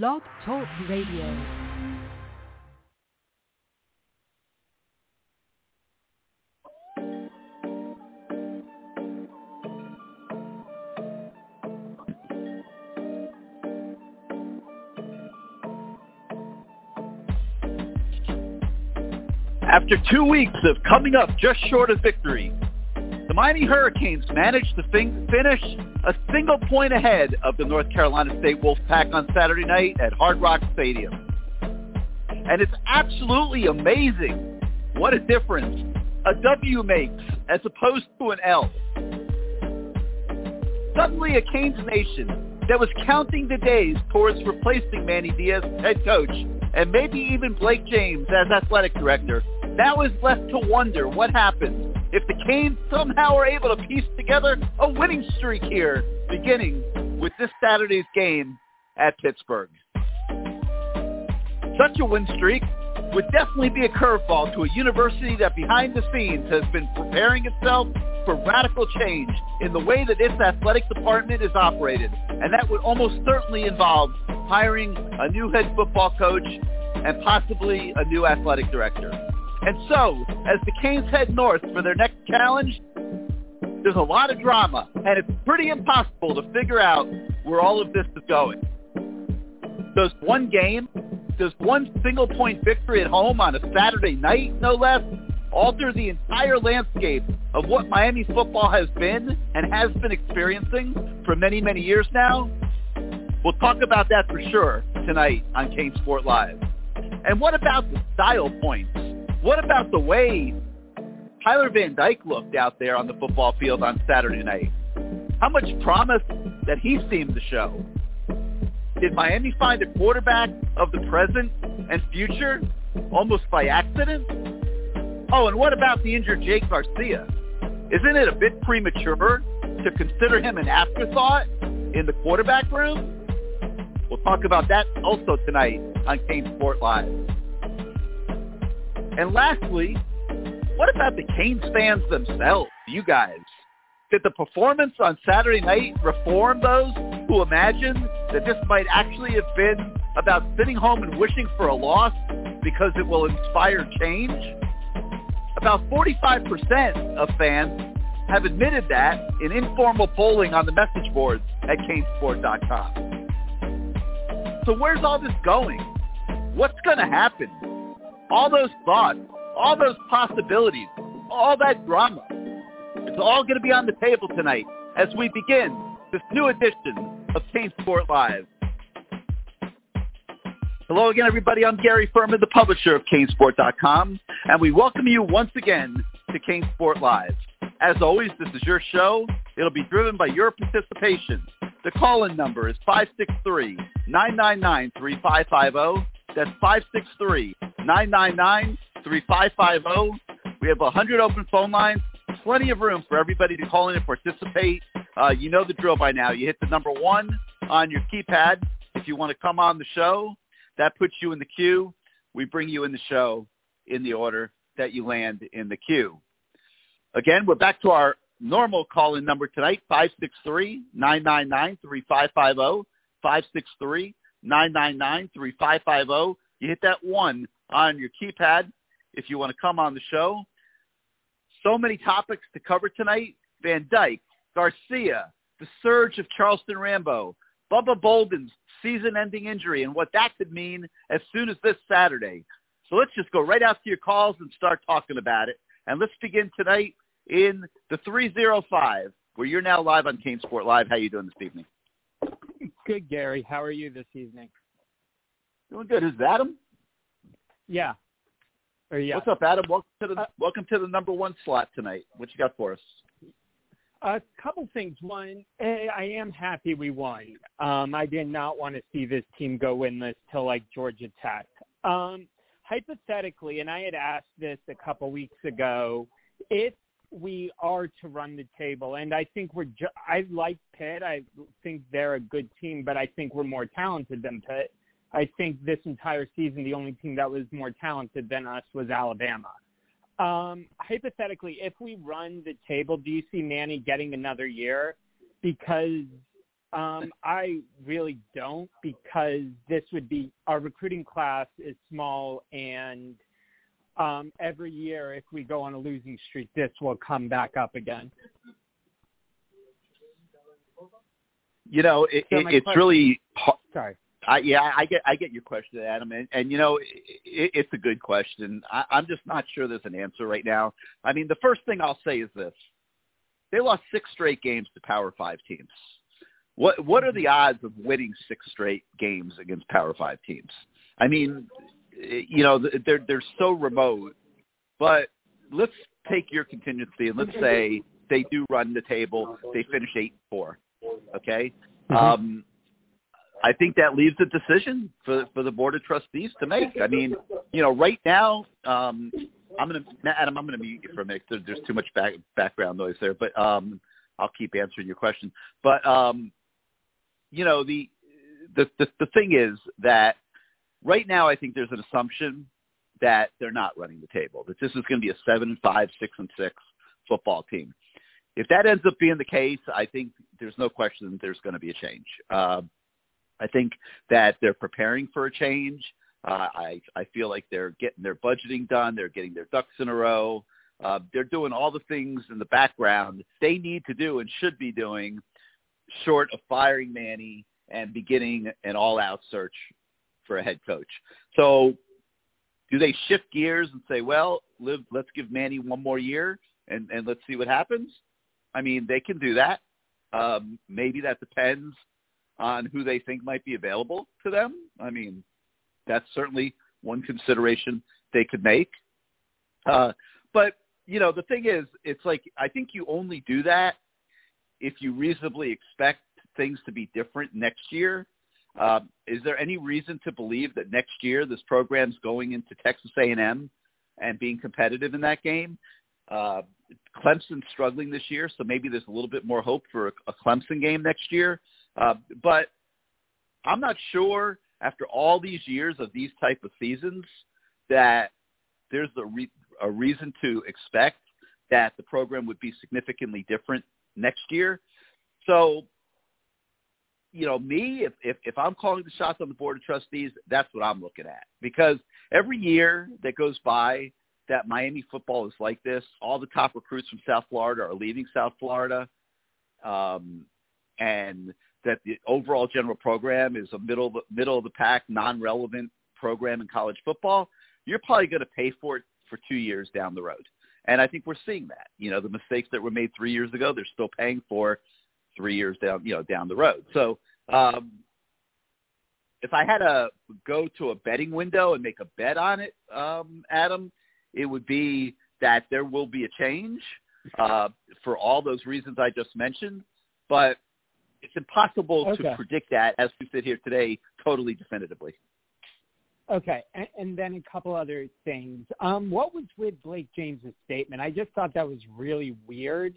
Blog Talk Radio. After two weeks of coming up just short of victory, the Miami Hurricanes managed to fin- finish a single point ahead of the North Carolina State Wolfpack on Saturday night at Hard Rock Stadium. And it's absolutely amazing what a difference a W makes as opposed to an L. Suddenly a Canes nation that was counting the days towards replacing Manny Diaz as head coach and maybe even Blake James as athletic director now is left to wonder what happens if the Canes somehow are able to piece together a winning streak here, beginning with this Saturday's game at Pittsburgh. Such a win streak would definitely be a curveball to a university that behind the scenes has been preparing itself for radical change in the way that its athletic department is operated. And that would almost certainly involve hiring a new head football coach and possibly a new athletic director. And so, as the Canes head north for their next challenge, there's a lot of drama, and it's pretty impossible to figure out where all of this is going. Does one game, does one single point victory at home on a Saturday night, no less, alter the entire landscape of what Miami football has been and has been experiencing for many, many years now? We'll talk about that for sure tonight on CaneSport Live. And what about the style points? What about the way Tyler Van Dyke looked out there on the football field on Saturday night? How much promise that he seemed to show? Did Miami find a quarterback of the present and future almost by accident? Oh, and what about the injured Jake Garcia? Isn't it a bit premature to consider him an afterthought in the quarterback room? We'll talk about that also tonight on Kane Sport Live. And lastly, what about the Canes fans themselves, you guys? Did the performance on Saturday night reform those who imagined that this might actually have been about sitting home and wishing for a loss because it will inspire change? About 45% of fans have admitted that in informal polling on the message boards at canesport.com. So where's all this going? What's going to happen? All those thoughts, all those possibilities, all that drama. It's all going to be on the table tonight as we begin this new edition of Kane Sport Live. Hello again, everybody. I'm Gary Ferman, the publisher of CaneSport.com, and we welcome you once again to CaneSport Live. As always, this is your show. It'll be driven by your participation. The call-in number is 563-999-3550. That's 563-999-3550. We have 100 open phone lines, plenty of room for everybody to call in and participate. Uh, you know the drill by now. You hit the number one on your keypad if you want to come on the show. That puts you in the queue. We bring you in the show in the order that you land in the queue. Again, we're back to our normal call-in number tonight, 563-999-3550, 563-999-3550. You hit that one on your keypad if you want to come on the show. So many topics to cover tonight. Van Dyke, Garcia, the surge of Charleston Rambo, Bubba Bolden's season-ending injury and what that could mean as soon as this Saturday. So let's just go right after your calls and start talking about it. And let's begin tonight in the 305, where you're now live on CaneSport Live. How you doing this evening? Good, Gary. How are you this evening? Doing good. Is Adam? Yeah. Or yeah. What's up, Adam? Welcome to the Uh, welcome to the number one slot tonight. What you got for us? A couple things. One, eh, I am happy we won. Um, I did not want to see this team go winless till like Georgia Tech. Um, hypothetically, and I had asked this a couple weeks ago, if we are to run the table, and I think we're. Ju- I like Pitt. I think they're a good team, but I think we're more talented than Pitt. I think this entire season, the only team that was more talented than us was Alabama. Um, hypothetically, if we run the table, do you see Manny getting another year? Because Um, I really don't because this would be our recruiting class is small and um, every year if we go on a losing streak, this will come back up again. You know, it, So it, it's question- really Sorry. I, yeah, I get I get your question, Adam, and, and you know it, it's a good question. I, I'm just not sure there's an answer right now. I mean, the first thing I'll say is this: they lost six straight games to Power Five teams. What what are the odds of winning six straight games against Power Five teams? I mean, you know, they're they're so remote. But let's take your contingency and let's say they do run the table. They finish eight four. Okay. Mhm. Um, I think that leaves a decision for for the board of trustees to make. I mean, you know, right now, um, I'm gonna Adam, I'm gonna mute you for a minute. There, there's too much back, background noise there, but um, I'll keep answering your question. But um, you know, the, the the the thing is that right now, I think there's an assumption that they're not running the table. That this is going to be a seven and five, six and six football team. If that ends up being the case, I think there's no question that there's going to be a change. Uh, I think that they're preparing for a change. Uh, I I feel like they're getting their budgeting done. They're getting their ducks in a row. Uh, they're doing all the things in the background they need to do and should be doing, short of firing Manny and beginning an all-out search for a head coach. So, do they shift gears and say, "Well, live, let's give Manny one more year and and let's see what happens"? I mean, they can do that. Um, maybe that depends on who they think might be available to them. I mean, that's certainly one consideration they could make. Uh, but you know, the thing is, it's like I think you only do that if you reasonably expect things to be different next year. Uh, is there any reason to believe that next year this program's going into Texas A&M and being competitive in that game? Uh, Clemson's struggling this year, so maybe there's a little bit more hope for a, a Clemson game next year. Uh, but I'm not sure after all these years of these type of seasons that there's a, re- a reason to expect that the program would be significantly different next year. So, you know, me, if, if, if I'm calling the shots on the board of trustees, that's what I'm looking at. Because every year that goes by that Miami football is like this, all the top recruits from South Florida are leaving South Florida. Um, and that the overall general program is a middle middle of the pack, non-relevant program in college football, you're probably going to pay for it for two years down the road. And I think we're seeing that. You know, the mistakes that were made three years ago, they're still paying for three years down, you know, down the road. So um, if I had to go to a betting window and make a bet on it, um, Adam, it would be that there will be a change uh, for all those reasons I just mentioned. But it's impossible Okay. to predict that as we sit here today totally definitively. Okay, and, and then a couple other things. Um, what was with Blake James's statement? I just thought that was really weird.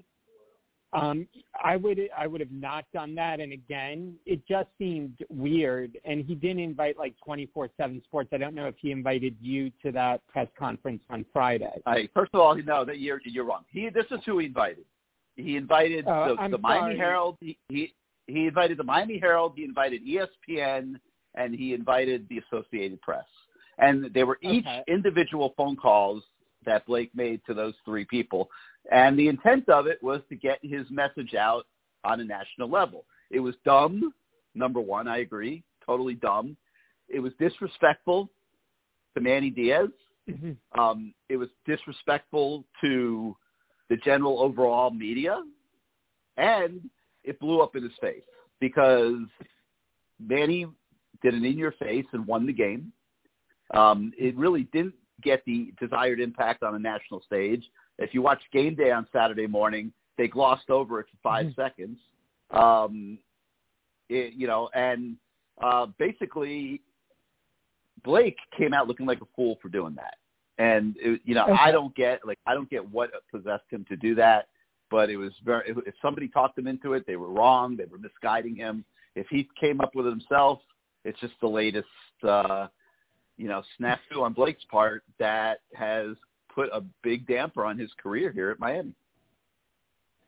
Um, I would I would have not done that, and again, it just seemed weird. And he didn't invite like twenty four seven Sports. I don't know if he invited you to that press conference on Friday. I, first of all, no, that you're you're wrong. He this is who he invited. He invited Oh, the, the Miami. Herald. He, he he invited the Miami Herald. He invited ESPN, and he invited the Associated Press. And they were each Okay. individual phone calls that Blake made to those three people. And the intent of it was to get his message out on a national level. It was dumb. Number one, I agree, totally dumb. It was disrespectful to Manny Diaz. Mhm. Um, it was disrespectful to the general overall media, and it blew up in his face because Manny did an in your face and won the game. Um, it really didn't get the desired impact on a national stage. If you watch game day on Saturday morning, they glossed over it for 5 Mhm. seconds. Um, it, you know, and uh, basically Blake came out looking like a fool for doing that. And it, you know, Okay. I don't get like I don't get what possessed him to do that, but it was very. If somebody talked him into it, they were wrong. They were misguiding him. If he came up with it himself, it's just the latest, uh, you know, snafu on Blake's part that has put a big damper on his career here at Miami.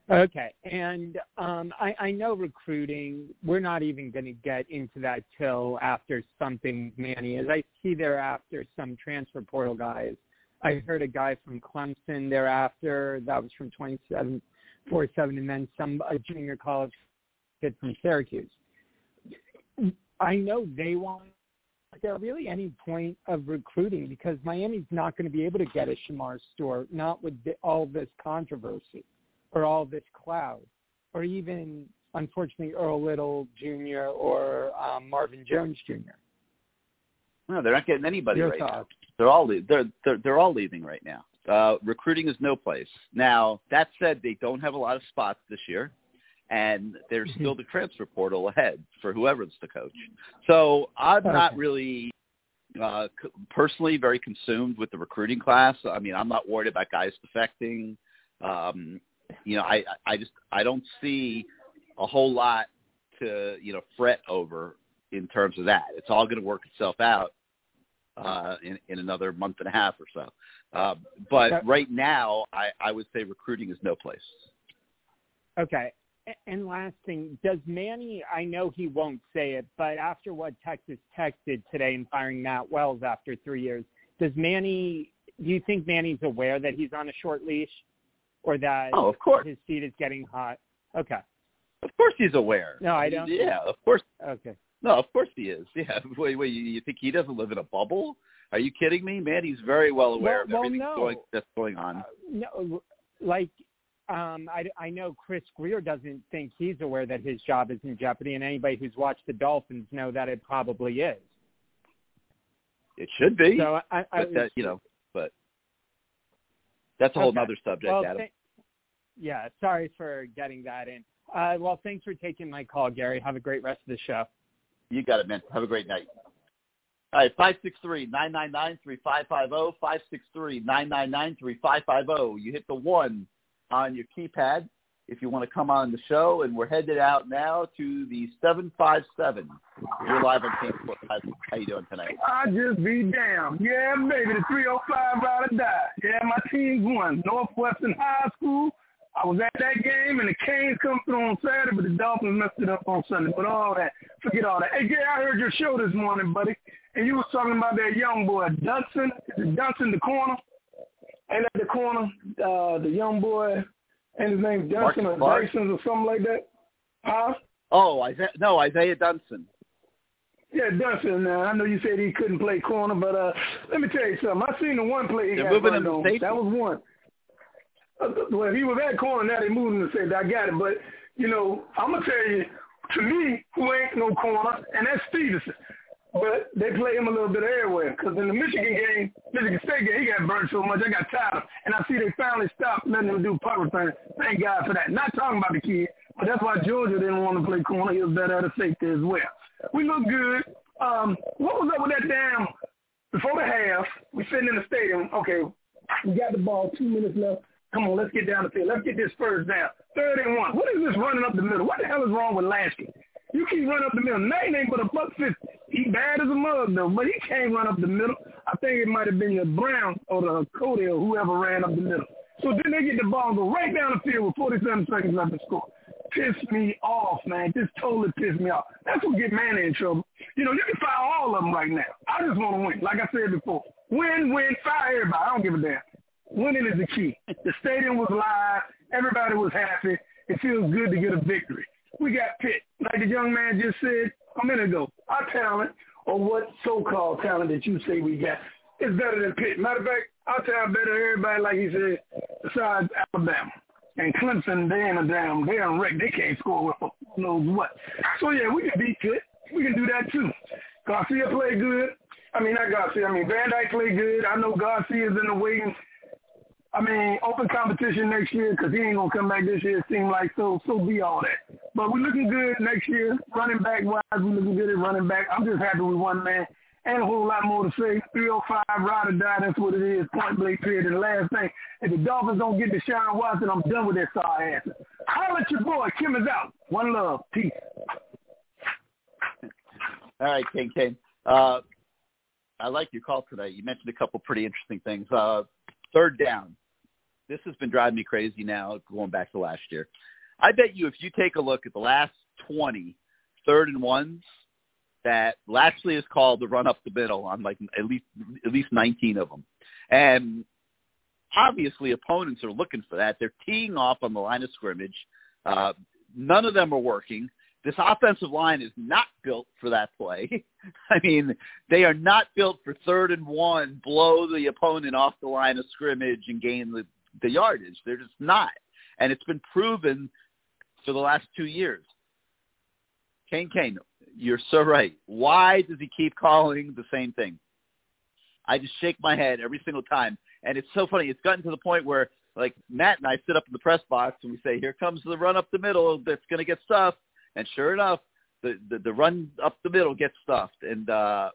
Okay, and um, I, I know recruiting. We're not even going to get into that till after something Manny. As I see thereafter some transfer portal guys. I heard a guy from Clemson thereafter. That was from twenty seven four seven, and then some a junior college kid from Syracuse. I know they want. Is there really any point of recruiting because Miami's not going to be able to get a Shemar Stewart, not with the, all this controversy or all this cloud, or even unfortunately Earl Little Jr. or um, Marvin Jones Jr. No, they're not getting anybody Your right thoughts? now. They're all they're they're they're all leaving right now. Uh, recruiting is no place. Now that said, they don't have a lot of spots this year, and there's Mm-hmm. still the transfer portal ahead for whoever's the coach. So I'm not really uh, personally very consumed with the recruiting class. I mean, I'm not worried about guys defecting. Um, you know, I I just I don't see a whole lot to you know fret over in terms of that. It's all going to work itself out uh, in in another month and a half or so. Uh, but right now, I, I would say recruiting is no place. Okay. And last thing, does Manny, I know he won't say it, but after what Texas Tech did today in firing Matt Wells after three years, does Manny, do you think Manny's aware that he's on a short leash or that Oh, of course, his seat is getting hot? Okay. of course he's aware. No, I don't. Yeah, of course. Okay. No, of course he is. Yeah. Wait, wait. You, think he doesn't live in a bubble? Are you kidding me, Manny's very well aware Well- of well, everything no. going, that's going on. Uh, no, like, um, I, I know Chris Grier doesn't think he's aware that his job is in jeopardy, and anybody who's watched the Dolphins know that it probably is. It should be, So I, I but that, you know, but that's a whole Okay. other subject, well, Adam. th- yeah, sorry for getting that in. Uh, well, thanks for taking my call, Gary. Have a great rest of the show. You got it, man. Have a great night. All right, five six three nine nine nine three five five zero five six three nine nine nine three five five zero. You hit the one on your keypad if you want to come on the show, and we're headed out now to the seven five seven. You're live on King. Live. How you doing tonight? I just be damned. Yeah, baby, the 305 ride or die. Yeah, my team won. Northwestern High School. I was at that game, and the Canes come through on Saturday, but the Dolphins messed it up on Sunday. But all that, forget all that. Hey, Gary, I heard your show this morning, buddy, and you was talking about that young boy, Dunson. Dunson, the corner? Ain't at the corner? Uh, the young boy, and his name's Dunson Marcus or Clark? Dyson or something like that? Huh? Oh, Isaiah, no, Isaiah Dunson. Yeah, Dunson. Uh, I know you said he couldn't play corner, but uh, let me tell you something. I seen the one play he They're got moving on. That was one. Uh, well, he was at corner. Now they moved him to safety. I got it. But you know, I'm gonna tell you, to me, who ain't no corner, and that's Stevenson. But they play him a little bit everywhere because in the Michigan game, Michigan State game, he got burned so much, I got tired. And I see they finally stopped letting him do punt return. Thank God for that. Not talking about the kid, but that's why Georgia didn't want to play corner. He was better at a safety as well. We look good. Um, what was up with that damn? Before the half, we sitting in the stadium. Okay, we got the ball. Two minutes left. Come on, let's get down the field. Let's get this first down. Third and one. What is this running up the middle? What the hell is wrong with Lasky? You keep running up the middle. Nine ain't but a buck fifty. He bad as a mug though, but he can't run up the middle. I think it might have been your Brown or the Cody or whoever ran up the middle. So then they get the ball go right down the field with 47 seconds left to score. Piss me off, man. Just totally piss me off. That's what get Manny in trouble. You know, you can fire all of them right now. I just want to win. Like I said before, win, win, fire everybody. I don't give a damn. Winning is the key. The stadium was live. Everybody was happy. It feels good to get a victory. We got Pitt. Like the young man just said a minute ago, our talent, or what so-called talent that you say we got, is better than Pitt. Matter of fact, our talent better than everybody, like he said, besides Alabama. And Clemson, they ain't a damn, they ain't wreck. They can't score with who knows what. So, yeah, we can beat Pitt. We can do that, too. Garcia played good. I mean, not Garcia. I mean, Van Dyke played good. I know Garcia's in the waiting I mean, open competition next year because he ain't gonna come back this year. It seems like so. So be all that. But we're looking good next year. Running back wise, we're looking good at running back. I'm just happy with one man. And a whole lot more to say. 305 ride or die. That's what it is. Point blank period. And the last thing, if the Dolphins don't get Deshaun Watson, I'm done with that sorry answer. Holla at your boy. Kim is out. One love. Peace. All right, King Kane. Uh, I like your call today. You mentioned a couple pretty interesting things. Uh, third down. This has been driving me crazy now, going back to last year. I bet you if you take a look at the last 20 third and ones that Lashley has called the run up the middle on like at least at least 19 of them. And obviously opponents are looking for that. They're teeing off on the line of scrimmage. Uh, none of them are working. This offensive line is not built for that play. I mean, they are not built for third and one, blow the opponent off the line of scrimmage and gain the, the yardage. They're just not. And it's been proven for the last two years. Kane Kane, you're so right. Why does he keep calling the same thing? I just shake my head every single time. And it's so funny. It's gotten to the point where, like, Matt and I sit up in the press box and we say, here comes the run up the middle that's going to get stuffed. And sure enough, the, the, the run up the middle gets stuffed. And uh,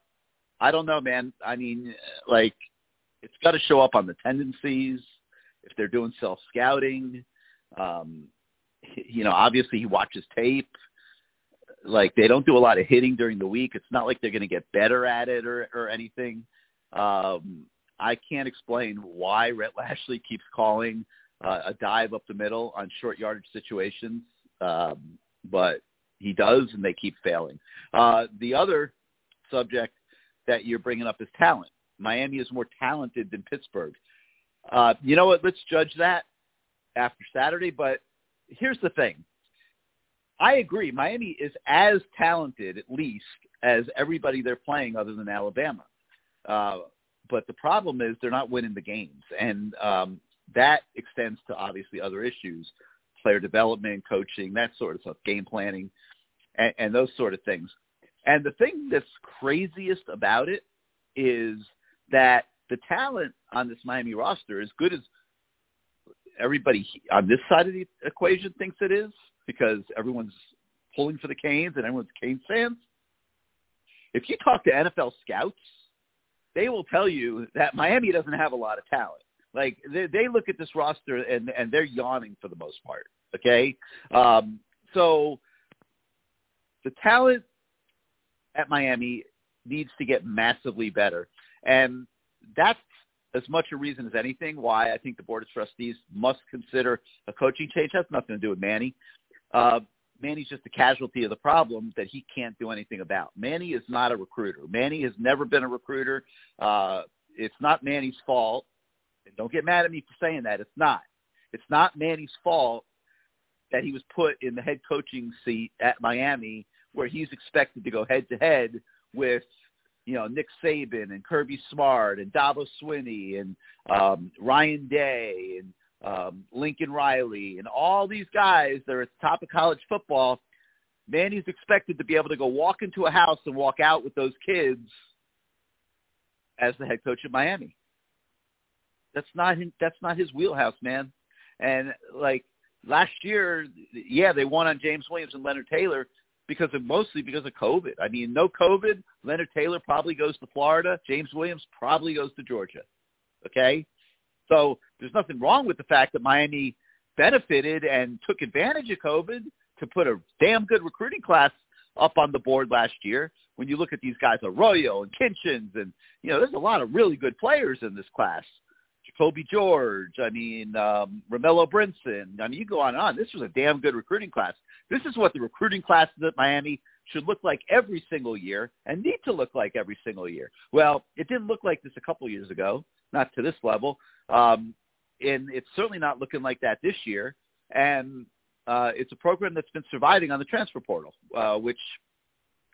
I don't know, man. I mean, like, it's got to show up on the tendencies if they're doing self-scouting. Um, you know, obviously he watches tape like they don't do a lot of hitting during the week. It's not like they're going to get better at it or or anything. Um, I can't explain why Rhett Lashley keeps calling uh, a dive up the middle on short yardage situations, um, but he does, and they keep failing. Uh, the other subject that you're bringing up is talent. Miami is more talented than Pittsburgh. Uh, you know what? Let's judge that after Saturday. But here's the thing: I agree. Miami is as talented, at least, as everybody they're playing other than Alabama. Uh, but the problem is they're not winning the games, and um, that extends to obviously other issues, player development, coaching, that sort of stuff, game planning, and, and those sort of things. And the thing that's craziest about it is that the talent on this Miami roster, as good as everybody on this side of the equation thinks it is, because everyone's pulling for the Canes and everyone's Canes fans. If you talk to NFL scouts, they will tell you that Miami doesn't have a lot of talent. Like they, they look at this roster and and they're yawning for the most part. Okay, um, so the talent at Miami needs to get massively better, and that's as much a reason as anything why I think the board of trustees must consider a coaching change. Has nothing to do with Manny. Uh, Manny's just a casualty of the problem that he can't do anything about. Manny is not a recruiter. Manny has never been a recruiter. Uh, it's not Manny's fault. And don't get mad at me for saying that. It's not. It's not Manny's fault that he was put in the head coaching seat at Miami where he's expected to go head to head with, you know, Nick Saban and Kirby Smart and Dabo Swinney and um, Ryan Day and um, Lincoln Riley, and all these guys that are at the top of college football, Manny's expected to be able to go walk into a house and walk out with those kids as the head coach of Miami. That's not his, that's not his wheelhouse, man. And like last year, yeah, they won on James Williams and Leonard Taylor because of mostly because of COVID. I mean, no COVID, Leonard Taylor probably goes to Florida. James Williams probably goes to Georgia. Okay, so there's nothing wrong with the fact that Miami benefited and took advantage of COVID to put a damn good recruiting class up on the board last year. When you look at these guys, Arroyo and Kinchens, and you know, there's a lot of really good players in this class. Jacoby George, I mean, um, Romello Brinson. I mean, you go on and on. This was a damn good recruiting class. This is what the recruiting classes at Miami should look like every single year and need to look like every single year. Well, it didn't look like this a couple years ago, not to this level. Um, and it's certainly not looking like that this year. And uh, it's a program that's been surviving on the transfer portal, uh, which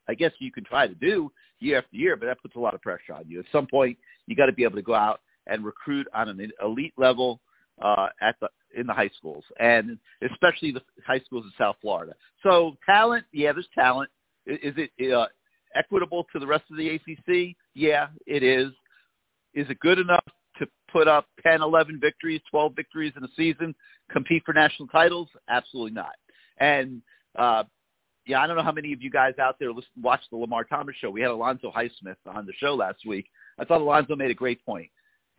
I guess you can try to do year after year, but that puts a lot of pressure on you. At some point, you got to be able to go out and recruit on an elite level uh, at the in the high schools, and especially the high schools in South Florida. So talent, yeah, there's talent. Is it uh, equitable to the rest of the ACC? Yeah, it is. Is it good enough to put up 10, 11 victories, 12 victories in a season, compete for national titles? Absolutely not. And uh, yeah, I don't know how many of you guys out there listen, watch the Lamar Thomas show. We had Alonzo Highsmith on the show last week. I thought Alonzo made a great point.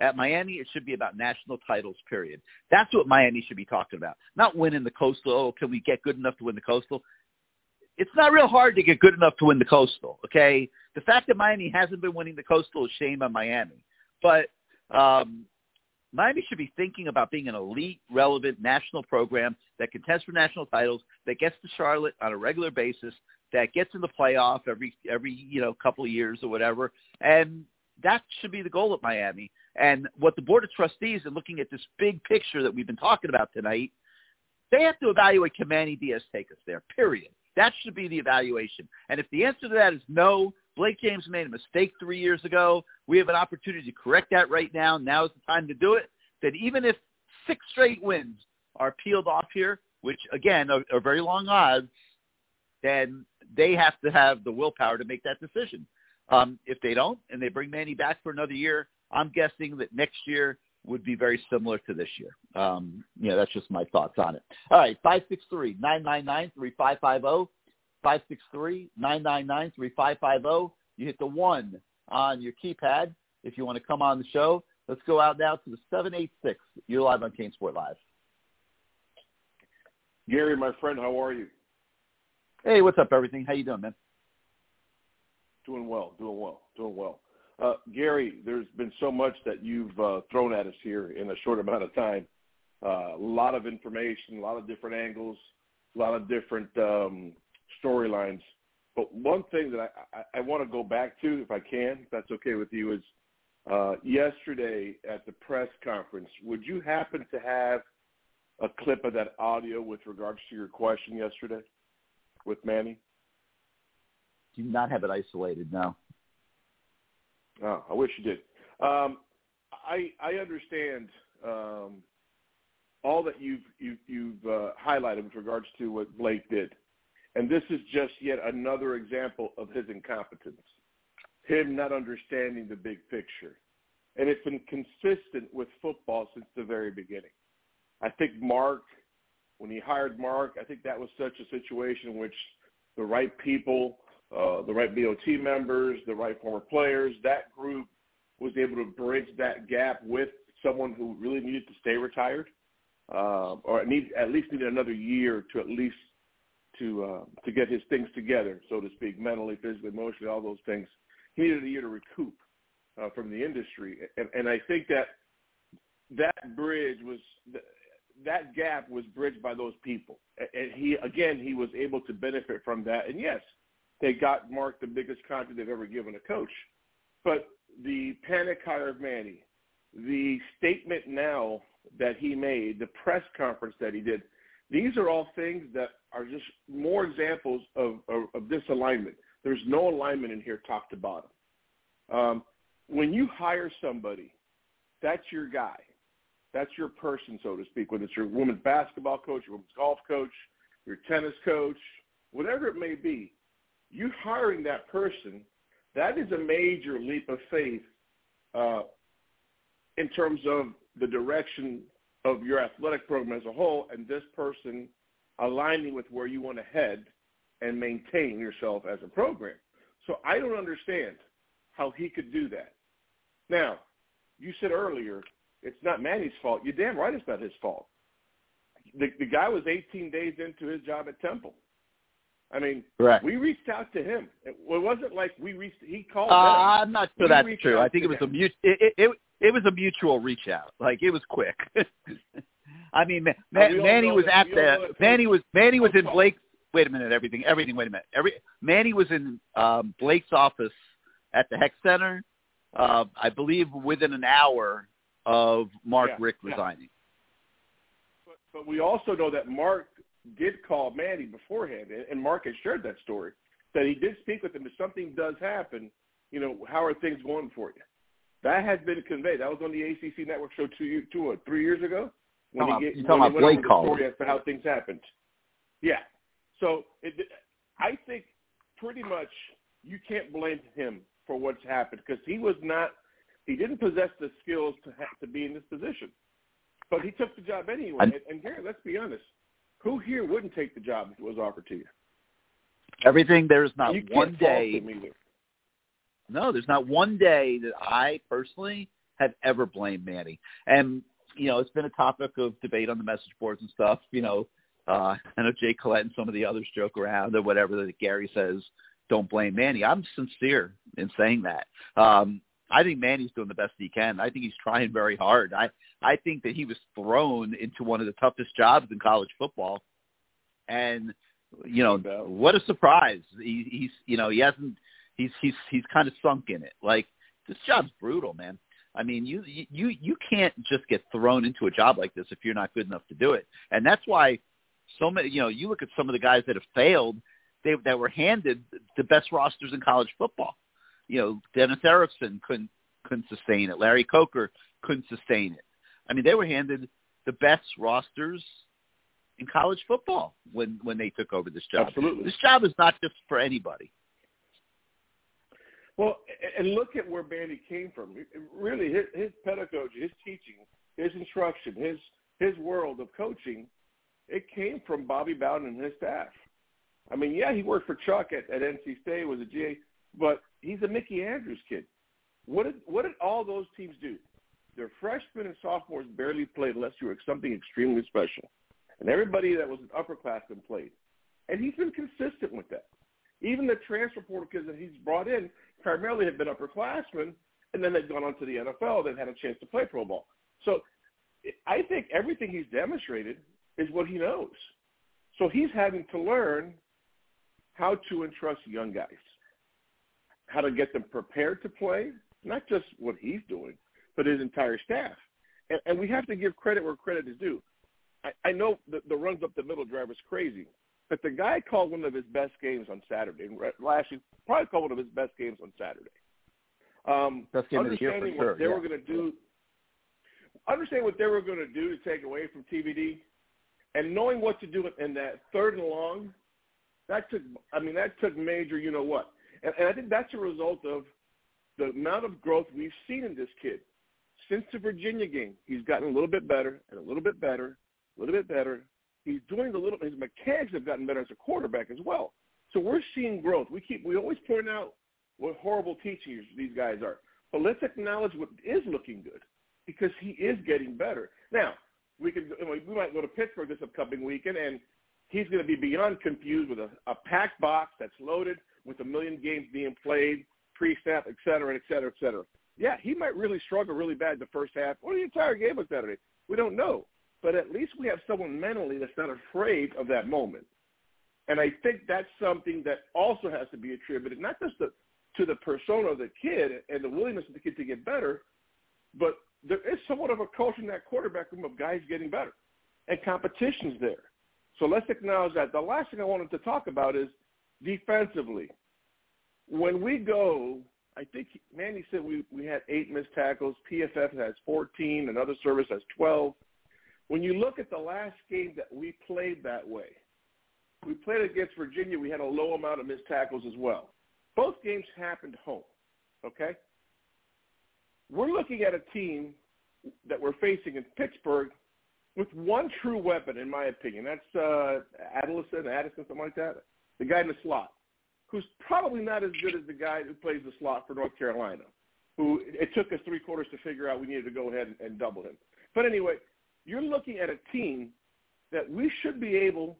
At Miami, it should be about national titles, period. That's what Miami should be talking about. Not winning the Coastal. Oh, can we get good enough to win the Coastal? It's not real hard to get good enough to win the Coastal, okay? The fact that Miami hasn't been winning the Coastal is shame on Miami. But um, Miami should be thinking about being an elite, relevant national program that contests for national titles, that gets to Charlotte on a regular basis, that gets in the playoff every every you know couple of years or whatever, and that should be the goal at Miami. And what the board of trustees and looking at this big picture that we've been talking about tonight, they have to evaluate can Manny Diaz take us there. Period. That should be the evaluation. And if the answer to that is no, Blake James made a mistake three years ago. We have an opportunity to correct that right now. Now is the time to do it. That even if six straight wins are peeled off here, which again are, are very long odds, then they have to have the willpower to make that decision. Um, if they don't, and they bring Manny back for another year, I'm guessing that next year would be very similar to this year. Um, know, that's just my thoughts on it. All right, five six three nine nine nine three five five zero. 563-999-3550. You hit the one on your keypad if you want to come on the show. Let's go out now to the 786. You're live on CaneSport Live. Gary, my friend, how are you? Hey, what's up, everything? How you doing, man? Doing well, doing well, doing well. Uh, Gary, there's been so much that you've uh, thrown at us here in a short amount of time. Uh, a lot of information, a lot of different angles, a lot of different um, storylines. But one thing that I, I, I want to go back to, if I can, if that's okay with you, is uh, yesterday at the press conference. Would you happen to have a clip of that audio with regards to your question yesterday with Manny? Do you not have it isolated now. Oh, I wish you did. Um, I I understand um, all that you've you've, you've uh, highlighted with regards to what Blake did. And this is just yet another example of his incompetence, him not understanding the big picture. And it's been consistent with football since the very beginning. I think Mark, when he hired Mark, I think that was such a situation in which the right people, uh, the right BOT members, the right former players, that group was able to bridge that gap with someone who really needed to stay retired, uh, or need, at least needed another year to at least to uh, to get his things together, so to speak, mentally, physically, emotionally, all those things. He needed a year to recoup uh, from the industry, and, and I think that that bridge was that gap was bridged by those people, and he again he was able to benefit from that. And yes, they got Mark the biggest contract they've ever given a coach, but the panic hire of Manny, the statement now that he made, the press conference that he did these are all things that are just more examples of, of, of disalignment. There's no alignment in here top to bottom. Um, when you hire somebody, that's your guy. That's your person, so to speak, whether it's your women's basketball coach, your women's golf coach, your tennis coach, whatever it may be, you hiring that person, that is a major leap of faith uh, in terms of the direction of your athletic program as a whole and this person aligning with where you want to head and maintain yourself as a program. So I don't understand how he could do that. Now, you said earlier it's not Manny's fault. You're damn right it's not his fault. The, the guy was 18 days into his job at Temple. I mean, Correct. we reached out to him. It, it wasn't like we reached. He called. Uh. I'm not sure We that's true. I think it was a him. mut- it, it, it was a mutual reach out. Like it was quick. I mean, Ma- Ma- we all Manny was at we all know the Manny was Manny was in Blake's. Wait a minute, everything, everything. Wait a minute, every Manny was in um, Blake's office at the Hecht Center. Uh, I believe within an hour of Mark Yeah, Richt yeah. resigning. But, but we also know that Mark did call Manny beforehand, and, Mark has shared that story that he did speak with him. If something does happen, you know, how are things going for you? That has been conveyed. That was on the ACC Network show two, two or three years ago. When Talking he get- talking when about Blake calling. story as to how things happened. Yeah. So it, I think pretty much you can't blame him for what's happened because he was not, he didn't possess the skills to ha- to be in this position. But he took the job anyway. And- And, and Gary, let's be honest, who here wouldn't take the job if it was offered to you? Everything. There's not you one day. No, there's not one day that I personally have ever blamed Manny. And you know, it's been a topic of debate on the message boards and stuff. You know, uh, I know Jay Collette and some of the others joke around or whatever that Gary says, don't blame Manny. I'm sincere in saying that. Um, I think Manny's doing the best he can. I think he's trying very hard. I I think that he was thrown into one of the toughest jobs in college football, and you know what a surprise. He, he's you know he hasn't he's he's he's kind of sunk in it. Like this job's brutal, man. I mean, you you you can't just get thrown into a job like this if you're not good enough to do it, and that's why so many. You know, you look at some of the guys that have failed, they that were handed the best rosters in college football. You know, Dennis Erickson couldn't couldn't sustain it. Larry Coker couldn't sustain it. I mean, they were handed the best rosters in college football when when they took over this job. Absolutely. This job is not just for anybody. Well, and look at where Manny came from. Really, his, his pedagogy, his teaching, his instruction, his his world of coaching, it came from Bobby Bowden and his staff. I mean, yeah, he worked for Chuck at, at NC State, was a GA, but he's a Mickey Andrews kid. What did what did all those teams do? Their freshmen and sophomores barely played unless you were something extremely special, and everybody that was an upperclassman played. And he's been consistent with that. Even the transfer portal kids that he's brought in primarily have been upperclassmen, and then they've gone on to the NFL. They've had a chance to play pro ball. So I think everything he's demonstrated is what he knows. So he's having to learn how to entrust young guys, how to get them prepared to play, not just what he's doing, but his entire staff. And, and we have to give credit where credit is due. I, I know the, the runs up the middle drive is crazy, but the guy called one of his best games on Saturday. Last year, probably called one of his best games on Saturday. Um, best game understanding of the year what sure, they yeah. were going to do, understanding what they were going to do to take away from TVD, and knowing what to do in that third and long, that took. I mean, that took major. You know what? And, and I think that's a result of the amount of growth we've seen in this kid since the Virginia game. He's gotten a little bit better and a little bit better, a little bit better. He's doing the little. His mechanics have gotten better as a quarterback as well. So we're seeing growth. We keep we always point out what horrible teachers these guys are, but let's acknowledge what is looking good because he is getting better. Now we could we might go to Pittsburgh this upcoming weekend and he's going to be beyond confused with a, a packed box that's loaded with a million games being played, pre-snap, et cetera, et cetera, et cetera. Yeah, he might really struggle really bad the first half or the entire game on Saturday. We don't know. But at least we have someone mentally that's not afraid of that moment. And I think that's something that also has to be attributed, not just the, to the persona of the kid and the willingness of the kid to get better, but there is somewhat of a culture in that quarterback room of guys getting better. And competition's there. So let's acknowledge that. The last thing I wanted to talk about is defensively. When we go, I think Manny said we, we had eight missed tackles. PFF has 14. Another service has 12. When you look at the last game that we played that way, we played against Virginia. We had a low amount of missed tackles as well. Both games happened home. Okay? We're looking at a team that we're facing in Pittsburgh with one true weapon, in my opinion. That's uh, Addison, Addison, something like that. The guy in the slot, who's probably not as good as the guy who plays the slot for North Carolina, who it took us three quarters to figure out we needed to go ahead and, and double him. But anyway, you're looking at a team that we should be able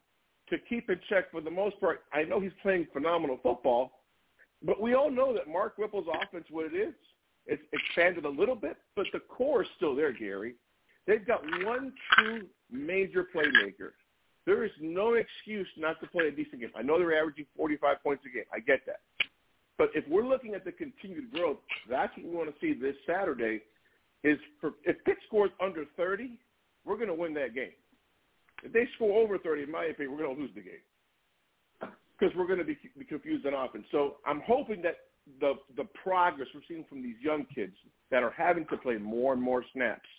to keep in check for the most part. I know he's playing phenomenal football, but we all know that Mark Whipple's offense, what it is, it's expanded a little bit, but the core is still there, Gary. They've got one true major playmaker. There is no excuse not to play a decent game. I know they're averaging 45 points a game. I get that. But if we're looking at the continued growth, that's what we want to see this Saturday is for, if Pitt scores under 30, we're going to win that game. If they score over 30, in my opinion, we're going to lose the game because we're going to be, be confused on offense. So I'm hoping that the the progress we're seeing from these young kids that are having to play more and more snaps.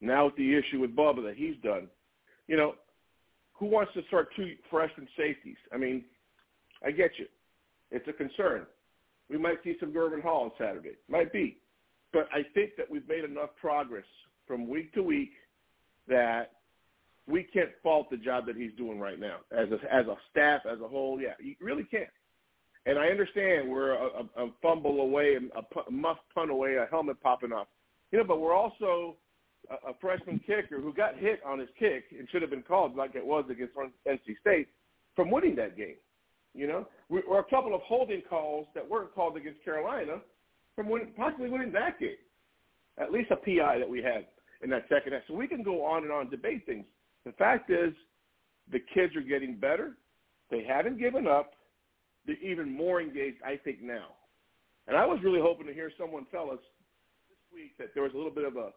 Now with the issue with Bubba that he's done, you know, who wants to start two freshman safeties? I mean, I get you. It's a concern. We might see some Gurvan Hall on Saturday. Might be. But I think that we've made enough progress from week to week that we can't fault the job that he's doing right now as a, as a staff as a whole. Yeah, you really can't. And I understand we're a, a, a fumble away, a, a muff punt away, a helmet popping off. You know, but we're also a, freshman kicker who got hit on his kick and should have been called like it was against NC State from winning that game. You know, we're a couple of holding calls that weren't called against Carolina from win, possibly winning that game. At least a PI that we had in that second half. So we can go on and on debate things. The fact is, the kids are getting better. They haven't given up. They're even more engaged, I think, now. And I was really hoping to hear someone tell us this week that there was a little bit of a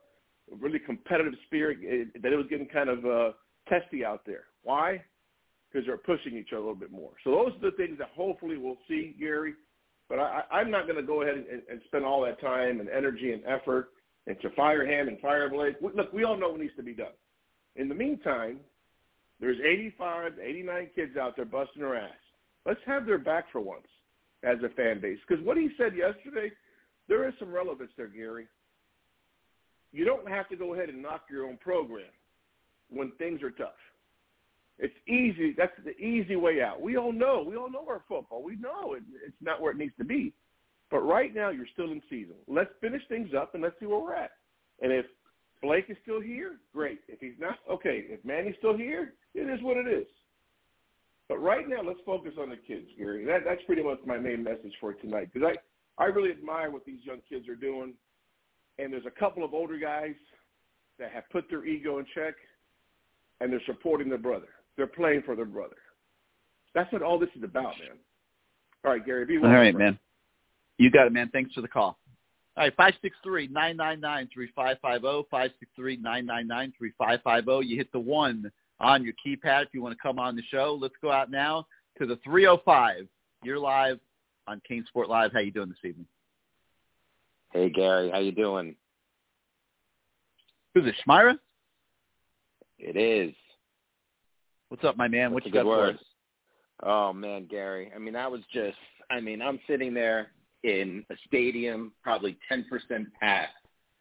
really competitive spirit, eh, that it was getting kind of uh, testy out there. Why? Because they're pushing each other a little bit more. So those are the things that hopefully we'll see, Gary. But I, I'm not going to go ahead and, and spend all that time and energy and effort into Firehand and Fireblade. Look, we all know what needs to be done. In the meantime, there's 85, 89 kids out there busting their ass. Let's have their back for once as a fan base. Because what he said yesterday, there is some relevance there, Gary. You don't have to go ahead and knock your own program when things are tough. It's easy. That's the easy way out. We all know. We all know our football. We know it, it's not where it needs to be. But right now, you're still in season. Let's finish things up and let's see where we're at. And if Blake is still here, great. If he's not, okay. If Manny's still here, it is what it is. But right now, let's focus on the kids, Gary. That, that's pretty much my main message for tonight because I, I really admire what these young kids are doing. And there's a couple of older guys that have put their ego in check, and they're supporting their brother. They're playing for their brother. That's what all this is about, man. All right, Gary. Be well. All right, man. You got it, man. Thanks for the call. All right, five six three nine nine nine three five five zero five six three nine nine nine three five five zero. You hit the one on your keypad if you want to come on the show. Let's go out now to the 305. You're live on CaneSport Live. How you doing this evening? Hey Gary, how you doing? Who's this, Schmira? It is. What's up, my man? What's what you got for us? Oh man, Gary. I mean, I was just. I mean, I'm sitting there in a stadium, probably 10% packed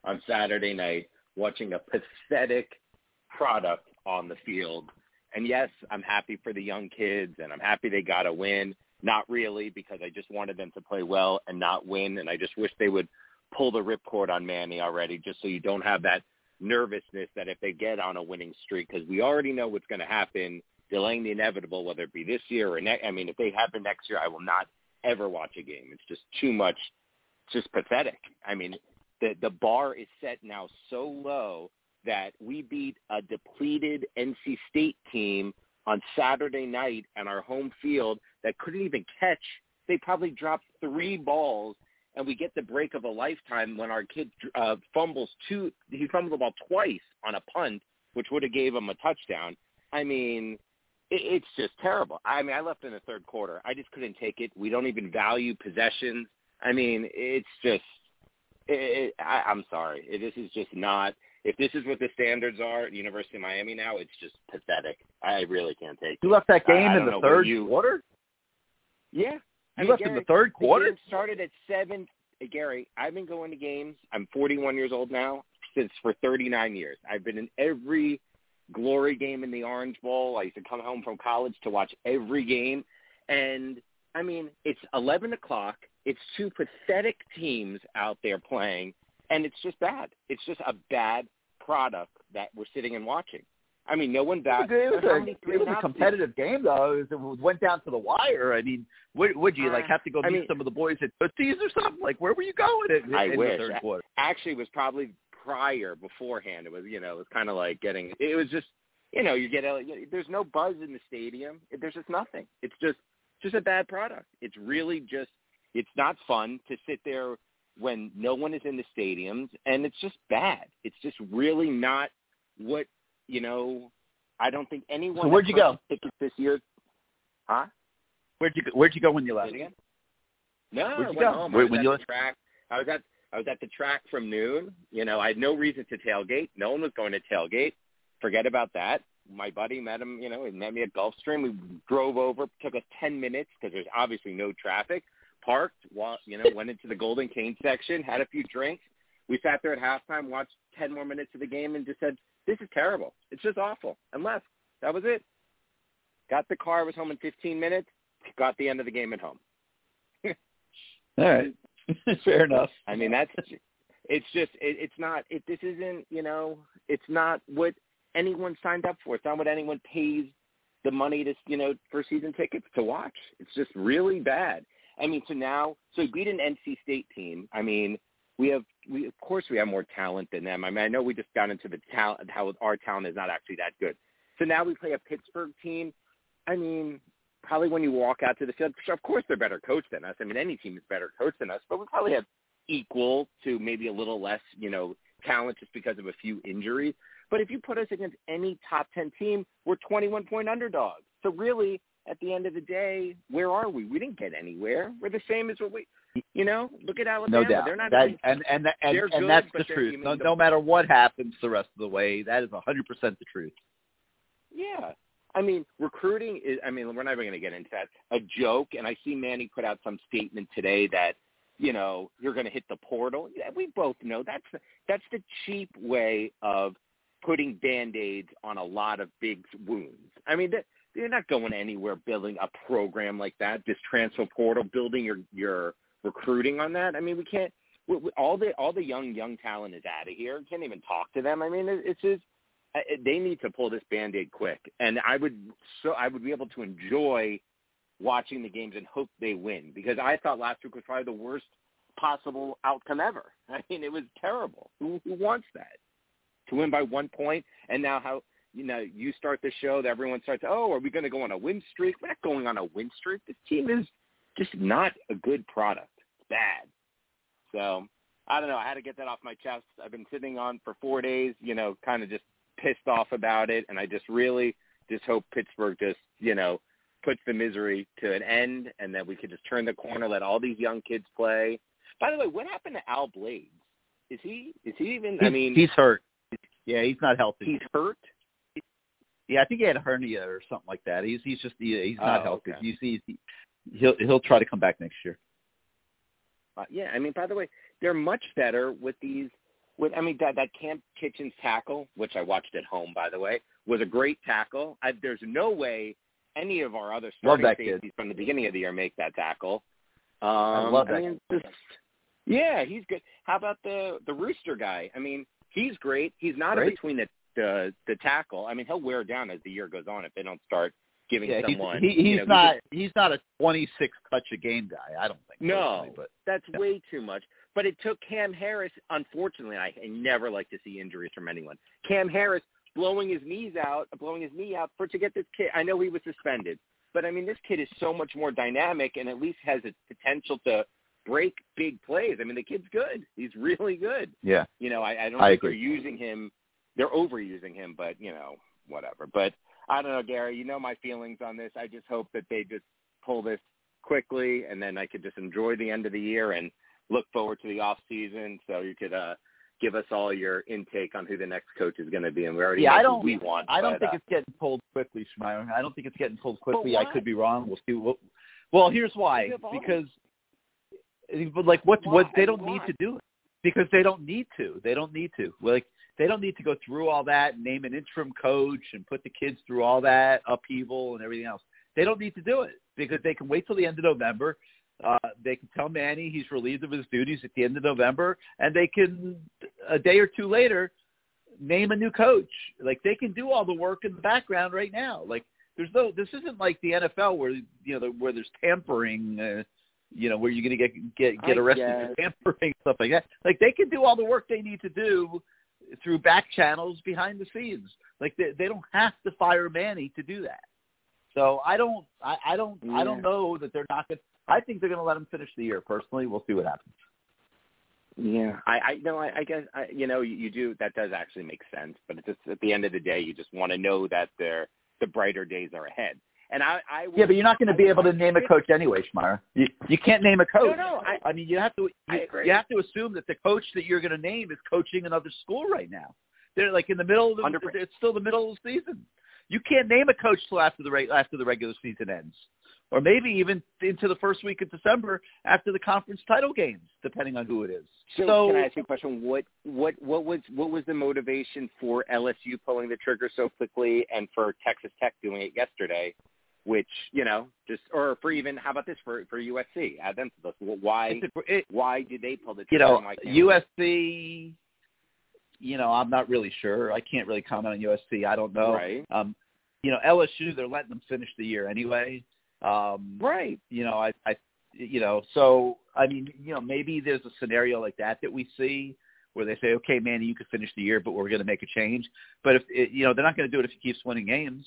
on Saturday night, watching a pathetic product on the field. And yes, I'm happy for the young kids, and I'm happy they got a win. Not really, because I just wanted them to play well and not win, and I just wish they would pull the ripcord on Manny already, just so you don't have that nervousness that if they get on a winning streak, because we already know what's going to happen, delaying the inevitable, whether it be this year or next. I mean, if they happen next year, I will not ever watch a game. It's just too much, It's just pathetic. I mean, the the bar is set now so low that we beat a depleted NC State team on Saturday night on our home field that couldn't even catch. They probably dropped three balls, and we get the break of a lifetime when our kid uh, fumbles two. He fumbled about twice on a punt, which would have gave him a touchdown. I mean, it, it's just terrible. I mean, I left in the third quarter. I just couldn't take it. We don't even value possessions. I mean, it's just. It, it, I, I'm sorry. It, this is just not if this is what the standards are at University of Miami now, it's just pathetic. I really can't take it. You left that game I, I in the third you, quarter? Yeah. You I mean, left Gary, in the third quarter? The started at 7. Hey, Gary, I've been going to games. I'm 41 years old now since for 39 years. I've been in every glory game in the Orange Bowl. I used to come home from college to watch every game. And, I mean, it's 11 o'clock. It's two pathetic teams out there playing and it's just bad. It's just a bad product that we're sitting and watching. I mean, no one that it was, a, it was a competitive game though. It was, it went down to the wire. I mean, would, would you like have to go Uh, I meet mean- some of the boys at Tootsie's or something? Like, where were you going in, I in wish. the third quarter? Actually, it was probably prior, beforehand. It was, you know, it was kind of like getting. It was just, you know, you get. There's no buzz in the stadium. There's just nothing. It's just, just a bad product. It's really just. It's not fun to sit there when no one is in the stadiums, and it's just bad. It's just really not what you know. I don't think anyone. So where'd you go? Tickets this year. Huh? Where'd you go, Where'd you go when you left? again? No, Where'd I you went go? home. Where- I was when at you the left? track. I was at I was at the track from noon. You know, I had no reason to tailgate. No one was going to tailgate. Forget about that. My buddy met him. You know, he met me at Gulfstream. We drove over. Took us ten minutes because there's obviously no traffic. Parked. You know, went into the Golden Cane section. Had a few drinks. We sat there at halftime, watched ten more minutes of the game, and just said, "This is terrible. It's just awful," and left. That was it. Got the car. Was home in 15 minutes. Got the end of the game at home. All right, fair enough. I mean, that's it's just it, it's not it. This isn't you know it's not what anyone signed up for. It's not what anyone pays the money to you know for season tickets to watch. It's just really bad. I mean, so now, so we beat an NC State team. I mean, we have, we of course we have more talent than them. I mean, I know we just got into the talent, how our talent is not actually that good. So now we play a Pittsburgh team. I mean, probably when you walk out to the field, of course they're better coached than us. I mean, any team is better coached than us, but we probably have equal to maybe a little less, you know, talent just because of a few injuries. But if you put us against any top 10 team, we're 21 point underdogs. So really, at the end of the day, where are we? We didn't get anywhere. We're the same as what we, you know, look at Alabama. No doubt. They're not that, really, and and and, and good, that's the truth. No, no matter what happens the rest of the way, that is a 100% the truth. Yeah. I mean, recruiting is, I mean, we're never going to get into that. A joke, and I see Manny put out some statement today that, you know, you're going to hit the portal. Yeah, we both know that's that's the cheap way of putting band-aids on a lot of big wounds. I mean, that- they're not going anywhere building a program like that, this transfer portal, building your your recruiting on that. I mean, we can't we, we, all the all the young young talent is out of here. Can't even talk to them. I mean, it, it's just I- they need to pull this band-aid quick. And i would so i would be able to enjoy watching the games and hope they win because i thought last week was probably the worst possible outcome ever. I mean it was terrible. Who, who wants that? To win by one point and now how you know you start the show that everyone starts oh are we going to go on a win streak? We're not going on a win streak. This team is just not a good product bad so I don't know. I had to get that off my chest. I've been sitting on for four days, you know, kind of just pissed off about it, and I just really just hope Pittsburgh just, you know, puts the misery to an end, and that we could just turn the corner, let all these young kids play. By the way, what happened to Al Blades? Is he? Is he even? I mean, he's hurt. Yeah, he's not healthy. he's hurt. yeah, I think he had a hernia or something like that. He's he's just he, he's not Oh, healthy. okay. You see, he, he'll he'll try to come back next year. Uh, yeah, I mean, by the way, they're much better with these. With I mean, that that Kam Kinchens tackle, which I watched at home, by the way, was a great tackle. I, there's no way any of our other starting that kid. safeties from the beginning of the year make that tackle. Um, I love that mean, just, yeah, he's good. How about the the Rooster guy? I mean, he's great. He's not Great. in between the, the the tackle. I mean, he'll wear down as the year goes on if they don't start giving Yeah, he's someone. he, he's know, not he's not a 26 touch a game guy. I don't think. No, but that's Yeah. way too much. But it took Cam Harris. Unfortunately, I, I never like to see injuries from anyone. Cam Harris blowing his knees out, blowing his knee out for to get this kid. I know he was suspended, but I mean, this kid is so much more dynamic and at least has a potential to break big plays. I mean, the kid's good. He's really good. yeah, You know, I, I don't I think agree. they're using him. They're overusing him, but you know, whatever. But I don't know, Gary. You know my feelings on this. I just hope that they just pull this quickly, and then I could just enjoy the end of the year and look forward to the off season. So you could uh give us all your intake on who the next coach is going to be, and we already yeah. know I who don't we want. I don't but, think uh, it's getting pulled quickly, Schmeier. I don't think it's getting pulled quickly. I could be wrong. We'll see. Well, well here's why. Is it wrong? Because, but like, what what they don't Why? need to do it because they don't need to. They don't need to. Like they don't need to go through all that, name an interim coach, and put the kids through all that upheaval and everything else. They don't need to do it because they can wait till the end of November. Uh, they can tell Manny he's relieved of his duties at the end of November, and they can a day or two later name a new coach. Like they can do all the work in the background right now. Like there's no this isn't like the NFL where you know where there's tampering. Uh, you know where you're going to get get get arrested for tampering stuff like that. Like they can do all the work they need to do through back channels behind the scenes. Like they they don't have to fire Manny to do that. So I don't I, I don't I don't know that they're not going. to I think they're going to let him finish the year. Personally, we'll see what happens. Yeah, I, I no, I, I guess I, you know you, you do. That does actually make sense, but it's just at the end of the day, you just want to know that they're the brighter days are ahead. And I, I Yeah, but you're not going to be able to name a coach anyway, Schmeier. You you can't name a coach. No, no, I- mean, you have to I you, you have to assume that the coach that you're going to name is coaching another school right now. They're like in the middle of the, 100%. it's still the middle of the season. You can't name a coach till after the after the regular season ends, or maybe even into the first week of December after the conference title games, depending on who it is. So, can I ask you a question? What what what was what was the motivation for LSU pulling the trigger so quickly, and for Texas Tech doing it yesterday? Which you know, just or for even how about this for for USC? Add them to this. Why it- why did they pull the you know, and why can't we? USC. You know, I'm not really sure. I can't really comment on USC. I don't know. Right. Um, you know, LSU, they're letting them finish the year anyway. Um, Right. you know, I, I you know, so I mean, you know, maybe there's a scenario like that that we see where they say, okay, man you could finish the year, but we're going to make a change. But if it, you know, they're not going to do it if he keeps winning games.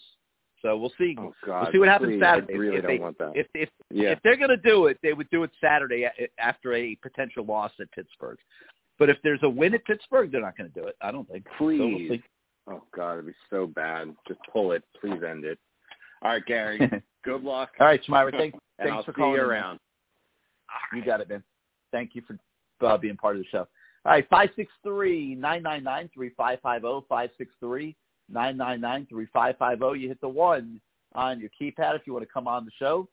So we'll see. Oh God! we'll see what happens please, Saturday. I really if don't they, want that. If if yeah. if they're going to do it, they would do it Saturday after a potential loss at Pittsburgh. But if there's a win at Pittsburgh, they're not going to do it. I don't think. Please. So we'll see. Oh God, it'd be so bad. Just pull it. Please end it. All right, Gary. good luck. All right, Schmeier. Thanks, thanks I'll for calling around. You got it, man. Thank you for uh, being part of the show. All right, five six three nine nine nine three five five zero zero. You hit the one on your keypad if you want to come on the show.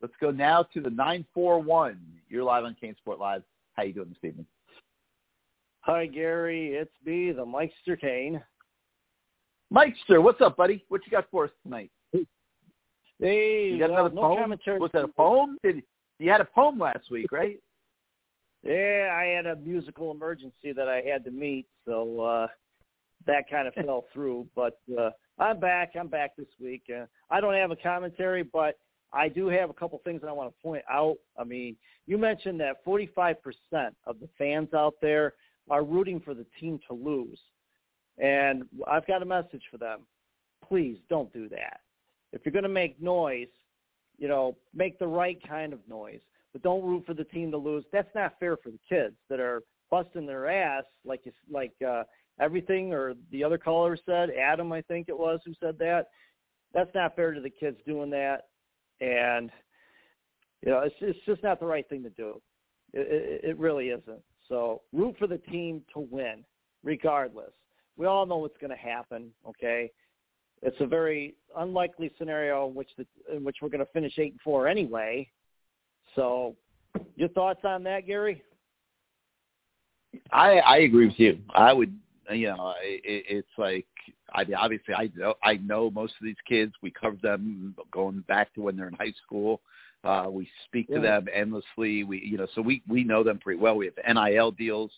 Let's go now to the nine four one. You're live on CaneSport Live. How you doing this evening? Hi, Gary. It's me, the Mikester Kane. Mikester, what's up, buddy? What you got for us tonight? Hey, You got well, another no poem? commentary. Was that a poem? Did you had a poem last week, right? Yeah, I had a musical emergency that I had to meet, so uh that kind of fell through. But uh I'm back. I'm back this week. Uh, I don't have a commentary, but I do have a couple things that I want to point out. I mean, you mentioned that 45% of the fans out there are rooting for the team to lose. And I've got a message for them. Please don't do that. If you're going to make noise, you know, make the right kind of noise, but don't root for the team to lose. That's not fair for the kids that are busting their ass like you, like uh, everything or the other caller said, Adam, I think it was, who said that. That's not fair to the kids doing that, and you know, it's it's just not the right thing to do. It, it, it really isn't. So root for the team to win, regardless. We all know what's going to happen. Okay, it's a very unlikely scenario in which the, in which we're going to finish eight and four anyway. So, your thoughts on that, Gary? I I agree with you. I would, you know, it, it's like I mean, obviously I know I know most of these kids. We cover them going back to when they're in high school. Uh, we speak to them endlessly. We, you know, so we we know them pretty well. We have NIL deals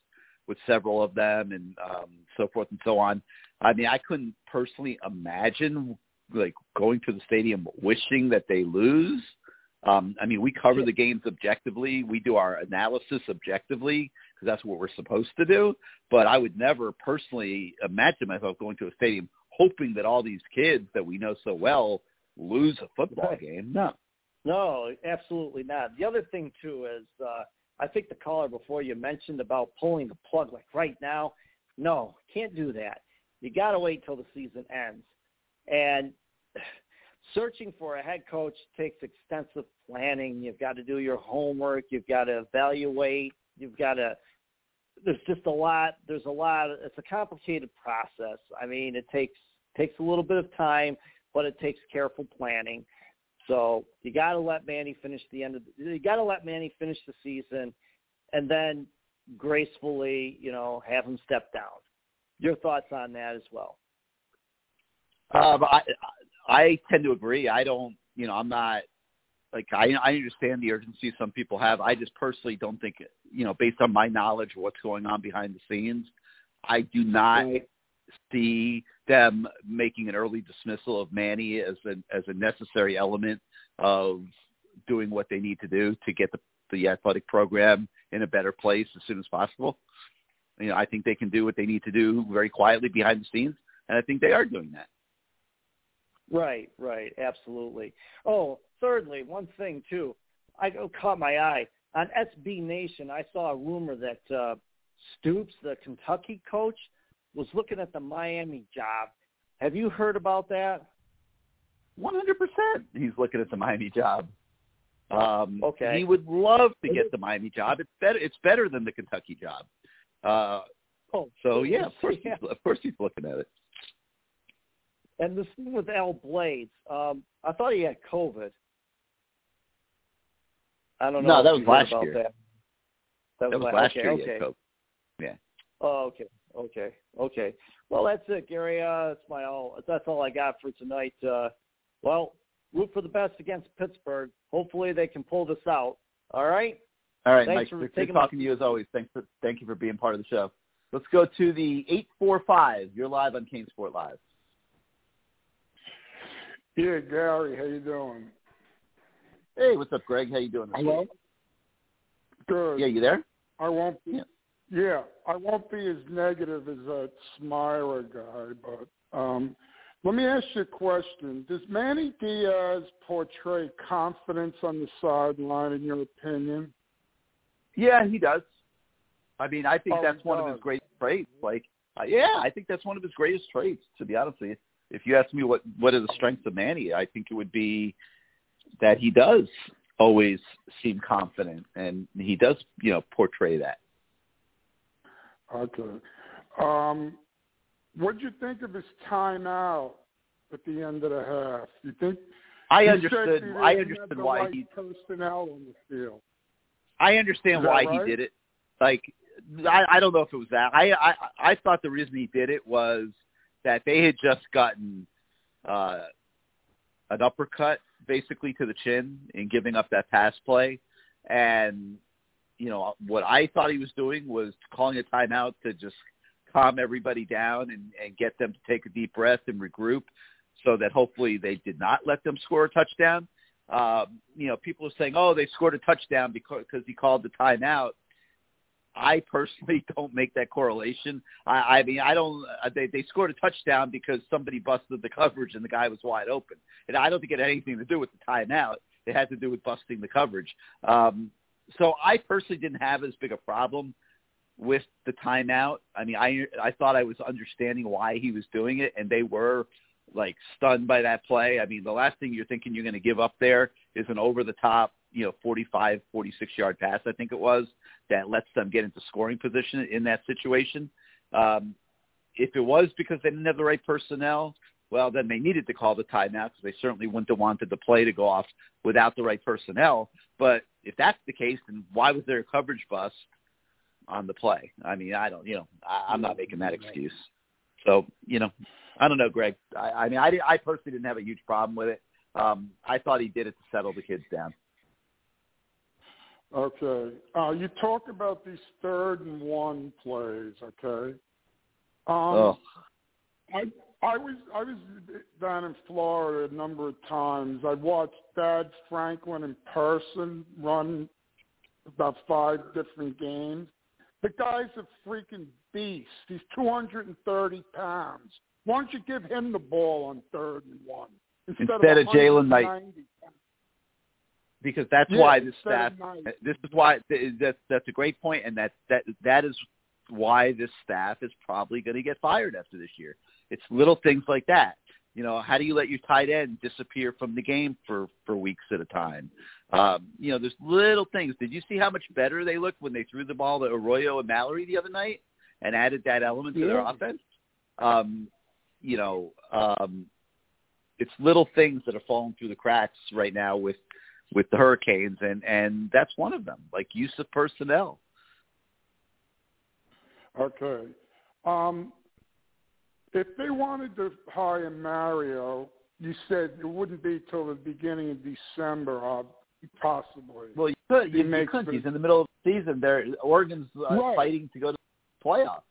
with several of them, and um, so forth and so on. I mean, I couldn't personally imagine like going to the stadium wishing that they lose. Um, I mean, we cover the games objectively. We do our analysis objectively because that's what we're supposed to do. But I would never personally imagine myself going to a stadium hoping that all these kids that we know so well lose a football Right. game. No. No, absolutely not. The other thing too is uh, I think the caller before you mentioned about pulling the plug like right now. No, can't do that. You got to wait till the season ends. And searching for a head coach takes extensive planning. You've got to do your homework. You've got to evaluate. You've got to. There's just a lot. There's a lot. It's a complicated process. I mean, it takes takes a little bit of time, but it takes careful planning. So you got to let Manny finish the end of. The, you got to let Manny finish the season, and then gracefully, you know, have him step down. Your thoughts on that as well? Um, I I tend to agree. I don't, you know, I'm not like I I understand the urgency some people have. I just personally don't think, you know, based on my knowledge of what's going on behind the scenes, I do not Right. see them making an early dismissal of Manny as a as a necessary element of doing what they need to do to get the the athletic program in a better place as soon as possible. You know, I think they can do what they need to do very quietly behind the scenes, and I think they are doing that. Right, right, absolutely. Oh, thirdly, one thing too, I caught my eye on SB Nation. I saw a rumor that uh, Stoops, the Kentucky coach, was looking at the Miami job. Have you heard about that? One hundred percent. He's looking at the Miami job. Um, Okay. He would love to get the Miami job. It's better. It's better than the Kentucky job. Uh, Oh, so yeah, of course, yeah. he's, of course he's looking at it. And this thing with Al Blades, um, I thought he had COVID. I don't know. No, that was last year. That, That was la- last okay, year. he Okay. had COVID. Yeah. Oh, okay, okay, okay. Well, that's it, Gary. Uh, that's my all. That's all I got for tonight. Uh, well, root for the best against Pittsburgh. Hopefully, they can pull this out. All right. All right, Thanks Mike. for Good taking my- talking to you as always. Thanks for thank you for being part of the show. Let's go to the eight four five. You're live on CaneSport Live. Yeah, Gary, how you doing? Hey, what's up, Greg? How you doing? This Hello? week? Good. Yeah, you there? I won't be. Yeah. Yeah, I won't be as negative as that Smyra guy, but um, let me ask you a question. Does Manny Diaz portray confidence on the sideline, in your opinion? Yeah, he does. I mean, I think Oh, that's he one of his great traits. Like, uh, yeah, I think that's one of his greatest traits. To be honest with you, if you ask me what what are the strengths of Manny, I think it would be that he does always seem confident, and he does, you know, portray that. Okay. Um, what did you think of his timeout at the end of the half? You think I he understood. he I understood why right he. personnel on the field. I understand why right? he did it. Like, I, I don't know if it was that. I, I I thought the reason he did it was that they had just gotten uh, an uppercut basically to the chin in giving up that pass play, and you know what I thought he was doing was calling a timeout to just calm everybody down and, and get them to take a deep breath and regroup, so that hopefully they did not let them score a touchdown. Um, you know, people are saying, "Oh, they scored a touchdown because because he called the timeout." I personally don't make that correlation. I, I mean, I don't. uh, They they scored a touchdown because somebody busted the coverage and the guy was wide open, and I don't think it had anything to do with the timeout. It had to do with busting the coverage. Um, so I personally didn't have as big a problem with the timeout. I mean, I I thought I was understanding why he was doing it, and they were like stunned by that play. I mean, the last thing you're thinking you're going to give up there is an over the top, you know, 45, 46 yard pass, I think it was, that lets them get into scoring position in that situation. Um, if it was because they didn't have the right personnel, well, then they needed to call the timeout because they certainly wouldn't have wanted the play to go off without the right personnel. But if that's the case, then why was there a coverage bust on the play? I mean, I don't, you know, I, I'm not making that excuse. So, you know, I don't know, Greg. I, I mean, I, I personally didn't have a huge problem with it. Um, I thought he did it to settle the kids down. Okay. Uh, you talk about these third and one plays. Okay. Um, Oh, I I was I was down in Florida a number of times. I watched Thad Franklin in person run about five different games. The guy's a freaking beast. He's 230 pounds. Why don't you give him the ball on third and one instead, Instead of Jalen Knight. 190 pounds? because that's Yeah, why this staff. This is why that's that's a great point, and that that that is why this staff is probably going to get fired after this year. It's little things like that. You know, how do you let your tight end disappear from the game for for weeks at a time? Um, you know, there's little things. Did you see how much better they looked when they threw the ball to Arroyo and Mallory the other night and added that element to their offense? Um, you know, um, it's little things that are falling through the cracks right now with with the Hurricanes, and and that's one of them. Like use of personnel. Okay. Um, if they wanted to hire Mario, you said it wouldn't be till the beginning of December, uh, possibly. Well, you could. You, you could. the- He's in the middle of the season. There, Oregon's uh, Right. fighting to go to the playoffs.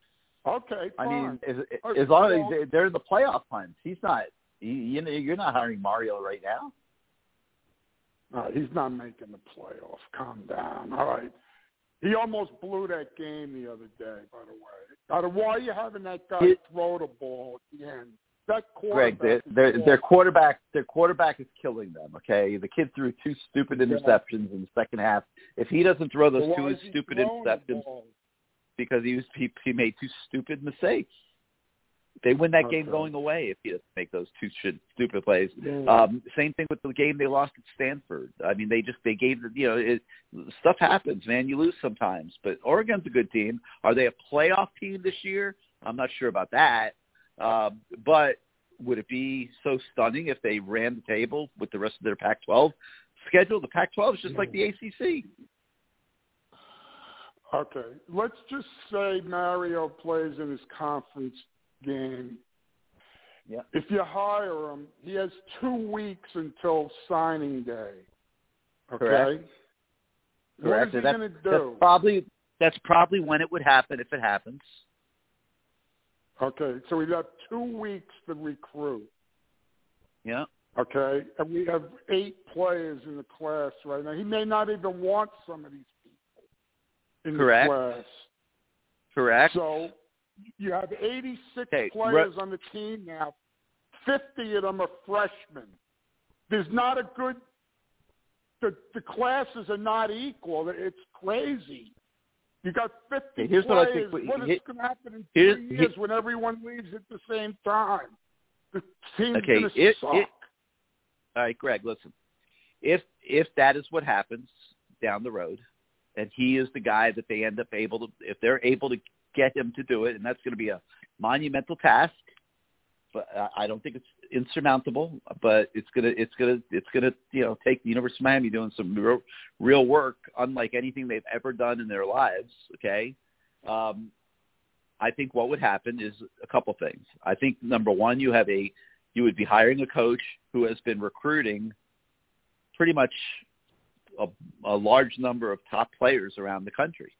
Okay, I mean, as, Okay, as long well- as they're in the playoff hunt, he's not. You, you know, you're not hiring Mario right now. No, he's not making the playoff. Calm down. All right. He almost blew that game the other day, by the way. Out of why are you having that guy It- throw the ball at the end? That Greg, quarterback their is their, their quarterback their quarterback is killing them. Okay, the kid threw two stupid Yeah. interceptions in the second half. If he doesn't throw those two stupid interceptions, because he was he, he made two stupid mistakes. They win that game going away if he doesn't make those two stupid plays. Yeah. Um, same thing with the game they lost at Stanford. I mean, they just they gave the you know it, stuff happens, man. You lose sometimes, but Oregon's a good team. Are they a playoff team this year? I'm not sure about that. Um, but would it be so stunning if they ran the table with the rest of their Pac-12 schedule? The Pac-12 is just like the ACC. Okay. Let's just say Mario plays in his conference game. Yeah. If you hire him, he has two weeks until signing day. Okay. Correct. What Correct. is he That's- going to That's do? probably that's probably when it would happen if it happens. Okay. So we've got two weeks to recruit. Yeah. Okay. And we have eight players in the class right now. He may not even want some of these people. in Correct. the class. Correct. So you have 86 Okay, players on the team now. 50 of them are freshmen. There's not a good. The the classes are not equal. It's crazy. You got 50 Okay, here's what I players. think we- what is going to happen in three years when everyone leaves at the same time? The team's Okay, going to suck. it- All right, Greg, listen. If if that is what happens down the road, and he is the guy that they end up able to, if they're able to get him to do it, and that's going to be a monumental task, but I don't think it's insurmountable. But it's gonna it's gonna it's gonna you know take the University of Miami doing some real, real work, unlike anything they've ever done in their lives. Okay. Um, I think what would happen is a couple things. I think number one, you have a you would be hiring a coach who has been recruiting pretty much a, a large number of top players around the country.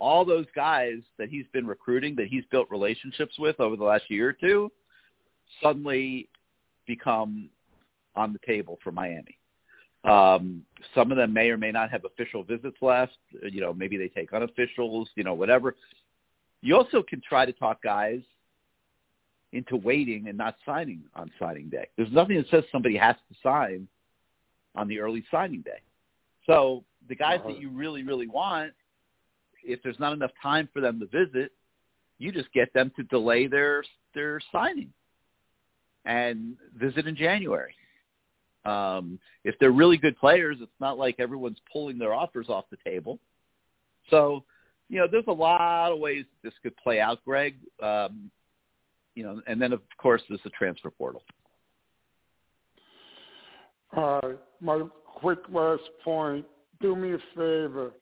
All those guys that he's been recruiting, that he's built relationships with over the last year or two, suddenly become on the table for Miami. Um, some of them may or may not have official visits left. You know, maybe they take unofficials. You know, whatever. You also can try to talk guys into waiting and not signing on signing day. There's nothing that says somebody has to sign on the early signing day. So the guys that you really, really want, if there's not enough time for them to visit, you just get them to delay their their signing and visit in January. Um, if they're really good players, it's not like everyone's pulling their offers off the table. So, you know, there's a lot of ways this could play out, Greg. Um, you know, and then of course there's the transfer portal. Right. My quick last point. Do me a favor.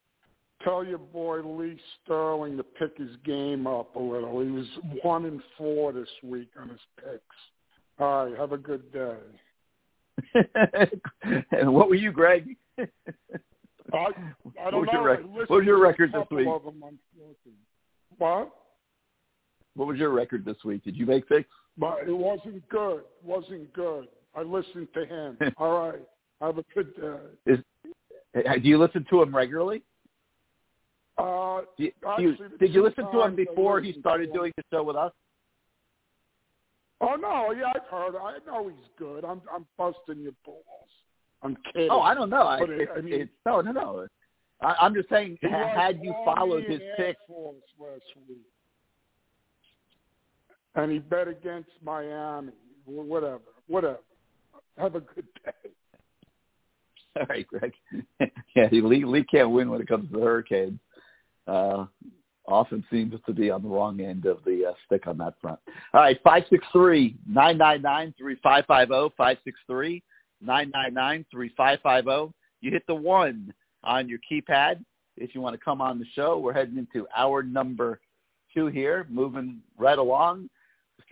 Tell your boy Lee Sterling to pick his game up a little. He was one and four this week on his picks. All right. Have a good day. and what were you, Greg? I, I don't was know. your rec- what was your listened to a record this week? them. What? What was your record this week? Did you make picks? But it wasn't good. It wasn't good. I listened to him. All right. Have a good day. Is do you listen to him regularly? Uh, you, Actually, did you listen to him before he started doing the show with us? oh no, yeah, I've heard. I know he's good. I'm I'm busting your balls. I'm kidding. Oh, I don't know. I, it, it, I mean, it's, no, no, no. I, I'm just saying, had you followed his Air picks, last week, and he bet against Miami. Whatever, whatever. Have a good day. all right, Greg. yeah, Lee, Lee can't win when it comes to the Hurricanes. Uh, often seems to be on the wrong end of the uh, stick on that front. All right, 563-999-3550, 563-999-3550. You hit the one on your keypad if you want to come on the show. We're heading into hour number two here, moving right along.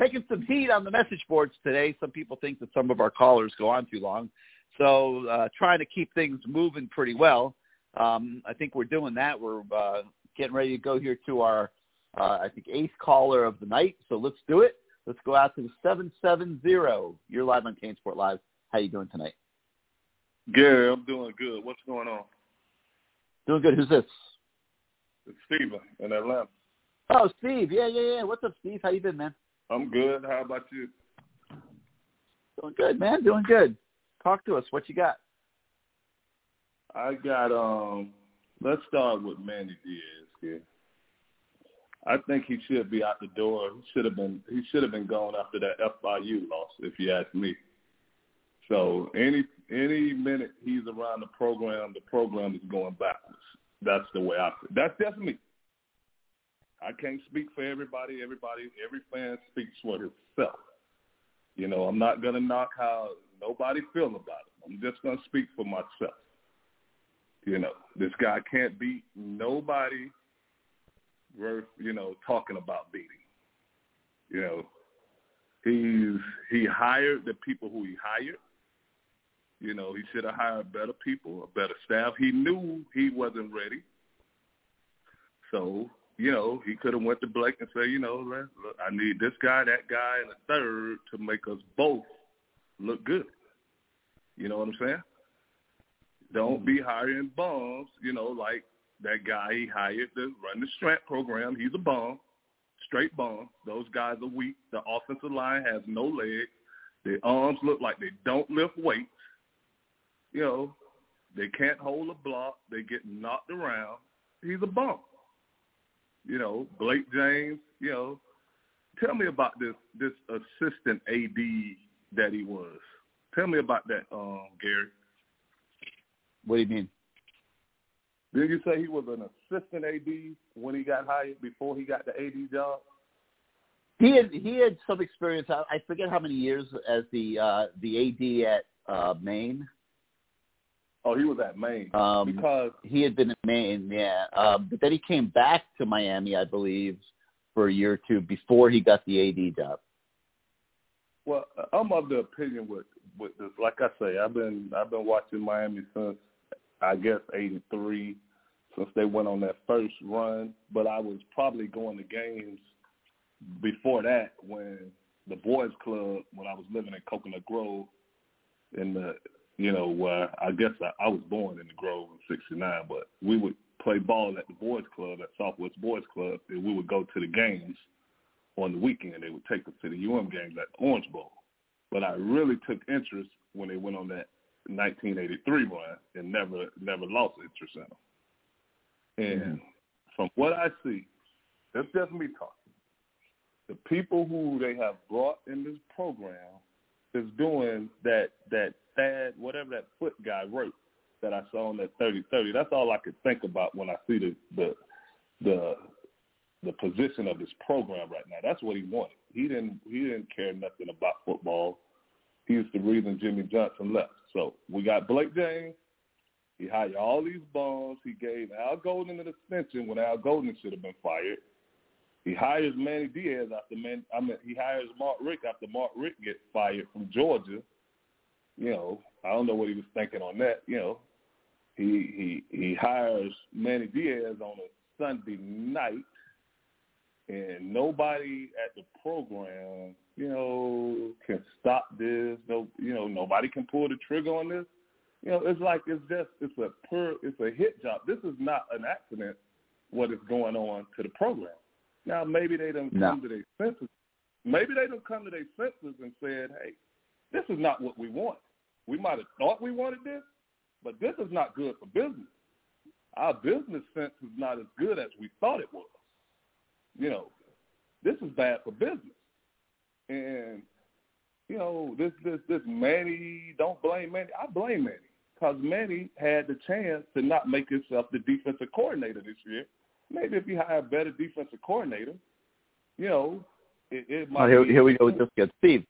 Taking some heat on the message boards today. Some people think that some of our callers go on too long. So uh, trying to keep things moving pretty well. Um, I think we're doing that. We're uh, getting ready to go here to our, uh, I think, eighth caller of the night. So let's do it. Let's go out to the 770. You're live on CaneSport Live. How you doing tonight? Gary, I'm doing good. What's going on? Doing good. Who's this? It's Steven in Atlanta. Oh, Steve. Yeah, yeah, yeah. What's up, Steve? How you been, man? I'm good. How about you? Doing good, man. Doing good. Talk to us. What you got? I got um let's start with Manny Diaz here. I think he should be out the door. He should have been he should have been gone after that FIU loss, if you ask me. So any any minute he's around the program, the program is going backwards. That's the way I feel. That's just me. I can't speak for everybody. Everybody, every fan speaks for himself. You know, I'm not gonna knock how nobody feel about it. I'm just gonna speak for myself. You know, this guy can't beat nobody worth, you know, talking about beating. You know, he's he hired the people who he hired. You know, he should have hired better people, a better staff. He knew he wasn't ready. So, you know, he could have went to Blake and said, you know, look, I need this guy, that guy, and a third to make us both look good. You know what I'm saying? Don't hmm. be hiring bums, you know, like that guy he hired to run the strength program, he's a bum, straight bum. Those guys are weak. The offensive line has no legs. Their arms look like they don't lift weights. You know, they can't hold a block. They get knocked around. He's a bum. You know, Blake James. You know, tell me about this this assistant AD that he was. Tell me about that, um, Gary. What do you mean? Did you say he was an assistant AD when he got hired before he got the AD job? He had he had some experience. I, I forget how many years as the uh, the AD at uh, Maine. Oh, he was at Maine Um, because he had been in Maine, yeah. Um, but then he came back to Miami, I believe, for a year or two before he got the AD job. well, I'm of the opinion with with this. Like I say, I've been I've been watching Miami since I guess '83, since they went on that first run. But I was probably going to games before that when the boys club when I was living in Coconut Grove in the you know where I guess I, I was born in the Grove in '69, but we would play ball at the boys club at Southwest Boys Club, and we would go to the games on the weekend. They would take us to the UM games at Orange Bowl. But I really took interest when they went on that 1983 run and never never lost interest in them. And mm-hmm. from what I see, that's just me talking. The people who they have brought in this program is doing that that Thad, whatever that Foote guy wrote that I saw on that 30-30. That's all I could think about when I see the the the the position of this program right now. That's what he wanted. He didn't he didn't care nothing about football. He's the reason Jimmy Johnson left. So we got Blake James. He hired all these bums. He gave Al Golden an extension when Al Golden should have been fired. He hires Manny Diaz after Man. I mean, he hires Mark Richt after Mark Richt gets fired from Georgia. You know, I don't know what he was thinking on that. You know, he he he hires Manny Diaz on a Sunday night, and nobody at the program, you know, can stop this. No, you know, nobody can pull the trigger on this. You know, it's like it's just it's a per it's a hit job. This is not an accident. What is going on to the program? Now maybe they don't No. come to their senses. Maybe they don't come to their senses and said, "Hey, this is not what we want. We might have thought we wanted this, but this is not good for business. Our business sense is not as good as we thought it was. You know, this is bad for business. And you know, this this this Manny, don't blame Manny. I blame Manny because Manny had the chance to not make himself the defensive coordinator this year. Maybe if he hired a better defensive coordinator, you know, it, it might. Oh, here, be- here we go with this good. Steve,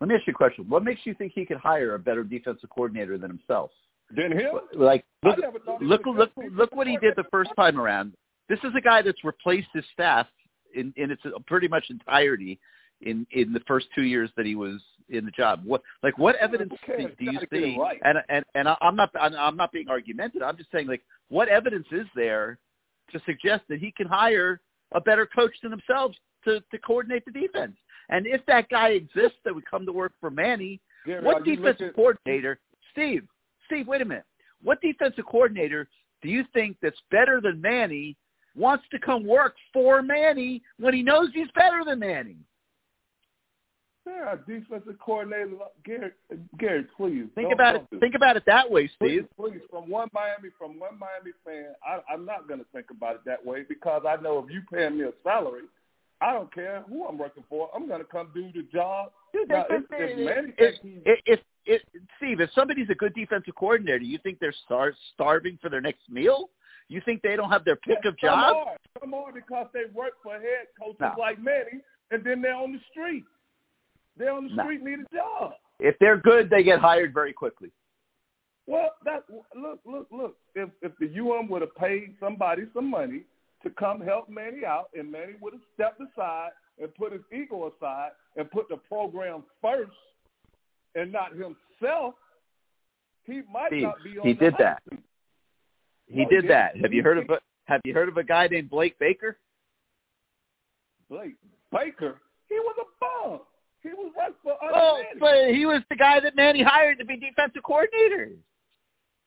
let me ask you a question. What makes you think he could hire a better defensive coordinator than himself? Then him. Like, look, I never thought he look, look, look what he did the first time around. This is a guy that's replaced his staff in, in its pretty much entirety in in the first two years that he was in the job. What like what evidence do, you Gotta get it see? right. And and and I'm not I'm not being argumentative. I'm just saying like what evidence is there to suggest that he can hire a better coach than himself to to coordinate the defense? And if that guy exists that would come to work for Manny, Gary, what defensive looking- coordinator, Steve, Steve, wait a minute. What defensive coordinator do you think that's better than Manny wants to come work for Manny when he knows he's better than Manny? There are defensive coordinators. Gary, Gary, please Think about it. Think about it that way, Please, Steve. please, from one Miami, from one Miami fan, I, I'm not going to think about it that way because I know if you paying me a salary, I don't care who I'm working for. I'm going to come do the job. Now, if, if if, if, Steve, if somebody's a good defensive coordinator, you think they're star- starving for their next meal? You think they don't have their pick of some jobs? some are because they work for head coaches No. like Manny, and then they're on the street. They're on the street, need a job. If they're good, they get hired very quickly. Well, that look, look, look. If if the UM would have paid somebody some money to come help Manny out, and Manny would have stepped aside and put his ego aside and put the program first, and not himself, he might Steve, not be on he did that. seat. He No, did he that. Have you heard of a Have you heard of a guy named Blake Baker? Blake Baker? He was a bum. He was for Oh, but he was the guy that Manny hired to be defensive coordinator.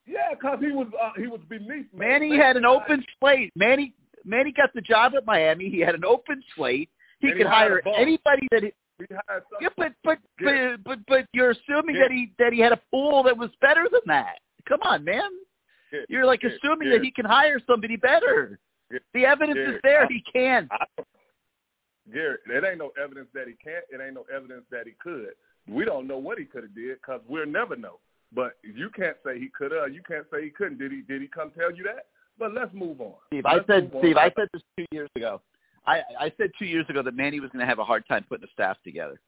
Yeah, because he was uh, he was beneath Manny. Man. had an open slate. Manny Manny got the job at Miami. He had an open slate. He And could he hire anybody that. He, He yeah, but but, Yeah. but but but you're assuming Yeah. that he that he had a pool that was better than that. Come on, man. Yeah. You're like assuming that he can hire somebody better. The evidence is there. He can. I, Garrett, it ain't no evidence that he can't. It ain't no evidence that he could. We don't know what he could have did because we'll never know. But you can't say he could have. You can't say he couldn't. Did he? Did he come tell you that? But let's move on. Steve, I Let's said. Steve, I said this two years ago. I I said two years ago that Manny was going to have a hard time putting the staff together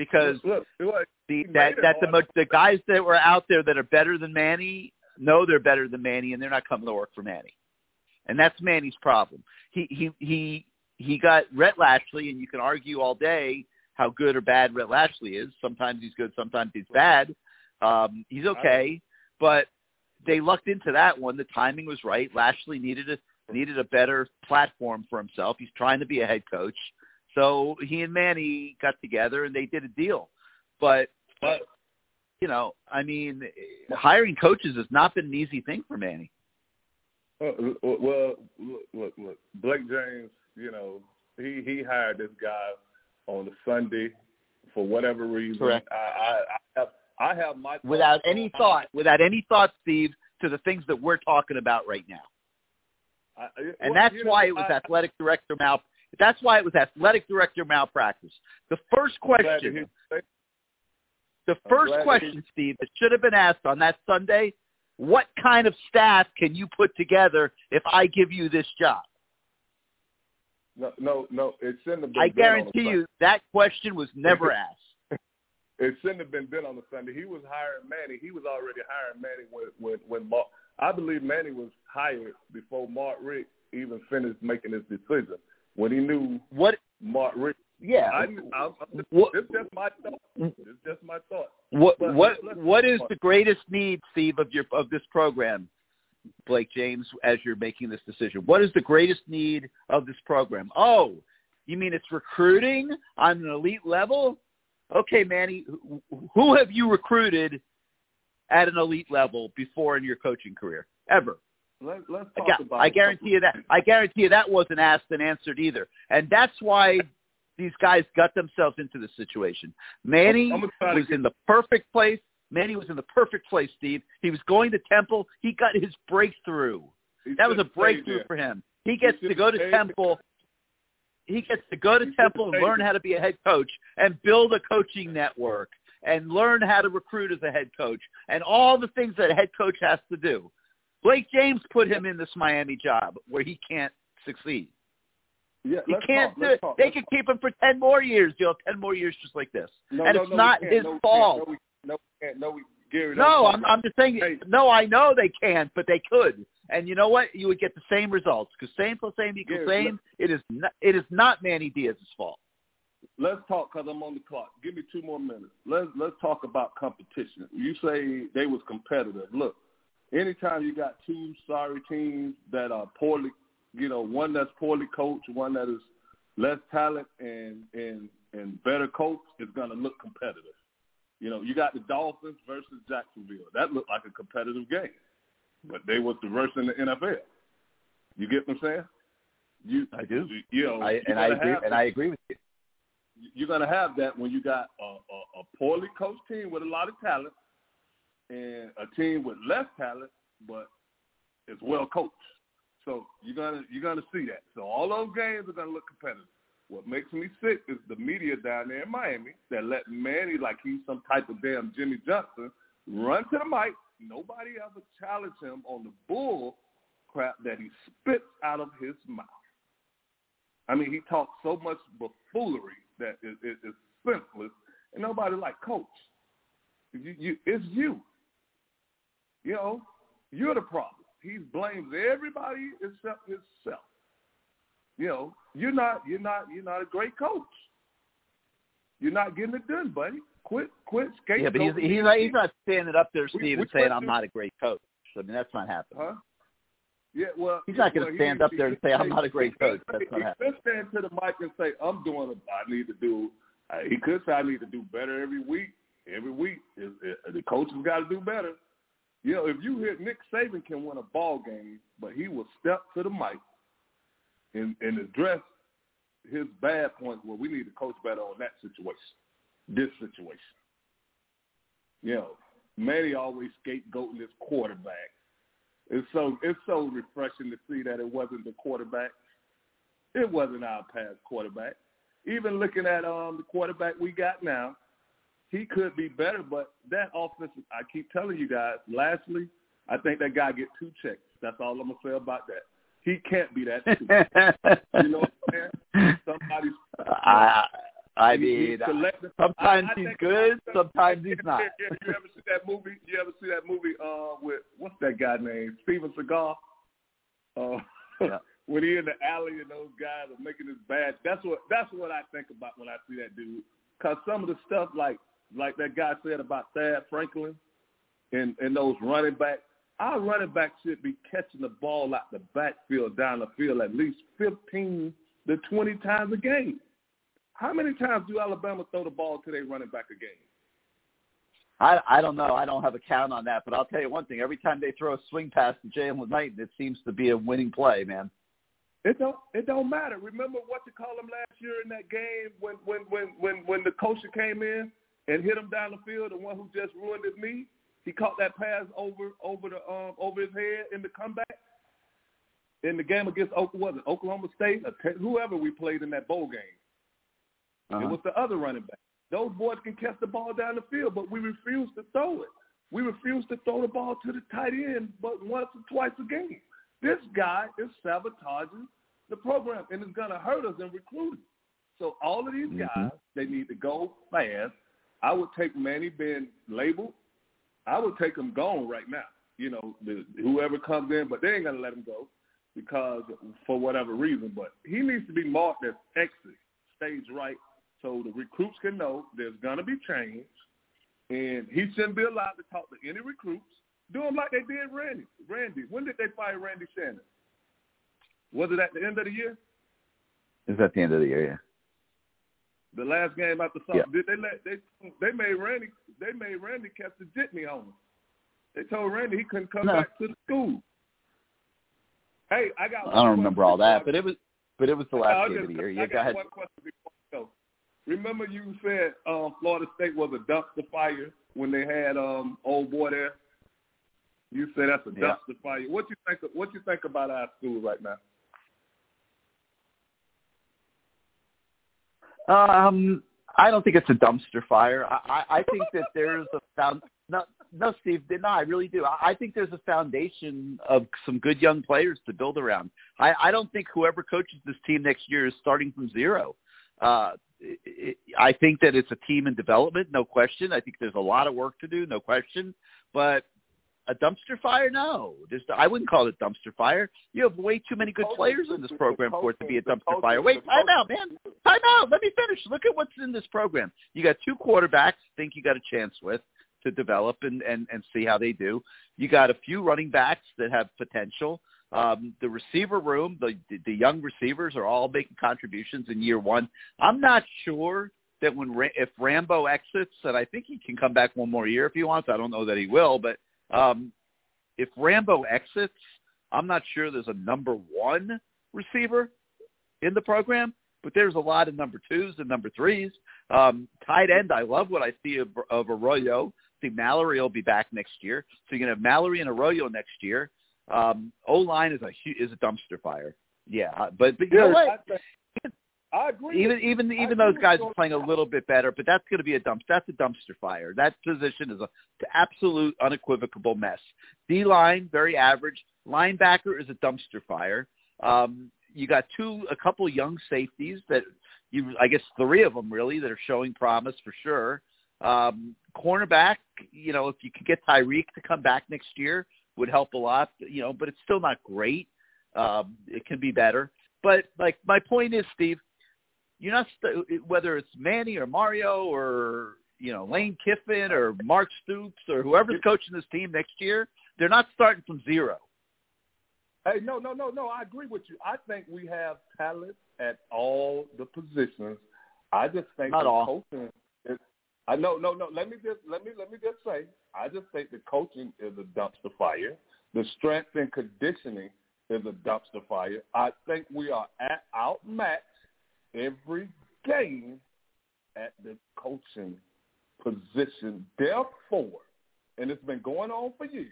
because look, look, the that that the mo- the guys that were out there that are better than Manny know they're better than Manny and they're not coming to work for Manny, and that's Manny's problem. He he he he got Rhett Lashlee, and you can argue all day how good or bad Rhett Lashlee is. Sometimes he's good, sometimes he's bad. Um, he's okay, but they lucked into that one. The timing was right. Lashlee needed a needed a better platform for himself. He's trying to be a head coach. So he and Manny got together and they did a deal. But But you know, I mean, hiring coaches has not been an easy thing for Manny. Uh, well, look, look, look. Blake James, you know, he he hired this guy on a Sunday for whatever reason. Correct. I I, I have I have my Without any thought, without any thought, Steve, to the things that we're talking about right now. I, And that's you know, why it was I- athletic director mal. That's why it was athletic director malpractice. The first I'm glad to question, hear you say- the first question, Steve, that should have been asked on that Sunday: What kind of staff can you put together if I give you this job? No, no, no. It shouldn't have been. I done on a guarantee you that question was never asked. It shouldn't have been done on the Sunday. He was hiring Manny. He was already hiring Manny when when when Mark. I believe Manny was hired before Mark Richt even finished making his decision. When he knew What? Mark Richt, Yeah. I, I'm, I'm just, What- it's just my thought. It's just my thought. What But what what is the greatest need, Steve, of your of this program, Blake James, as you're making this decision? What is the greatest need of this program? Oh, you mean it's recruiting on an elite level? Okay, Manny, who- have you recruited at an elite level before in your coaching career ever? Let, let's I, talk gu- about. I guarantee you that. I guarantee you that wasn't asked and answered either, and that's why these guys got themselves into this situation. Manny I'm gonna try to was get- in the perfect place. Manny was in the perfect place, Steve. He was going to Temple. He got his breakthrough. He That was a breakthrough for him. He gets to go to Temple. He gets to go to He Temple and learn how to be a head coach and build a coaching network and learn how to recruit as a head coach and all the things that a head coach has to do. Blake James put him in this Miami job where he can't succeed. Yeah, He can't talk, do it. talk, They could keep him for ten more years, you know, ten more years just like this. No, and no, it's no, not his fault. Can't. No, no. Gary. No, I'm, I'm just saying. Hey. No, I know they can't, but they could. And you know what? You would get the same results because same plus same equals Yeah, same. It is not. It is not Manny Diaz's fault. Let's talk because I'm on the clock. Give me two more minutes. Let's let's talk about competition. You say they was competitive. Look, anytime you got two sorry teams that are poorly, you know, one that's poorly coached, one that is less talent and and and better coach, it's gonna look competitive. You know, you got the Dolphins versus Jacksonville. That looked like a competitive game, but they was the worst in the NFL. You get what I'm saying? You, I do. You, you know, I, and I agree. And I agree with you. you're going to have that when you got a, a, a poorly coached team with a lot of talent and a team with less talent but is well coached. So you're gonna you're gonna see that. So all those games are gonna look competitive. What makes me sick is the media down there in Miami that let Manny like he's some type of damn Jimmy Johnson run to the mic. Nobody ever challenged him on the bull crap that he spits out of his mouth. I mean, he talks so much buffoonery that is, is, is senseless, and nobody like coach. You, you, it's you. You know, you're the problem. He blames everybody except himself. You know, you're not, you're not, you're not a great coach. You're not getting it done, buddy. Quit, quit skating. Yeah, but he's he's not, he's not standing up there, Steve, and saying I'm not a great coach. I mean, that's not happening. Huh? Yeah, well, He's not gonna well, he- stand up there and say, "I'm not a great coach." That's not he happening. could stand to the mic and say, "I'm doing. what I need to do." Uh, he could say, "I need to do better every week. Every week, is, is, the coach has got to do better." You know, if you hear Nick Saban can win a ball game, but he will step to the mic and, and address his bad points. Well, we need to coach better on that situation, this situation. You know, Manny always scapegoating his quarterback. It's so it's so refreshing to see that it wasn't the quarterback. It wasn't our past quarterback. Even looking at um the quarterback we got now, he could be better, but that offense, I keep telling you guys, lastly, I think that guy get two checks. That's all I'm to say about that. He can't be that you know what I'm saying? Somebody's... I, I mean, sometimes I, I he's good, sometimes he's not. You, ever see that movie? You ever see that movie uh, with, what's that guy name? Steven Seagal? Uh, yeah. when he in the alley and those guys are making his bad. That's what that's what I think about when I see that dude. Cause some of the stuff like like that guy said about Thad Franklin and, and those running backs, our running back should be catching the ball out the backfield down the field at least 15 to 20 times a game. How many times do Alabama throw the ball to their running back a game? I I don't know. I don't have a count on that, but I'll tell you one thing: every time they throw a swing pass to Jalen Knight, it seems to be a winning play, man. It don't it don't matter. Remember what you call him last year in that game when when when when when the coach came in and hit him down the field, the one who just ruined his knee. He caught that pass over over the um, over his head in the comeback in the game against Oklahoma, was it Oklahoma State, whoever we played in that bowl game. Uh-huh. It was the other running back. Those boys can catch the ball down the field, but we refuse to throw it. We refuse to throw the ball to the tight end, but once or twice a game. This guy is sabotaging the program, and it's going to hurt us in recruiting. So all of these mm-hmm. guys, they need to go fast I would take Manny being labeled. I would take him gone right now. You know, the, whoever comes in, but they ain't gonna let him go because for whatever reason. But he needs to be marked as exit, stage right, so the recruits can know there's gonna be change, and he shouldn't be allowed to talk to any recruits. Do them like they did Randy. Randy, when did they fire Randy Shannon? Was it at the end of the year? It's at the end of the year, yeah. The last game after summer, yeah. did they let they they made Randy they made Randy catch the jitney on him. They told Randy he couldn't come no. back to the school. Hey, I got. I don't remember all that, but it was but it was the last game of the year. Yeah, go ahead. One question before Remember you said um, Florida State was a dumpster fire when they had um, old boy there. You said that's a dumpster yeah. fire. What you think? What you think about our school right now? Um, I don't think it's a dumpster fire. I, I think that there's a found no, no, Steve, no, I really do. I think there's a foundation of some good young players to build around. I, I don't think whoever coaches this team next year is starting from zero. Uh, it, I think that it's a team in development, no question. I think there's a lot of work to do, no question. But a dumpster fire? No, There's, I wouldn't call it dumpster fire. You have way too many good players in this program for it to be a dumpster fire. Wait, time out, man. Time out. Let me finish. Look at what's in this program. You got two quarterbacks. Think you got a chance with to develop and and and see how they do. You got a few running backs that have potential. Um, the receiver room, the the young receivers are all making contributions in year one. I'm not sure that when if Rambo exits, and I think he can come back one more year if he wants. I don't know that he will, but um, if Rambo exits, I'm not sure there's a number one receiver in the program, but there's a lot of number twos and number threes. Um, tight end, I love what I see of, of Arroyo. I think Mallory will be back next year, so you're gonna have Mallory and Arroyo next year. Um, O line is a is a dumpster fire. Yeah, but but you know what? I agree. Even even even those guys are playing a little bit better, but that's going to be a dump. That's a dumpster fire. That position is a absolute unequivocal mess. D line very average. Linebacker is a dumpster fire. Um, you got two, a couple young safeties that you, I guess three of them really that are showing promise for sure. Um, cornerback, you know, if you could get Tyrique to come back next year, would help a lot. You know, but it's still not great. Um, it can be better. But like my point is, Steve, you're not st- whether it's Manny or Mario or you know Lane Kiffin or Mark Stoops or whoever's coaching this team next year. They're not starting from zero. Hey, no, no, no, no. I agree with you. I think we have talent at all the positions. I just think not the all. coaching. Is, I know, no, no. Let me just let me let me just say, I just think the coaching is a dumpster fire. The strength and conditioning is a dumpster fire. I think we are at outmatched every game at the coaching position. Therefore, and it's been going on for years.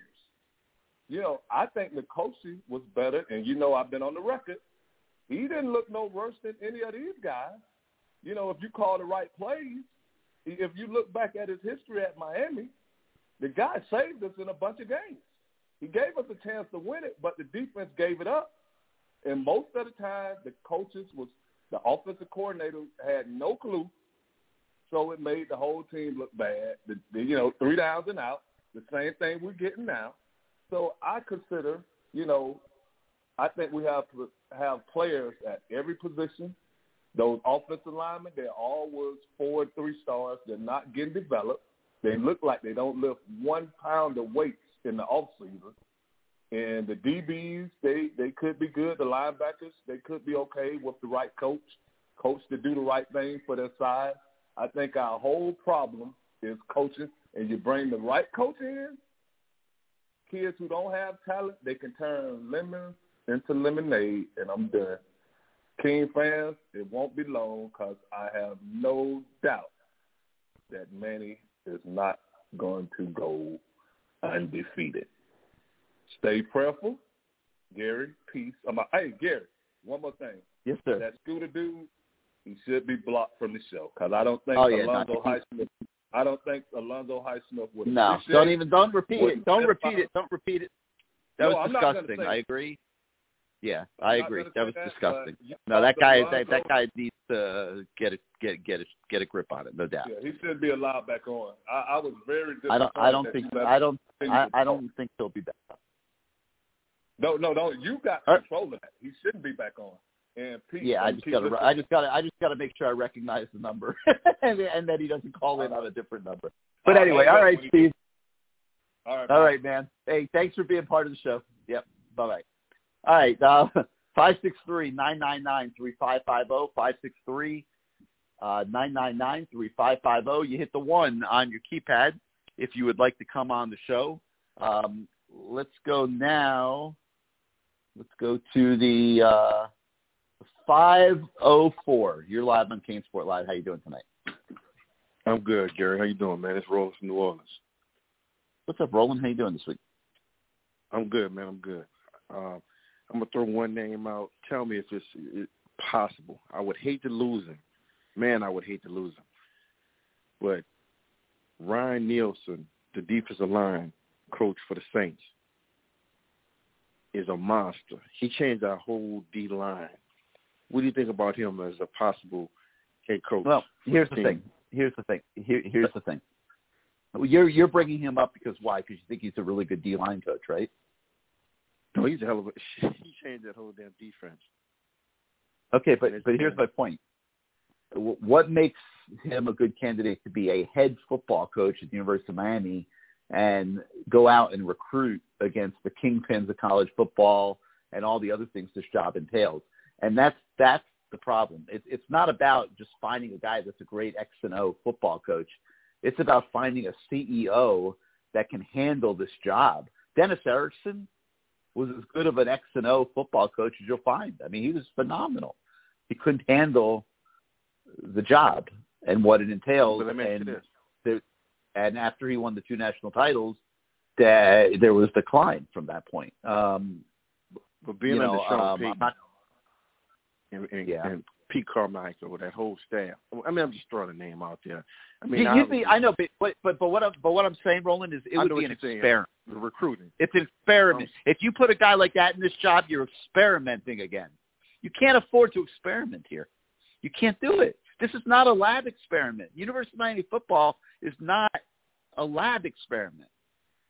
You know, I think coaching was better, and you know, I've been on the record. He didn't look no worse than any of these guys. You know, if you call the right plays, if you look back at his history at Miami, the guy saved us in a bunch of games. He gave us a chance to win it, but the defense gave it up. And most of the time, the coaches was the offensive coordinator had no clue, so it made the whole team look bad. The, the, you know, three downs and out, the same thing we're getting now. So I consider, you know, I think we have to have players at every position. Those offensive linemen, they're always four and three stars. They're not getting developed. They look like they don't lift one pound of weights in the off season. And the DBs, they they could be good. The linebackers, they could be okay with the right coach, coach to do the right thing for their side. I think our whole problem is coaching, and you bring the right coach in. Kids who don't have talent, they can turn lemons into lemonade, and I'm done. King fans, it won't be long because I have no doubt that Manny is not going to go undefeated. Stay prayerful. Gary, peace. I'm a, hey, Gary, one more thing. Yes, sir. That scooter dude, he should be blocked from the show because I don't think oh, yeah, Alonzo Highsmith. I don't think Alonzo Highsmith would. No, don't even don't repeat it. Don't repeat it. Don't repeat it. That no, was disgusting. I agree. Yeah, I I'm agree. That was gonna disgusting. No, that guy that, that guy needs to get a get get a get a grip on it, no doubt. Yeah, he should be allowed back on. I, I was very. I don't I don't think I don't I, I don't think he'll be back. No, no, no. You got control of that. He shouldn't be back on. And Pete, Yeah, I just gotta I just gotta I just gotta make sure I recognize the number and, and that he doesn't call in on a different number. But I'll anyway, hang all right, Steve. All right, All right, man. Hey, thanks for being part of the show. Yep. Bye bye. All right. Uh, five six three nine nine nine three five five zero. Five six three uh, nine nine nine three five five zero. You hit the one on your keypad if you would like to come on the show. Um, let's go now. Let's go to the uh, five oh four. You're live on CaneSport Live. How you doing tonight? I'm good, Gary. How you doing, man? It's Roland from New Orleans. What's up, Roland? How you doing this week? I'm good, man. I'm good. Um, I'm gonna throw one name out. Tell me if it's it, possible. I would hate to lose him. Man, I would hate to lose him. But Ryan Nielsen, the defensive line coach for the Saints, is a monster. He changed our whole D line. What do you think about him as a possible head coach? Well, here's the team? thing. Here's the thing. Here, here's the thing. You're you're bringing him up because why? Because you think he's a really good D line coach, right? No, he's a hell of a. He changed that whole damn defense. Okay, but but here's my point. What makes him a good candidate to be a head football coach at the University of Miami and go out and recruit against the kingpins of college football and all the other things this job entails? And that's that's the problem. It's it's not about just finding a guy that's a great X and O football coach. It's about finding a CEO that can handle this job. Dennis Erickson was as good of an X and O football coach as you'll find. I mean, he was phenomenal. He couldn't handle the job and what it entails. But let me ask you and and after he won the two national titles, that there was decline from that point. Um, But being you know, under Sean um, Payton and, and, Yeah. and Pete Carmichael, that whole staff. I mean, I'm just throwing a name out there. I mean, you, obviously, be, I know, but but but, what I'm but what I'm saying, Roland, is it I would be an saying. experiment. the recruiting. It's an experiment. If you put a guy like that in this job, you're experimenting again. You can't afford to experiment here. You can't do it. This is not a lab experiment. University of Miami football is not a lab experiment.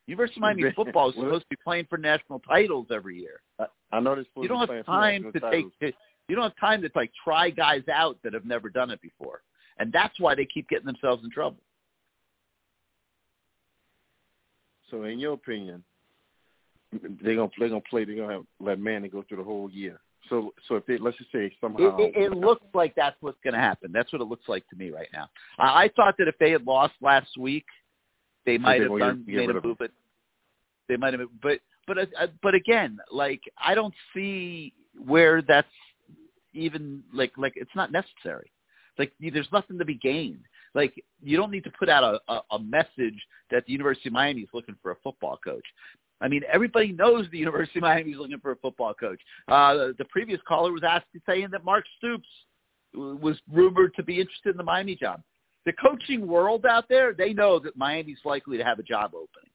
University of Miami football is supposed to be playing for national titles every year. I, I know they're You don't have time to take. You don't have time to like try guys out that have never done it before, and that's why they keep getting themselves in trouble. So, in your opinion, they're gonna they're gonna play. They're gonna have, let Manny go through the whole year. So so if they let's just say somehow It, it, it looks like that's what's going to happen. That's what it looks like to me right now. I, I thought that if they had lost last week, they might have done get made a move, but they might have. But but uh, but again, like I don't see where that's even like like it's not necessary. Like there's nothing to be gained. Like you don't need to put out a, a, a message that the University of Miami is looking for a football coach. I mean, everybody knows the University of Miami is looking for a football coach. Uh, the, previous caller was asking, saying that Mark Stoops was rumored to be interested in the Miami job. The coaching world out there, they know that Miami's likely to have a job opening.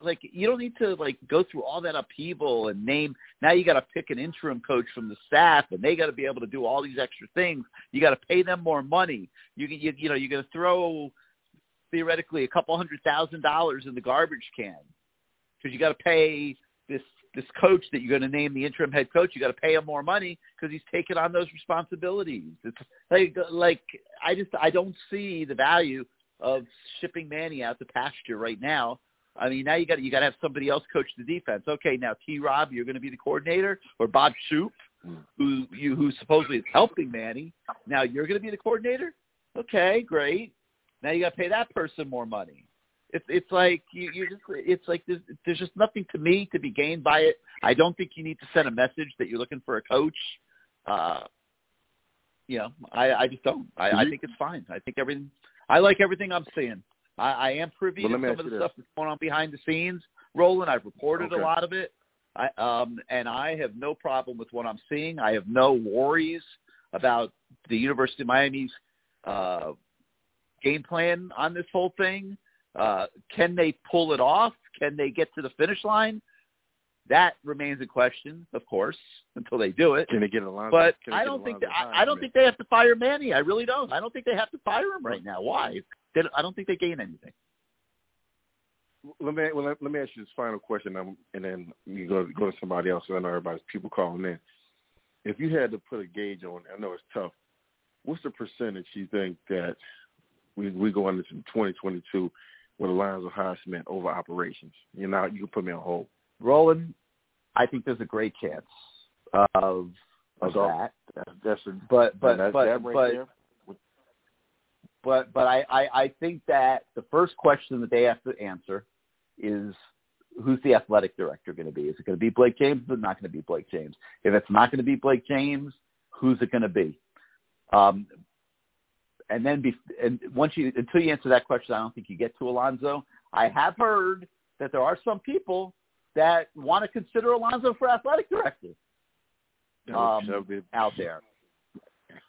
Like you don't need to like go through all that upheaval and name. Now you got to pick an interim coach from the staff, and they got to be able to do all these extra things. You got to pay them more money. You you, you know you're going to throw theoretically a couple hundred thousand dollars in the garbage can because you got to pay this this coach that you're going to name the interim head coach. You got to pay him more money because he's taking on those responsibilities. It's like like I just I don't see the value of shipping Manny out to pasture right now. I mean, now you got you got to have somebody else coach the defense. Okay, now T. Rob, you're going to be the coordinator, or Bob Shoop, who you who supposedly is helping Manny. Now you're going to be the coordinator. Okay, great. Now you got to pay that person more money. It's it's like you you just it's like there's, there's just nothing to me to be gained by it. I don't think you need to send a message that you're looking for a coach. Uh, you know, I I just don't. I, I think it's fine. I think everything. I like everything I'm seeing. I, I am privy Well, to some of the you stuff that's going on behind the scenes. Roland, I've reported Okay. a lot of it. I um and I have no problem with what I'm seeing. I have no worries about the University of Miami's uh game plan on this whole thing. Uh can they pull it off? Can they get to the finish line? That remains a question, of course, until they do it. Can they get Alonzo? But I don't think Alonzo that, I, I don't man? think they have to fire Manny. I really don't. I don't think they have to fire him right now. Why? They, I don't think they gain anything. Let me well, let, let me ask you this final question, um, and then you go go to somebody else. 'cause I know everybody's people calling in. If you had to put a gauge on, I know it's tough. What's the percentage you think that we we go into 2022 with Alonzo Highsmith over operations? You know, you can put me on hold. Roland, I think there's a great chance of of That's that. That's that's a, But but that, but that right but, there. but but I, I I think that the first question that they have to answer is who's the athletic director going to be? Is it going to be Blake James? Is it not going to be Blake James? If it's not going to be Blake James, who's it going to be? Um, and then be, and once you until you answer that question, I don't think you get to Alonzo. I have heard that there are some people that want to consider Alonzo for athletic director um, be- out there.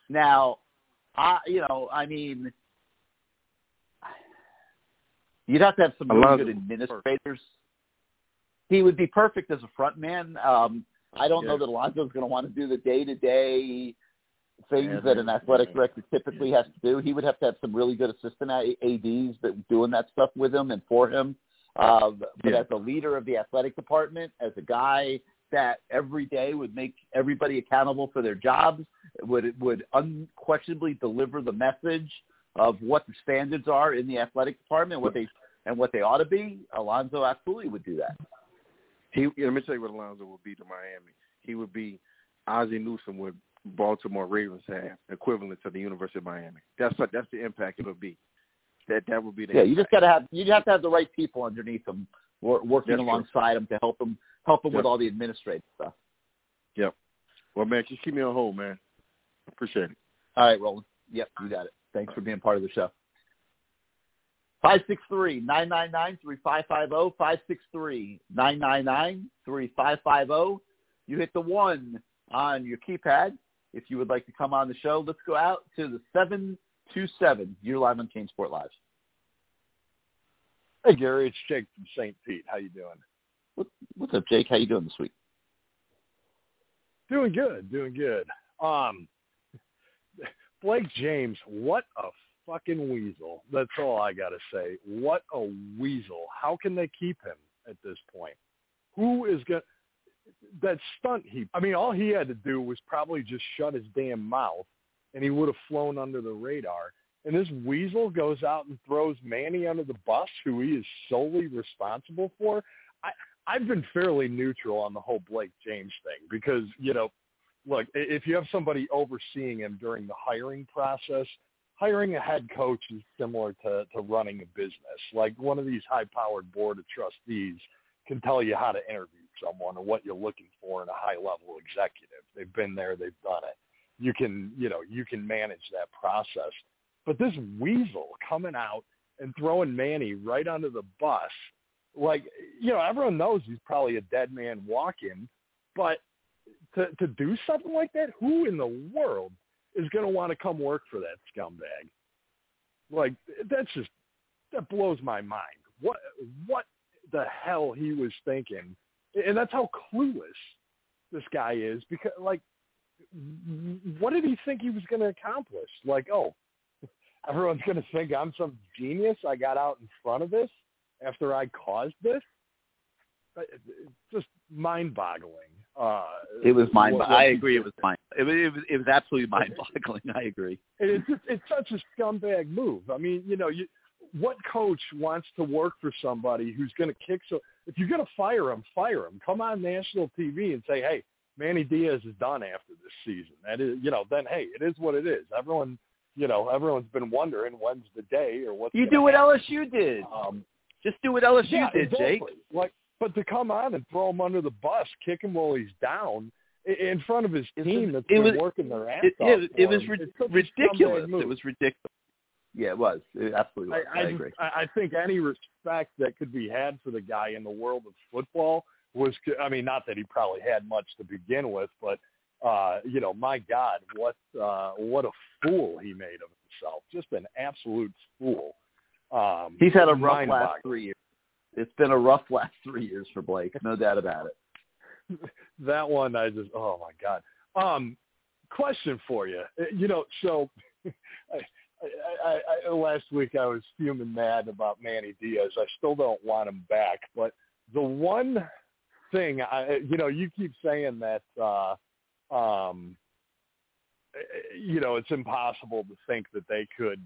Now, I you know, I mean, you'd have to have some really good administrators. He would be perfect as a front man. Um, I don't know Yeah. that Alonzo's going to want to do the day to day things Yeah, that an athletic director typically has to do. He would have to have some really good assistant ads that doing that stuff with him and for him. Uh, but Yeah. as a leader of the athletic department, as a guy that every day would make everybody accountable for their jobs, would would unquestionably deliver the message of what the standards are in the athletic department, what they and what they ought to be. Alonzo absolutely would do that. He let me tell you what Alonzo would be to Miami. He would be Ozzie Newsome with Baltimore Ravens have, equivalent to the University of Miami. That's what that's the impact it would be. That that would be the Yeah, you just got to have you have to have the right people underneath them working That's true. alongside them to help them help them with all the administrative stuff. Yep. Well, man, just keep me on hold, man. Appreciate it. All right, Roland. Yep, you got it. Thanks for being part of the show. 563-999-3550, 563-999-3550. You hit the one on your keypad if you would like to come on the show. Let's go out to the seven two seven. You're live on CaneSport Live. Hey Gary, it's Jake from St. Pete. How you doing? What, what's up, Jake? How you doing this week? Doing good, doing good. Um, Blake James, what a fucking weasel. That's all I gotta say. What a weasel. How can they keep him at this point? Who is going that stunt he I mean all he had to do was probably just shut his damn mouth and he would have flown under the radar. And this weasel goes out and throws Manny under the bus, who he is solely responsible for. I I've been fairly neutral on the whole Blake James thing because, you know, look, if you have somebody overseeing him during the hiring process, hiring a head coach is similar to, to running a business. Like one of these high-powered board of trustees can tell you how to interview someone or what you're looking for in a high-level executive. They've been there, they've done it. You can, you know, you can manage that process. But this weasel coming out and throwing Manny right under the bus, like, you know, everyone knows he's probably a dead man walking, but to to do something like that, who in the world is going to want to come work for that scumbag? Like that's just that blows my mind. What what the hell he was thinking, and that's how clueless this guy is. Because like, what did he think he was going to accomplish? Like, oh, everyone's going to think I'm some genius. I got out in front of this after I caused this. It's just mind-boggling. Uh, It was mind. I agree. It was mind. It was, it was. It was absolutely mind-boggling. I agree. And it's just, it's such a scumbag move. I mean, you know, you what coach wants to work for somebody who's going to kick so if you're going to fire him, fire him. Come on national TV and say, "Hey, Manny Diaz is done after this season." That is, you know, then hey, it is what it is. Everyone, you know, everyone's been wondering when's the day or what's You do what happen. LSU did. Um, Just do what LSU yeah, did, Jake. Like, but to come on and throw him under the bus, kick him while he's down in front of his team that's it been was- working their ass It, off. it, it was him, rid- it's such a ridiculous. It was ridiculous. Yeah, it was. It absolutely was. I, I, I, agree. just, I think any respect that could be had for the guy in the world of football was, I mean, not that he probably had much to begin with, but uh, you know, my God, what uh, what a fool he made of himself. Just an absolute fool. Um, He's had a rough last three years. It's been a rough last three years for Blake, no doubt about it. that one I just oh my god. Um, question for you. Uh, You know, so I, I, I, last week I was fuming mad about Manny Diaz. I still don't want him back, but the one thing I, you know, you keep saying that, uh, um, you know, it's impossible to think that they could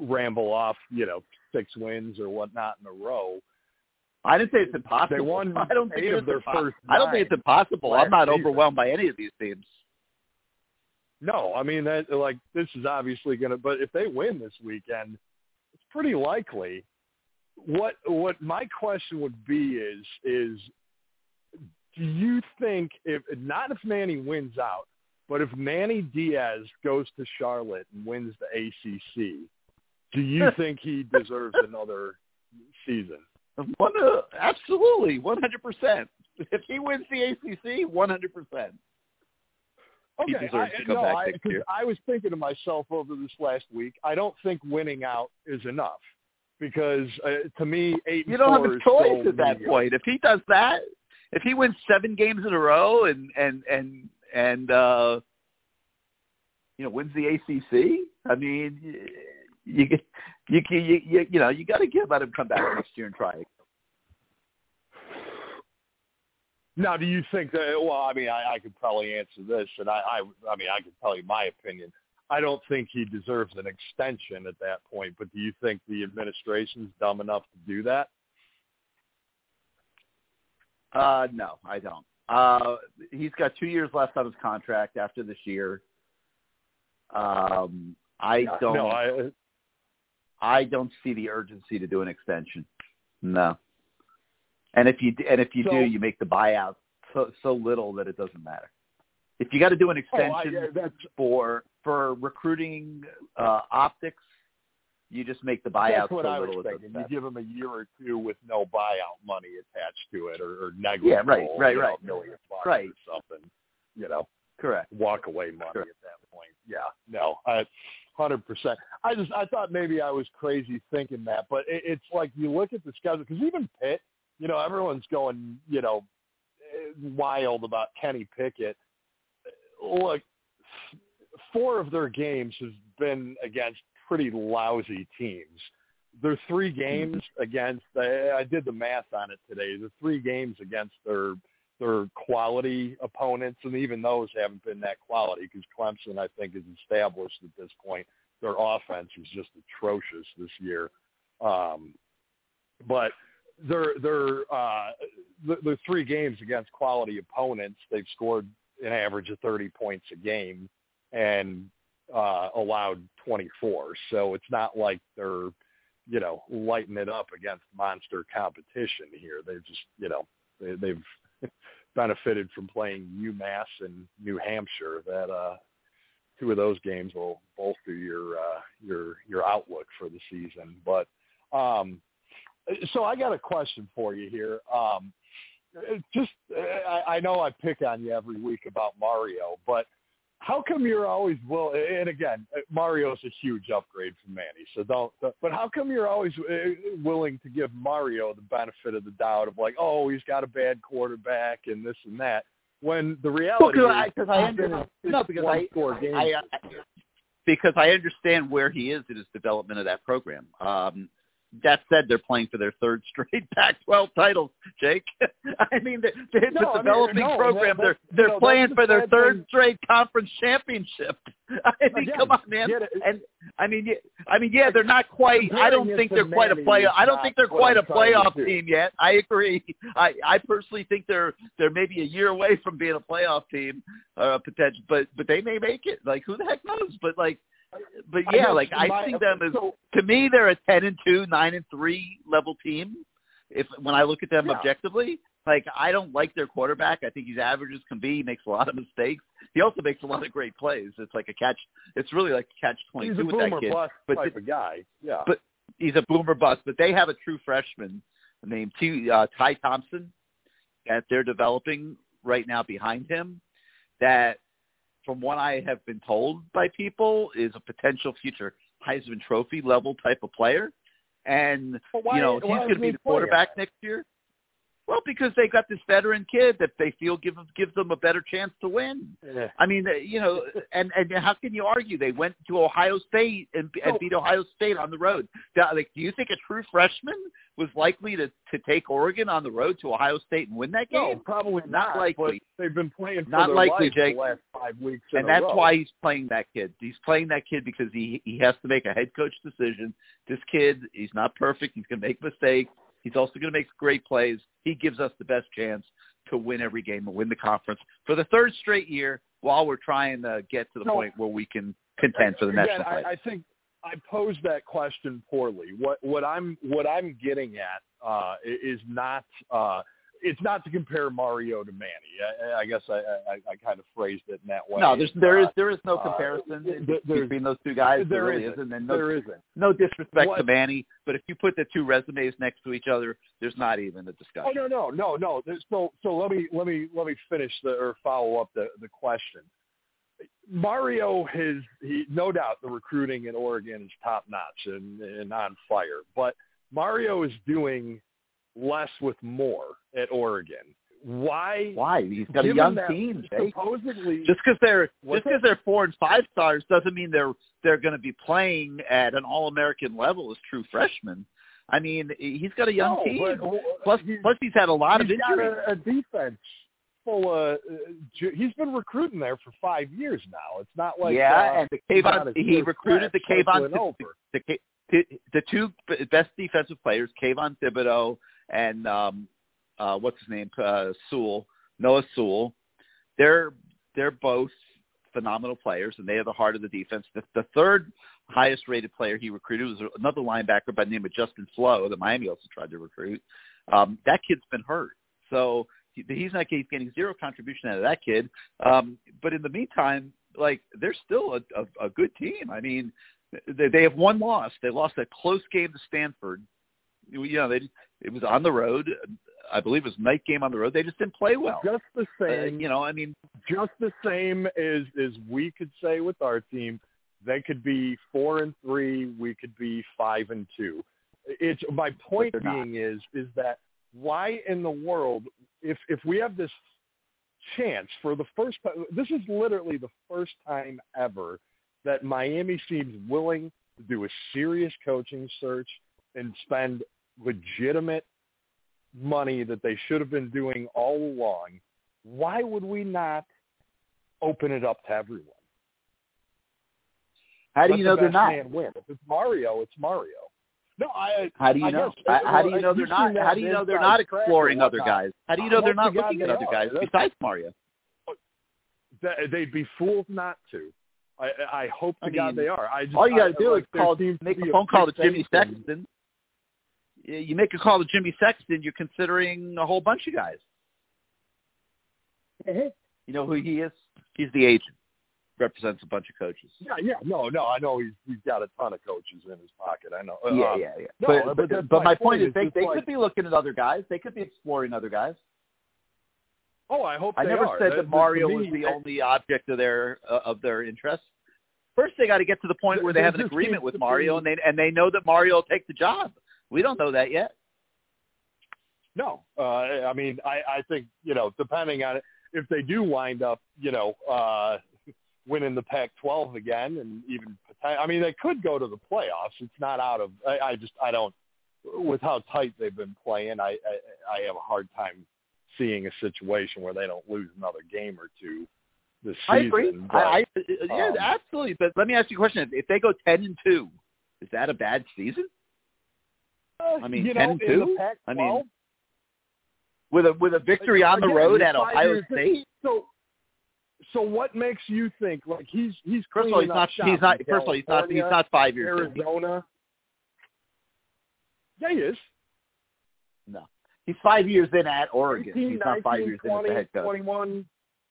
ramble off, you know, six wins or whatnot in a row. I didn't say it's impossible. They won I don't think eight it of their impo- first I don't think it's impossible. I'm not season. overwhelmed by any of these teams. No, I mean that like this is obviously going to. But if they win this weekend, it's pretty likely. What what my question would be is is do you think if not if Manny wins out, but if Manny Diaz goes to Charlotte and wins the ACC, do you think he deserves another season? One, uh, absolutely, 100%. If he wins the ACC, 100%. He Okay, deserves I, to come no, back I, next year. I was thinking to myself over this last week. I don't think winning out is enough because uh, to me, eight. You don't have a choice at that point. If he does that, if he wins seven games in a row and and and and uh you know wins the ACC, I mean, you you you you, you, you know you got to give let him come back next year and try. it. Now, do you think that? Well, I mean, I, I could probably answer this, and I, I, I mean, I could tell you my opinion. I don't think he deserves an extension at that point. But do you think the administration's dumb enough to do that? Uh, no, I don't. Uh, he's got two years left on his contract after this year. Um, I don't. No, I, I don't see the urgency to do an extension. No. And if you and if you So- do, you make the buyout so so little that it doesn't matter. If you got to do an oh, I, extension for for recruiting uh, optics, you just make the buyout that's what so I was little it thinking. doesn't You give them a year or two with no buyout money attached to it, or, or negligible. Yeah, right, right, you know, right. million bucks Right. or something. You know. Correct. walk away money Sure. at that point. Yeah, no, hundred percent. I just I thought maybe I was crazy thinking that, but it, it's like you look at the schedule because even Pitt, you know, everyone's going, you know, wild about Kenny Pickett. Look, four of their games has been against pretty lousy teams. Their three games against I did the math on it today. The three games against their their quality opponents, and even those haven't been that quality because Clemson, I think, is established at this point. Their offense is just atrocious this year. Um, but their their uh, the, the three games against quality opponents, they've scored an average of 30 points a game and uh, allowed 24. So it's not like they're, you know, lighting it up against monster competition here. They've just, you know, they, they've benefited from playing UMass and New Hampshire. That uh, two of those games will bolster your uh, your your outlook for the season. But um, so I got a question for you here. Um, just I, I know I pick on you every week about Mario, but how come you're always will? And again, Mario's a huge upgrade from Manny, so don't. But how come you're always uh, willing to give Mario the benefit of the doubt of like, oh, he's got a bad quarterback and this and that, when the reality well, is, I, I understand, no, because I, I, I, because I understand where he is in his development of that program. Um, that said, they're playing for their third straight Pac-12 titles, Jake. I mean, the, the, no, the developing I mean, no, program, that, they're they're no, playing for their third thing. straight conference championship. I mean, Again, come on, man. it. And I mean, yeah, I mean, yeah, they're not quite. I don't think they're quite a play. I don't think they're quite a playoff team yet. I agree. I I personally think they're they're maybe a year away from being a playoff team, uh, potential. But but they may make it. Like who the heck knows? But like but I yeah, guess like I my- see them as so- to me they're a ten and two, nine and three level team. If when I look at them Yeah. objectively, like I don't like their quarterback. I think he's average as can be. He makes a lot of mistakes. He also makes a lot of great plays. It's like a catch. It's really like a catch twenty two with that kid. bust But type of guy. Yeah. but he's a boomer bust. But they have a true freshman named T, uh, Ty Thompson that they're developing right now behind him. That, from what I have been told by people, is a potential future Heisman Trophy level type of player. And But why- you know he's going to be the quarterback next year. Well, because they got this veteran kid that they feel gives gives them a better chance to win. Yeah. I mean, uh, you know, and and how can you argue? They went to Ohio State and, and beat Ohio State on the road. Do- Like, do you think a true freshman was likely to to take Oregon on the road to Ohio State and win that No, game? probably Not not. likely. They've been playing for Not their likely, lives Jake. the last five weeks, and that's row. why he's playing that kid. He's playing that kid because he he has to make a head coach decision. This kid, he's not perfect. He's going to make mistakes. He's also going to make great plays. He gives us the best chance to win every game and win the conference for the third straight year while we're trying to get to the No. point where we can contend for the Again, national title. I, I think I posed that question poorly. What what I'm what I'm getting at uh, is not uh, it's not to compare Mario to Manny. I, I guess I, I, I kind of phrased it in that way. no, there's there is Uh, there is no uh, comparison th- there's- between those two guys. There, there really isn't. isn't, and no, there isn't. no disrespect to Manny, but if you put the two resumes next to each other, there's not even a discussion. Oh no no no no. There's- So so let me let me let me finish the or follow up the the question. Mario has he no doubt the recruiting in Oregon is top notch and, and on fire, but Mario is doing less with more at Oregon. Why? Why? He's got a young that team, Supposedly, Just because they're just because they're four and five stars doesn't mean they're they're going to be playing at an All American level as true freshmen. I mean, he's got a young No, team. but plus, he's- plus he's had a lot of he's got injuries. a, a defense full of. Uh, ju- he's been recruiting there for five years now. It's not like yeah, uh, and the he's Kayvon he recruited the stretch Kayvon the, the, the the two best defensive players, Kayvon Thibodeaux and um uh what's his name uh Sewell Noah Sewell. They're they're both phenomenal players, and they are the heart of the defense. The, the third highest rated player he recruited was another linebacker by the name of Justin Flowe that Miami also tried to recruit. Um, that kid's been hurt, so he, he's not he's getting zero contribution out of that kid. Um, but in the meantime, like they're still a, a, a good team. I mean, they, they have one loss. They lost a close game to Stanford. You know, they it was on the road. I believe it was night game on the road. They just didn't play well. Just the Uh, same. you know, I mean, just the same as as we could say with our team. They could be four and three. We could be five and two. It's my point being is is that why in the world if if we have this chance for the first time this is literally the first time ever that Miami seems willing to do a serious coaching search and spend legitimate money that they should have been doing all along why would we not open it up to everyone? how do Let you the know they're not? If it's Mario, it's Mario. No, I. How do you I know? guess- How, how do you know they're not? How do you know they're not exploring other guys? How do you know they're not looking at other guys That's- besides Mario? They'd be fools not to. I, I hope to I God they are. I just, All you got to do is call, make a phone call to Jimmy. Sexton. Yeah, You make a call to Jimmy Sexton, you're considering a whole bunch of guys. Mm-hmm. You know who he is? He's the agent. Represents a bunch of coaches. Yeah, yeah, no, no. I know he's he's got a ton of coaches in his pocket. I know. Yeah, Uh, yeah, yeah. No, but but but, but my my point point is, is they, they like- could be looking at other guys. They could be exploring other guys. Oh, I hope I they never are. said That- that Mario me, was the that- only object of their uh, of their interest. First, they got to get to the point where they There have an agreement with Mario, and they and they know that Mario will take the job. We don't know that yet. No, uh, I mean, I, I think you know, depending on it, if they do wind up, you know, uh, winning the Pac-12 again, and even, I mean, they could go to the playoffs. It's not out of. I, I just, I don't. With how tight they've been playing, I, I, I have a hard time seeing a situation where they don't lose another game or two this I season. agree. but, I, I yeah, um, absolutely. But let me ask you a question: If they go ten and two, is that a bad season? I mean, you know, and in 2? the Pac-12, I mean, With a with a victory on the Again, road at Ohio. State. So, so what makes you think like he's he's First of all, he's not. He's not. First of all, he's not. He's not five years. in. Arizona. Yeah, he is. No, he's five years in at Oregon. 18, he's not five years 20, in as the head coach. 21.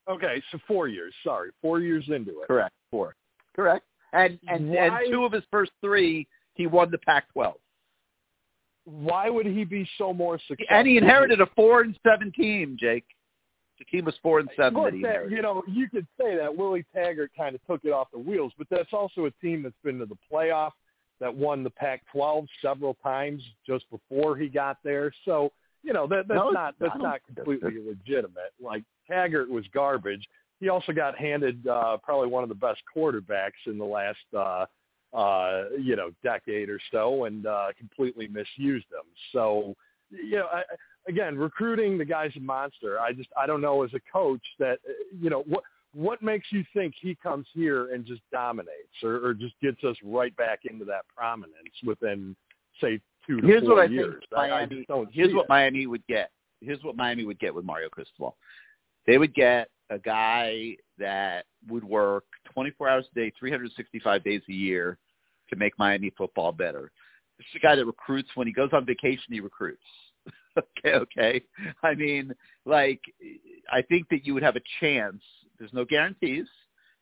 Okay, so four years. Sorry, four years into it. Correct. Four. Correct. And and Why- and two of his first three, he won the Pac-12, Why would he be so more successful? and he inherited a four and seven team. Jake, the team was four and seven that you know, you could say that Willie Taggart kind of took it off the wheels, but that's also a team that's been to the playoff, that won the Pac-12 several times just before he got there. So, you know, that that's No, not that's not that's completely legitimate. Like Taggart was garbage. He also got handed uh, probably one of the best quarterbacks in the last uh, uh, you know decade or so, and uh, completely misused them. So, you know, I, again, recruiting the guy's a monster. I just I don't know as a coach that uh, you know what what makes you think he comes here and just dominates or, or just gets us right back into that prominence within say two to Here's four what I years? think I, I don't here's what it. Miami would get. Here's what Miami would get with Mario Cristobal. They would get a guy that would work 24 hours a day, 365 days a year to make Miami football better. This is a guy that recruits when he goes on vacation. He recruits. okay, okay. I mean, like, I think that you would have a chance. There's no guarantees.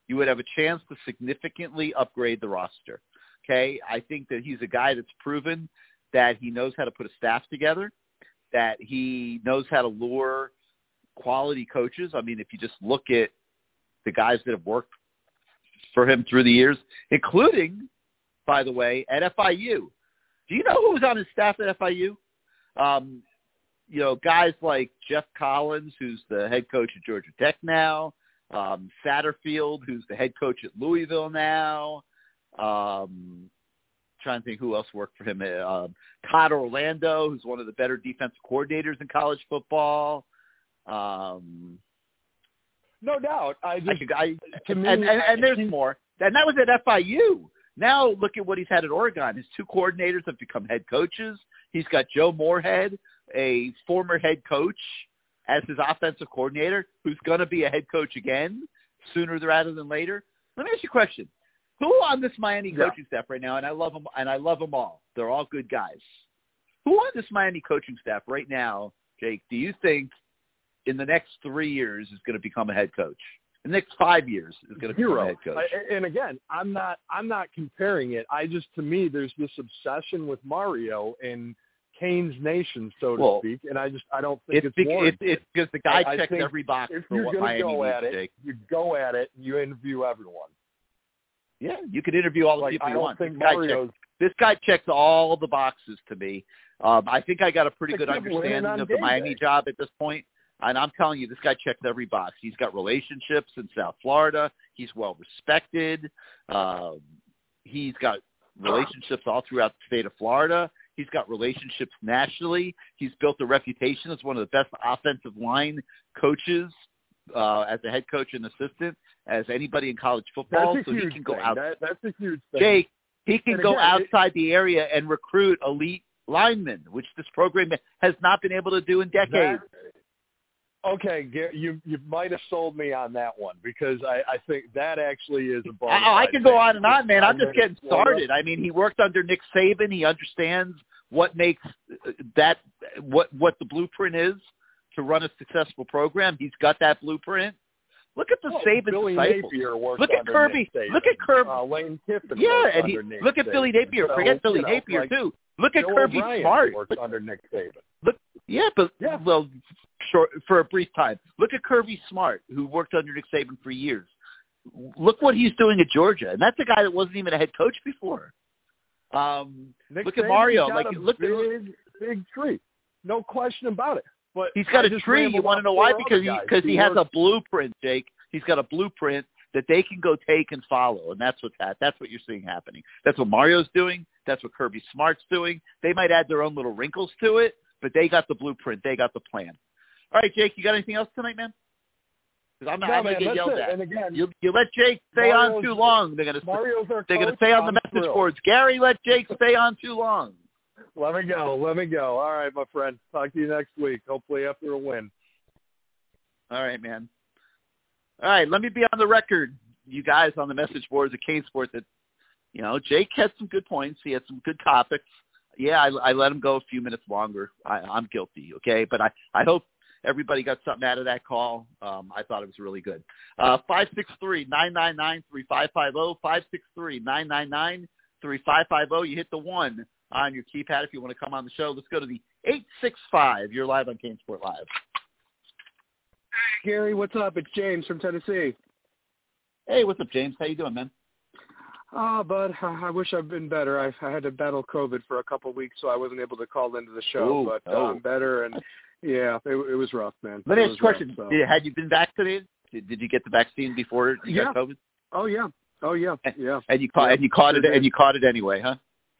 You would have a chance to significantly upgrade the roster. Okay, I think that he's a guy that's proven that he knows how to put a staff together, that he knows how to lure quality coaches. I mean, if you just look at the guys that have worked for him through the years, including, by the way, at FIU. Do you know who was on his staff at FIU? Um, you know, guys like Geoff Collins, who's the head coach at Georgia Tech now, um, Satterfield, who's the head coach at Louisville now. Um, trying to think who else worked for him. Uh, Um, Todd Orlando, who's one of the better defensive coordinators in college football. Um, No doubt. I I just I, to and, me, and, and, I- there's more. And that was at FIU. Now look at what he's had at Oregon. His two coordinators have become head coaches. He's got Joe Moorhead, a former head coach, as his offensive coordinator, who's going to be a head coach again sooner rather than later. Let me ask you a question: Who on this Miami Yeah. coaching staff right now? And I love them, and I love them all. They're all good guys. Who on this Miami coaching staff right now, Jake? Do you think in the next three years is going to become a head coach? In the next five years is going to become a head coach. I, and again, I'm not I'm not comparing it. I just to me there's this obsession with Mario and Canes Nation, so to Well, speak, and I just I don't think it's it's, warranted. it's, because the guy I- I checks think every box if for you're what gonna Miami go at it, Jake. you go at it. You interview everyone. Yeah, you can interview all the Like people I you want. This guy, checks, this guy checks all the boxes to me. Um, I think I got a pretty good understanding of the Miami day. job at this point. And I'm telling you, this guy checks every box. He's got relationships in South Florida. He's well respected. Um, he's got relationships all throughout the state of Florida. He's got relationships nationally. He's built a reputation as one of the best offensive line coaches uh, as a head coach and assistant as anybody in college football. so he can go thing. out. That, that's a huge thing. Jake, he can And go again, it- outside the area and recruit elite linemen, which this program has not been able to do in decades. That- Okay, you you might have sold me on that one because I, I think that actually is a bonus. I, I can go on and on, man. I'm just getting started. I mean, he worked under Nick Saban. He understands what makes uh, that what what the blueprint is to run a successful program. He's got that blueprint. Look at the Well, Saban Billy disciples. Napier worked Look at Kirby. Look at Kirby. Uh, Lane Kiffin. Yeah, and he, look at Billy Napier. So, Forget Billy know, Napier like, too. Look at Joe Kirby O'Brien Smart. worked under Nick Saban. Yeah, but Yeah. well, short for a brief time. Look at Kirby Smart, who worked under Nick Saban for years. Look what he's doing at Georgia, and that's a guy that wasn't even a head coach before. Um, Nick look at Mario. Like, look at big, big tree. No question about it. But He's got I a tree. You want to know why? Because he because who he has a blueprint, Jake. He's got a blueprint that they can go take and follow, and that's what that. That's what you're seeing happening. That's what Mario's doing. That's what Kirby Smart's doing. They might add their own little wrinkles to it, but they got the blueprint. They got the plan. All right, Jake, you got anything else tonight, man? Because I'm, No, I'm gonna get yelled it. at. And again, You you let Jake stay on too long. They're gonna they're gonna stay on the message thrilled. boards. Gary, let Jake stay on too long. Let me go. Let me go. All right, my friend. Talk to you next week. Hopefully after a win. All right, man. All right, let me be on the record, you guys on the message boards at CaneSport, that you know Jake had some good points. He had some good topics. Yeah, I, I let him go a few minutes longer. I, I'm guilty, okay, but I I hope everybody got something out of that call. Um, I thought it was really good. Uh, five six three nine nine nine three five five zero five six three nine nine nine three five five zero. You hit the one on your keypad if you want to come on the show. Let's go to the eight six five. You're live on CaneSport Live. Gary, what's up? It's James from Tennessee. Hey, what's up, James? How you doing, man? Oh, bud, I I wish I'd been better. I, I had to battle COVID for a couple of weeks, so I wasn't able to call into the show. Ooh, but uh, oh. I'm better, and yeah, it, it was rough, man. Let me ask you a question. rough, so. Had you been vaccinated? Did, did you get the vaccine before you Yeah. got COVID? Oh yeah, oh yeah, yeah. And you caught Yeah, and you caught sure it did. and you caught it anyway, huh?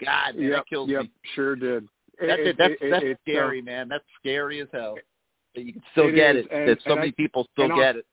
God, man, Yep, that kills yep, me. sure did. That's It- that's it- that's uh, scary, man. That's scary as hell. That you can still get is, it. and- that so many I- people still get it.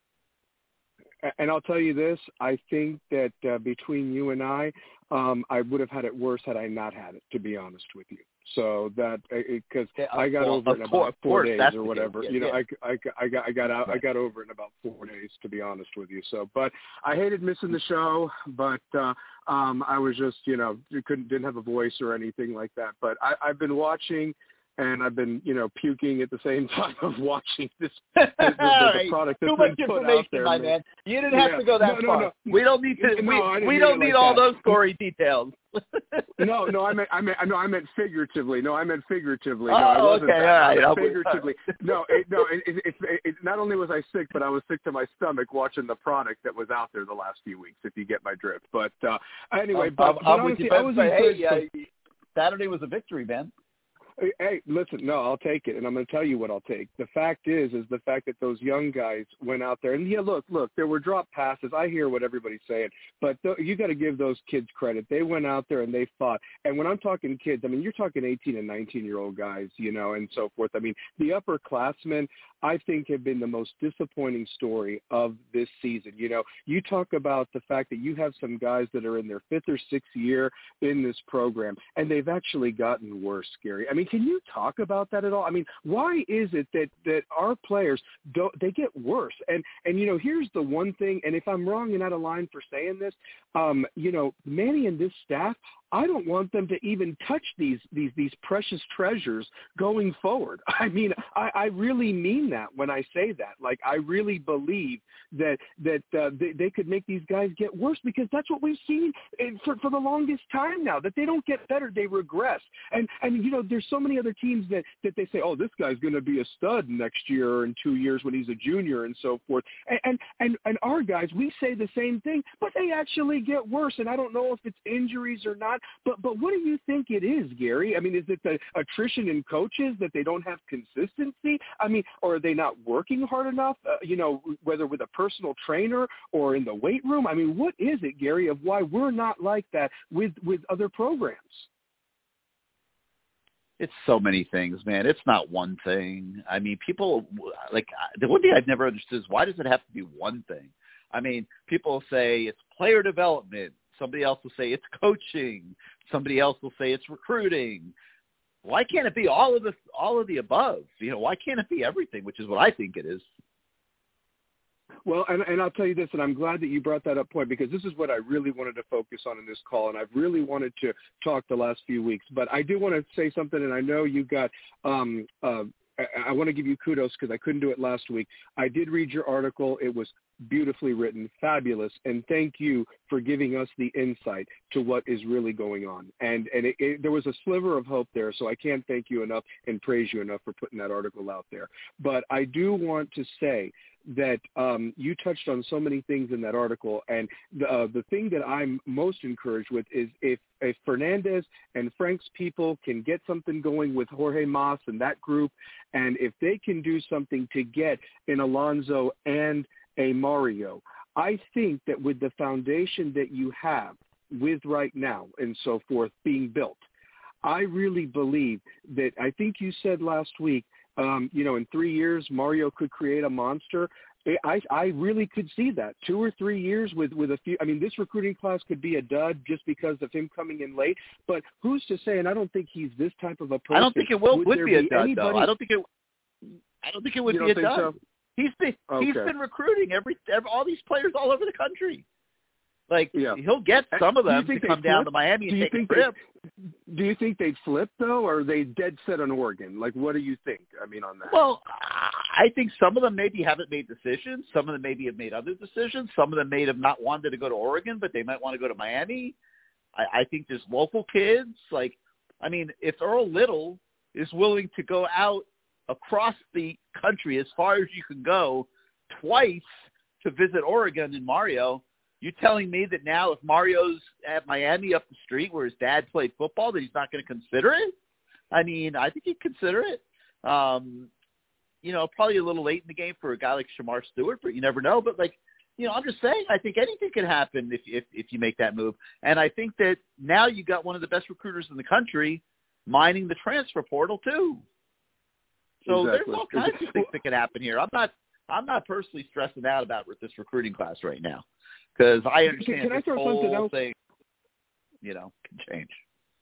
And I'll tell you this: I think that uh, between you and I, um, I would have had it worse had I not had it. To be honest with you, so that because Yeah, I got well, over it in about four days or whatever. deal. you know, Yeah, I, I, I got I got out I got over in about four days. To be honest with you, so but I hated missing the show, but uh, um, I was just you know you couldn't didn't have a voice or anything like that. But I, I've been watching. And I've been, you know, puking at the same time of watching this the right. product Too much information, there. my man. You didn't have Yeah. to go that No, no, far. no. We don't need to. No, I we we don't need like all that. those gory details. no, no, I meant, I meant, no, I meant figuratively. No, I meant figuratively. No, Oh, I wasn't. okay, all I right. I'll- figuratively. no, it, no. It, it, it, it, not only was I sick, but I was sick to my stomach watching the product that was out there the last few weeks. If you get my drift. But uh anyway, I'm, but, but honestly. I was encouraged. hey, uh, Saturday was a victory, man. Hey, listen, no, I'll take it, and I'm going to tell you what I'll take. The fact is, is the fact that those young guys went out there, and yeah, look, look, there were drop passes. I hear what everybody's saying, but th- you got to give those kids credit. They went out there and they fought. And when I'm talking kids, I mean you're talking 18 and 19 year old guys, you know, and so forth. I mean the upperclassmen, I think, have been the most disappointing story of this season. You know, you talk about the fact that you have some guys that are in their fifth or sixth year in this program, and they've actually gotten worse, Gary. I mean, can you talk about that at all? I mean, why is it that that our players don't they get worse? And and you know, here's the one thing, and if I'm wrong and out of line for saying this, um, you know, Manny and this staff, I don't want them to even touch these these these precious treasures going forward. I mean, I, I really mean that when I say that. Like, I really believe that that uh, they, they could make these guys get worse because that's what we've seen for for the longest time now. That they don't get better, they regress. And and you know, there's so many other teams that that they say, oh, this guy's going to be a stud next year or in two years when he's a junior and so forth. And and and, and our guys, we say the same thing, but they actually get worse. And I don't know if it's injuries or not. But but what do you think it is, Gary? I mean, is it the attrition in coaches that they don't have consistency? I mean, or are they not working hard enough? Uh, you know, whether with a personal trainer or in the weight room. I mean, what is it, Gary, of why we're not like that with with other programs? It's so many things, man. It's not one thing. I mean, people like the one thing I've never understood is why does it have to be one thing? I mean, people say it's player development. Somebody else will say it's coaching. Somebody else will say it's recruiting. why can't it be all of the all of the above? You know, why can't it be everything? Which is what I think it is. Well, and, and I'll tell you this, and I'm glad that you brought that up point because this is what I really wanted to focus on in this call, and I've really wanted to talk the last few weeks. But I do want to say something, and I know you got um, uh, I, want to give you kudos because I couldn't do it last week. I did read your article. It was beautifully written, fabulous, and thank you for giving us the insight to what is really going on. And and it, it, there was a sliver of hope there, so I can't thank you enough and praise you enough for putting that article out there. But I do want to say that um, you touched on so many things in that article, and the, uh, the thing that I'm most encouraged with is if if Fernandez and Frank's people can get something going with Jorge Mas and that group, and if they can do something to get an Alonso and a Mario, I think that with the foundation that you have with right now and so forth being built, I really believe that I think you said last week um, you know, in three years, Mario could create a monster. I, I really could see that two or three years with with a few. I mean, this recruiting class could be a dud just because of him coming in late. But who's to say? And I don't think he's this type of a person. I don't think it will would, would be a be dud anybody, though. I don't think it. I don't think it would be a dud. So? He's been okay. he's been recruiting every, every all these players all over the country. Like yeah. he'll get some of them to come down to Miami Do and you take a trip. They, do you think they'd flip though, or are they dead set on Oregon? Like, what do you think? I mean, on that. Well, I think some of them maybe haven't made decisions. Some of them maybe have made other decisions. Some of them may have not wanted to go to Oregon, but they might want to go to Miami. I, I think there's local kids. Like, I mean, if Earl Little is willing to go out across the country as far as you can go twice to visit Oregon and Mario, you telling me that now if Mario's at Miami up the street where his dad played football that he's not going to consider it? I mean, I think he'd consider it. Um, you know, probably a little late in the game for a guy like Shemar Stewart, but you never know. But like, you know, I'm just saying, I think anything can happen if if if you make that move. And I think that now you've got one of the best recruiters in the country mining the transfer portal too. So Exactly. there's all kinds of things that can happen here. I'm not I'm not personally stressing out about this recruiting class right now because I understand Can I this throw whole something else? thing, you know, can change.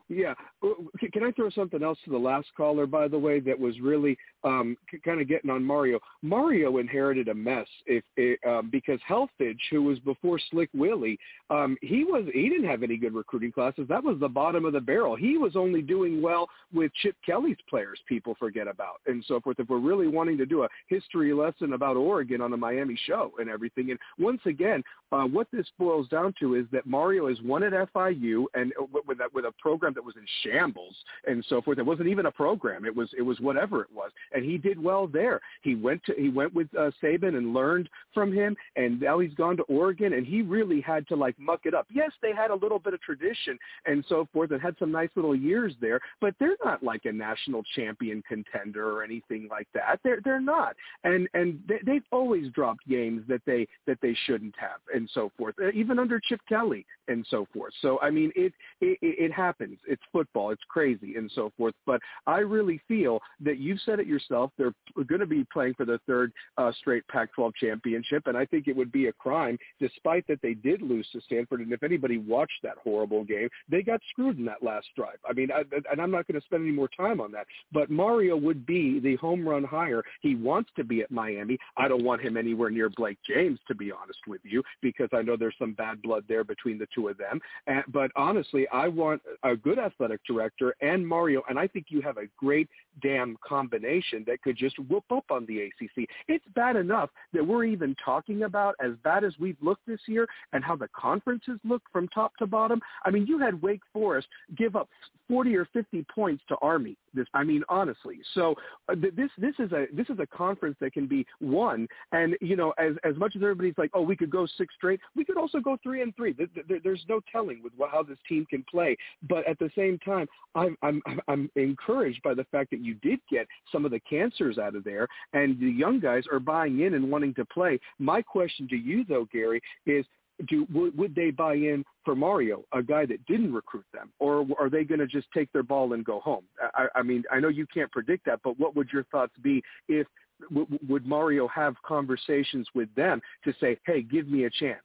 Yeah. Uh, Can I throw something else to the last caller, by the way, that was really um, kind of getting on Mario? Mario inherited a mess if, um, because Helfrich, who was before Slick Willie, um, he was he didn't have any good recruiting classes. That was the bottom of the barrel. He was only doing well with Chip Kelly's players. People forget about and so forth. If we're really wanting to do a history lesson about Oregon on the Miami show and everything, and once again, uh, what this boils down to is that Mario is one at FIU and uh, with- with a, with a program that was in shambles and so forth. It wasn't even a program. It was it was whatever it was, and he did well there. He went to he went with uh, Saban and learned from him, and now he's gone to Oregon, and he really had to like muck it up. Yes, they had a little bit of tradition and so forth, and had some nice little years there, but they're not like a national champion contender or anything like that. They're they're not, and and they, they've always dropped games that they that they shouldn't have, and so forth. Even under Chip Kelly and so forth. So I mean, it it, it happens. It's football. It's crazy and so forth. But I really feel that you've said it yourself. They're going to be playing for the third uh, straight Pac-12 championship, and I think it would be a crime, despite that they did lose to Stanford. And if anybody watched that horrible game, they got screwed in that last drive. I mean, I, and I'm not going to spend any more time on that. But Mario would be the home run hire. He wants to be at Miami. I don't want him anywhere near Blake James, to be honest with you, because I know there's some bad blood there between the two of them. And, but honestly, I want a good athletic director and Mario, and I think you have a great damn combination that could just whoop up on the ACC. It's bad enough that we're even talking about as bad as we've looked this year and how the conferences look from top to bottom. I mean, you had Wake Forest give up 40 or 50 points to Army. This, I mean, honestly. So uh, th- this this is a this is a conference that can be won. And you know, as as much as everybody's like, oh, we could go six straight, we could also go three and three. There, there, there's no telling with how this team can play. But at the same time, I'm I'm I'm encouraged by the fact that you did get some of the cancers out of there, and the young guys are buying in and wanting to play. My question to you, though, Gary, is do would, would they buy in for Mario, a guy that didn't recruit them, or are they going to just take their ball and go home? I, I mean, I know you can't predict that, but what would your thoughts be if w- would Mario have conversations with them to say, "Hey, give me a chance,"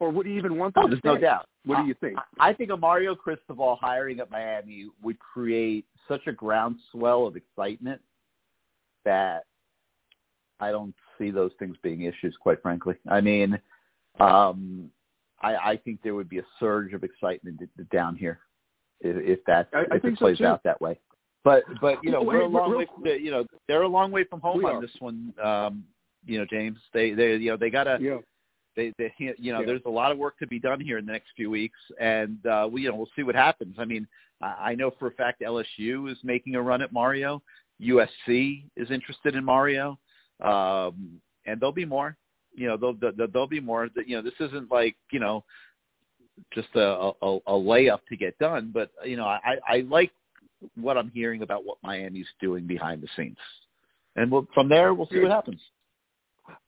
or would he even want Oh, there's to no doubt. What do you think? I I think a Mario Cristobal hiring at Miami would create such a groundswell of excitement that I don't see those things being issues, quite frankly. I mean, um, I, I think there would be a surge of excitement down here if, if that I- I if think it so, plays too. out that way. But but you know we're a long way. From, you know they're a long way from home on this one. Um, you know, James. They they you know they gotta Yeah. they, they you know Yeah. there's a lot of work to be done here in the next few weeks and uh we you know we'll see what happens i mean i I know for a fact lsu is making a run at mario usc is interested in mario um and there'll be more you know there'll there'll, there'll be more that you know this isn't like you know just a, a a layup to get done but you know i i like what i'm hearing about what miami's doing behind the scenes. And we'll from there we'll see what happens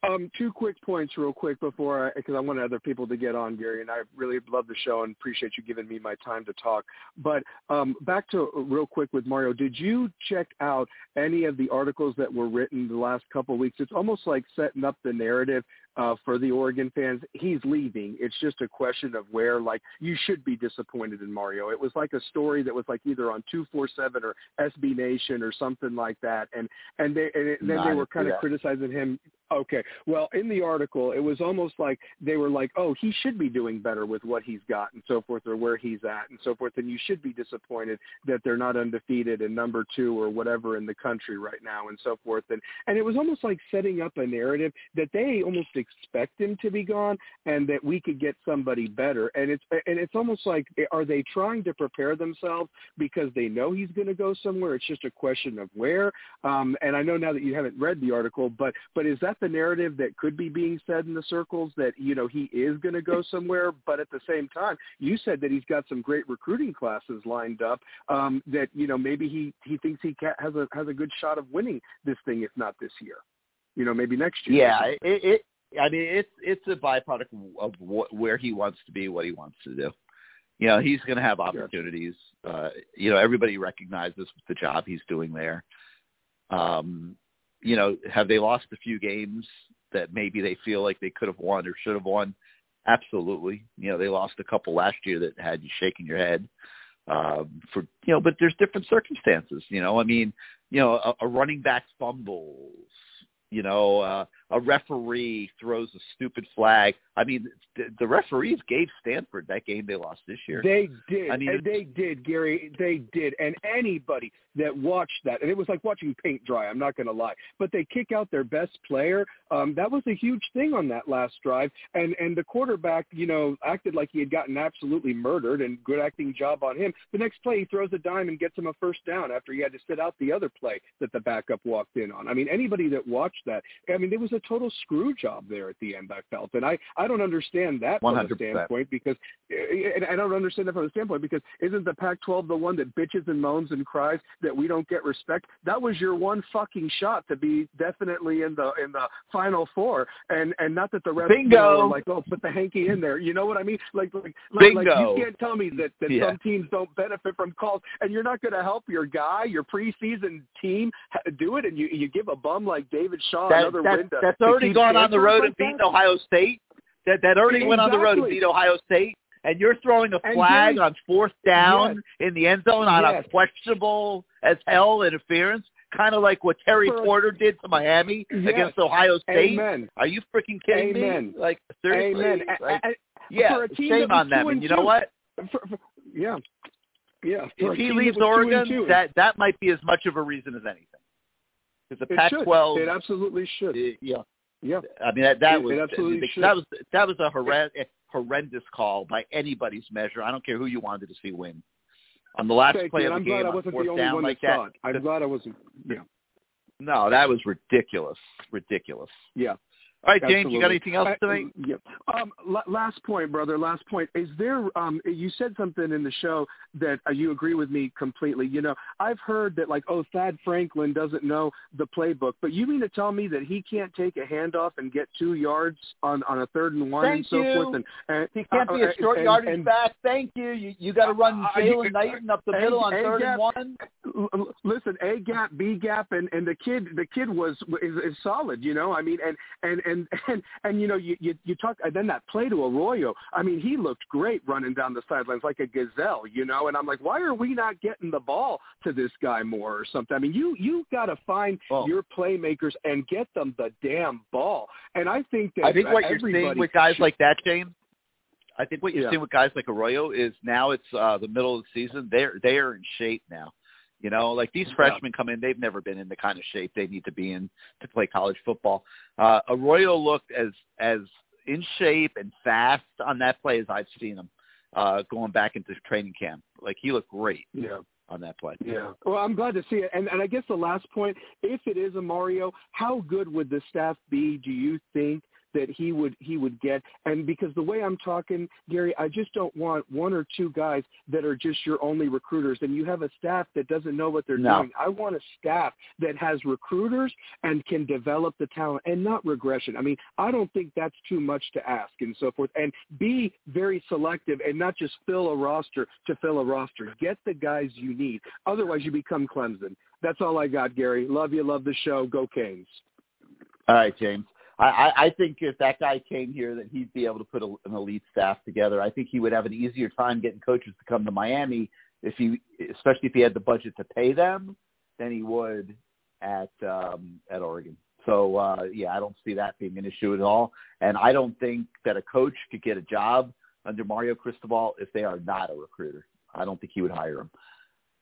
Um, two quick points, real quick, before I, because I want other people to get on, Gary, and I really love the show and appreciate you giving me my time to talk. But um, back to real quick with Mario, did you check out any of the articles that were written the last couple of weeks? It's almost like setting up the narrative uh, for the Oregon fans. He's leaving. It's just a question of where, like, you should be disappointed in Mario. It was like a story that was like either on two four seven or SB Nation or something like that, and and they and it, then they were kind of criticizing him. Okay, well, in the article, it was almost like they were like, "Oh, he should be doing better with what he's got and so forth, or where he's at and so forth." And you should be disappointed that they're not undefeated and number two or whatever in the country right now and so forth. And and it was almost like setting up a narrative that they almost expect him to be gone and that we could get somebody better. And it's and it's almost like are they trying to prepare themselves because they know he's going to go somewhere? It's just a question of where. Um, and I know now that you haven't read the article, but but is that the narrative that could be being said in the circles that you know he is going to go somewhere? But at the same time, you said that he's got some great recruiting classes lined up. Um, that you know maybe he he thinks he ca- has a has a good shot of winning this thing, if not this year. You know, maybe next year. Yeah, it, it. I mean, it's it's a byproduct of what, where he wants to be, what he wants to do. You know, he's going to have opportunities. Uh, you know, everybody recognizes the job he's doing there. Um, you know, have they lost a few games that maybe they feel like they could have won or should have won? Absolutely. You know, they lost a couple last year that had you shaking your head. Um, for you know, but there's different circumstances. You know, I mean, you know, a, a running back fumbles. You know, uh, a referee throws a stupid flag. I mean, the, the referees gave Stanford that game they lost this year. They did. I mean, and they did, Gary. They did. And anybody that watched that, and it was like watching paint dry. I'm not going to lie. But they kick out their best player. Um, that was a huge thing on that last drive. And and the quarterback, you know, acted like he had gotten absolutely murdered. And good acting job on him. The next play, he throws a dime and gets him a first down after he had to sit out the other play that the backup walked in on. I mean, anybody that watched that, I mean, there was a total screw job there at the end. I felt, and I I don't understand that from a 100%. standpoint because and I don't understand that from a standpoint because isn't the Pac-12 the one that bitches and moans and cries that we don't get respect? That was your one fucking shot to be definitely in the in the Final Four, and and not that the you know, Bingo. were like oh put the hanky in there. You know what I mean? Like like like, like you can't tell me that that Yeah. some teams don't benefit from calls, and you're not going to help your guy, your preseason team do it, and you you give a bum like David Shaw that, another that- win to, that's already gone on the road like and beaten that? Ohio State. That that already went on the road and beat Ohio State. And you're throwing a flag on fourth down in the end zone on Yes. a questionable as hell interference, kind of like what Terry For Porter did to Miami Yes. against Ohio State. Amen. Are you freaking kidding Amen. me? Like seriously? Amen. Like, a- yeah, team shame on them. And and you know what? For, for, yeah. Yeah. If he leaves Oregon, that that might be as much of a reason as anything. Because the it. Pac-12, It absolutely should. uh, yeah, Yeah. I mean that that It- was it absolutely that should. was that was a horrendous, horrendous call by anybody's measure. I don't care who you wanted to see win. On the last Thank play of the I'm glad game I on wasn't the only down one like that that. it. I'm glad I wasn't. Yeah. No, that was ridiculous. Ridiculous. Yeah. All right, James, you got anything else I- tonight? yeah. Um, la- last point, brother. Last point. Is there? Um, you said something in the show that uh, you agree with me completely. You know, I've heard that like, oh, Thad Franklin doesn't know the playbook, but you mean to tell me that he can't take a handoff and get two yards on on a third and one and Thank so you. forth? And, and He can't be uh, a short and- yardage and- back. Thank you. You you got to run Uh, Jalen you- Knighton up the and- middle on and third yeah, and one. l- l- listen, A gap, B gap, and and the kid, the kid was is, is solid. You know, I mean, and and and and and and you know, you you, you talk, and then that play to Arroyo. I mean, he looked great running down the sidelines like a gazelle. You know, and I'm like, why are we not getting the ball to this guy more or something? I mean, you you got to find Well- your playmakers and get them the damn ball. And I think that I think what you're seeing with guys should- like that, James. I think what you're Yeah. seeing with guys like Arroyo is now it's uh, the middle of the season. They're they are in shape now. You know, like these freshmen come in, they've never been in the kind of shape they need to be in to play college football. Uh, Arroyo looked as as in shape and fast on that play as I've seen him uh, going back into training camp. Like he looked great yeah. on that play. Yeah. Well, I'm glad to see it. And and I guess the last point, if it is a Mario, how good would the staff be? Do you think that he would he would get? And because the way I'm talking, Gary, I just don't want one or two guys that are just your only recruiters, and you have a staff that doesn't know what they're No. doing. I want a staff that has recruiters and can develop the talent and not regression. I mean, I don't think that's too much to ask and so forth. And be very selective and not just fill a roster to fill a roster. Get the guys you need. Otherwise, you become Clemson. That's all I got, Gary. Love you. Love the show. Go Canes. All right, James. I, I, think if that guy came here, that he'd be able to put a, an elite staff together. I think he would have an easier time getting coaches to come to Miami if he, especially if he had the budget to pay them, than he would at um, at Oregon. So uh, yeah, I don't see that being an issue at all. And I don't think that a coach could get a job under Mario Cristobal if they are not a recruiter. I don't think he would hire him.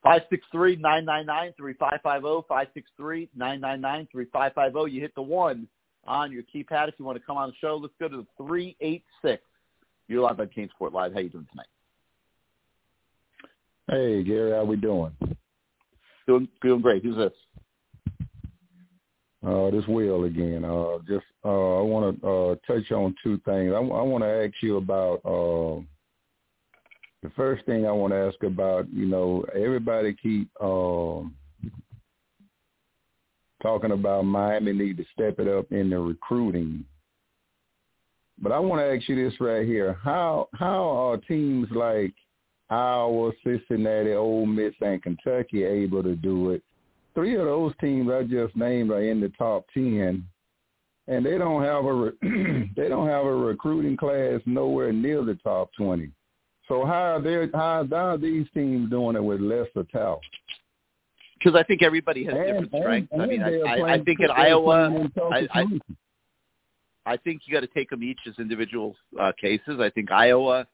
Five six three nine nine nine three five five zero five six three nine nine nine three five five zero. You hit the one on your keypad if you want to come on the show. Let's go to the three eight six. You're live on CaneSport Live. How you doing tonight? Hey, Gary, how we doing? Doing doing great. Who's this? Uh, this Will again. Uh, just uh, I want to uh, touch on two things. I, want to ask you about uh, the first thing I want to ask about. You know, everybody keep uh, talking about Miami need to step it up in the recruiting. But I want to ask you this right here: How how are teams like Iowa, Cincinnati, Ole Miss, and Kentucky able to do it? Three of those teams I just named are in the top ten, and they don't have a re- they don't have a recruiting class nowhere near the top twenty. So how are they how, how are these teams doing it with lesser talent? Because I think everybody has And- different strengths. I and mean, I, they're I, I think Iowa, in tough I, I. I think you got to take them each as individual uh, cases. I think Iowa,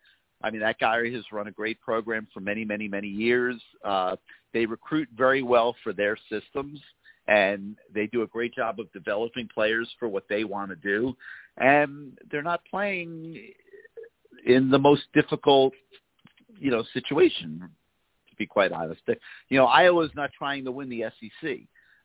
I mean, that guy has run a great program for many, many, many years. Uh, they recruit very well for their systems, and they do a great job of developing players for what they want to do. And they're not playing in the most difficult, you know, situation. Be quite honest, you know, Iowa's not trying to win the SEC.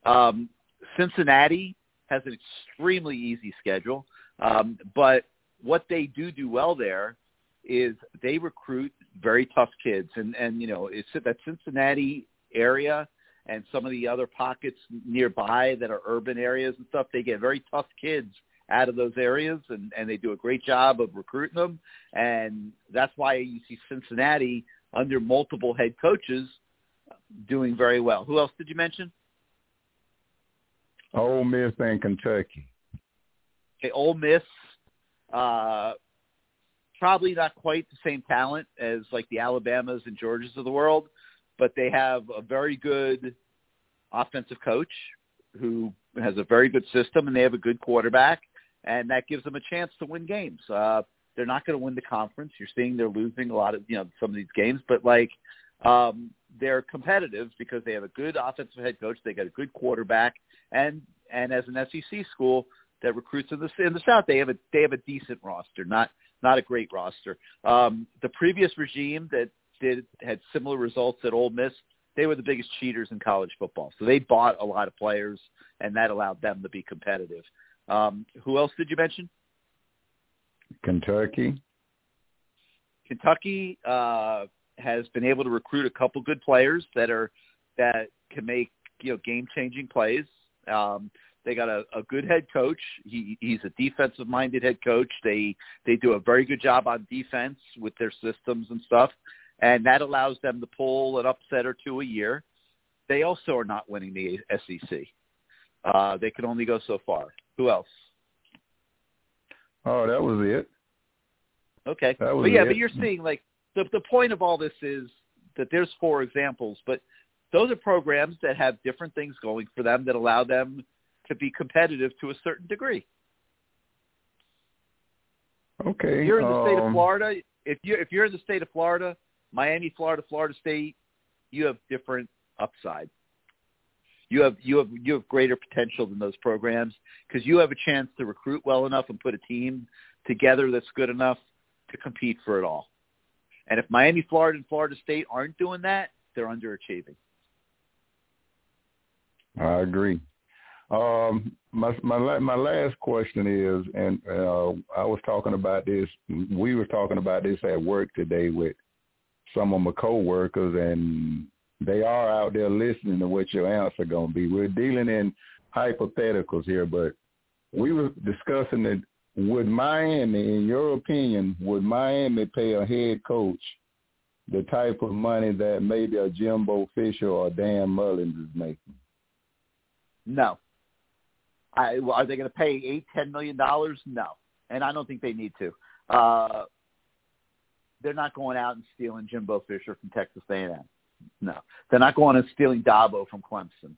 Um, Cincinnati has an extremely easy schedule, um, but what they do do well there is they recruit very tough kids, and and you know it's that Cincinnati area and some of the other pockets nearby that are urban areas and stuff. They get very tough kids out of those areas, and and they do a great job of recruiting them, and that's why you see Cincinnati under multiple head coaches doing very well. Who else did you mention? Ole Miss and Kentucky. Okay, Ole Miss, uh, probably not quite the same talent as like the Alabamas and Georgias of the world, but they have a very good offensive coach who has a very good system, and they have a good quarterback, and that gives them a chance to win games. Uh, they're not going to win the conference. You're seeing they're losing a lot of you know some of these games, but like um, they're competitive because they have a good offensive head coach. They got a good quarterback, and and as an SEC school that recruits in the in the South, they have a they have a decent roster, not not a great roster. Um, the previous regime that did had similar results at Ole Miss, they were the biggest cheaters in college football. So they bought a lot of players, and that allowed them to be competitive. Um, who else did you mention? Kentucky. Kentucky uh, has been able to recruit a couple good players that are that can make you know game changing plays. Um, they got a, a good head coach. He, he's a defensive minded head coach. They they do a very good job on defense with their systems and stuff, and that allows them to pull an upset or two a year. they also are not winning the SEC. Uh, they can only go so far. Who else? Oh, that was it. Okay. But yeah, it. but you're seeing like the the point of all this is that there's four examples, but those are programs that have different things going for them that allow them to be competitive to a certain degree. Okay. If you're in the state of um, Florida, if you if you're in the state of Florida, Miami, Florida, Florida State, you have different upside. You have you have you have greater potential than those programs because you have a chance to recruit well enough and put a team together that's good enough to compete for it all. And if Miami, Florida, and Florida State aren't doing that, they're underachieving. I agree. Um, my my my last question is, and uh, I was talking about this. We were talking about this at work today with some of my coworkers, and they are out there listening to what your answer going to be. We're dealing in hypotheticals here, but we were discussing that would Miami, in your opinion, would Miami pay a head coach the type of money that maybe a Jimbo Fisher or Dan Mullins is making? No. I, well, are they going to pay eight, ten million dollars? No, and I don't think they need to. Uh, they're not going out and stealing Jimbo Fisher from Texas A&M. No, they're not going and stealing Dabo from Clemson.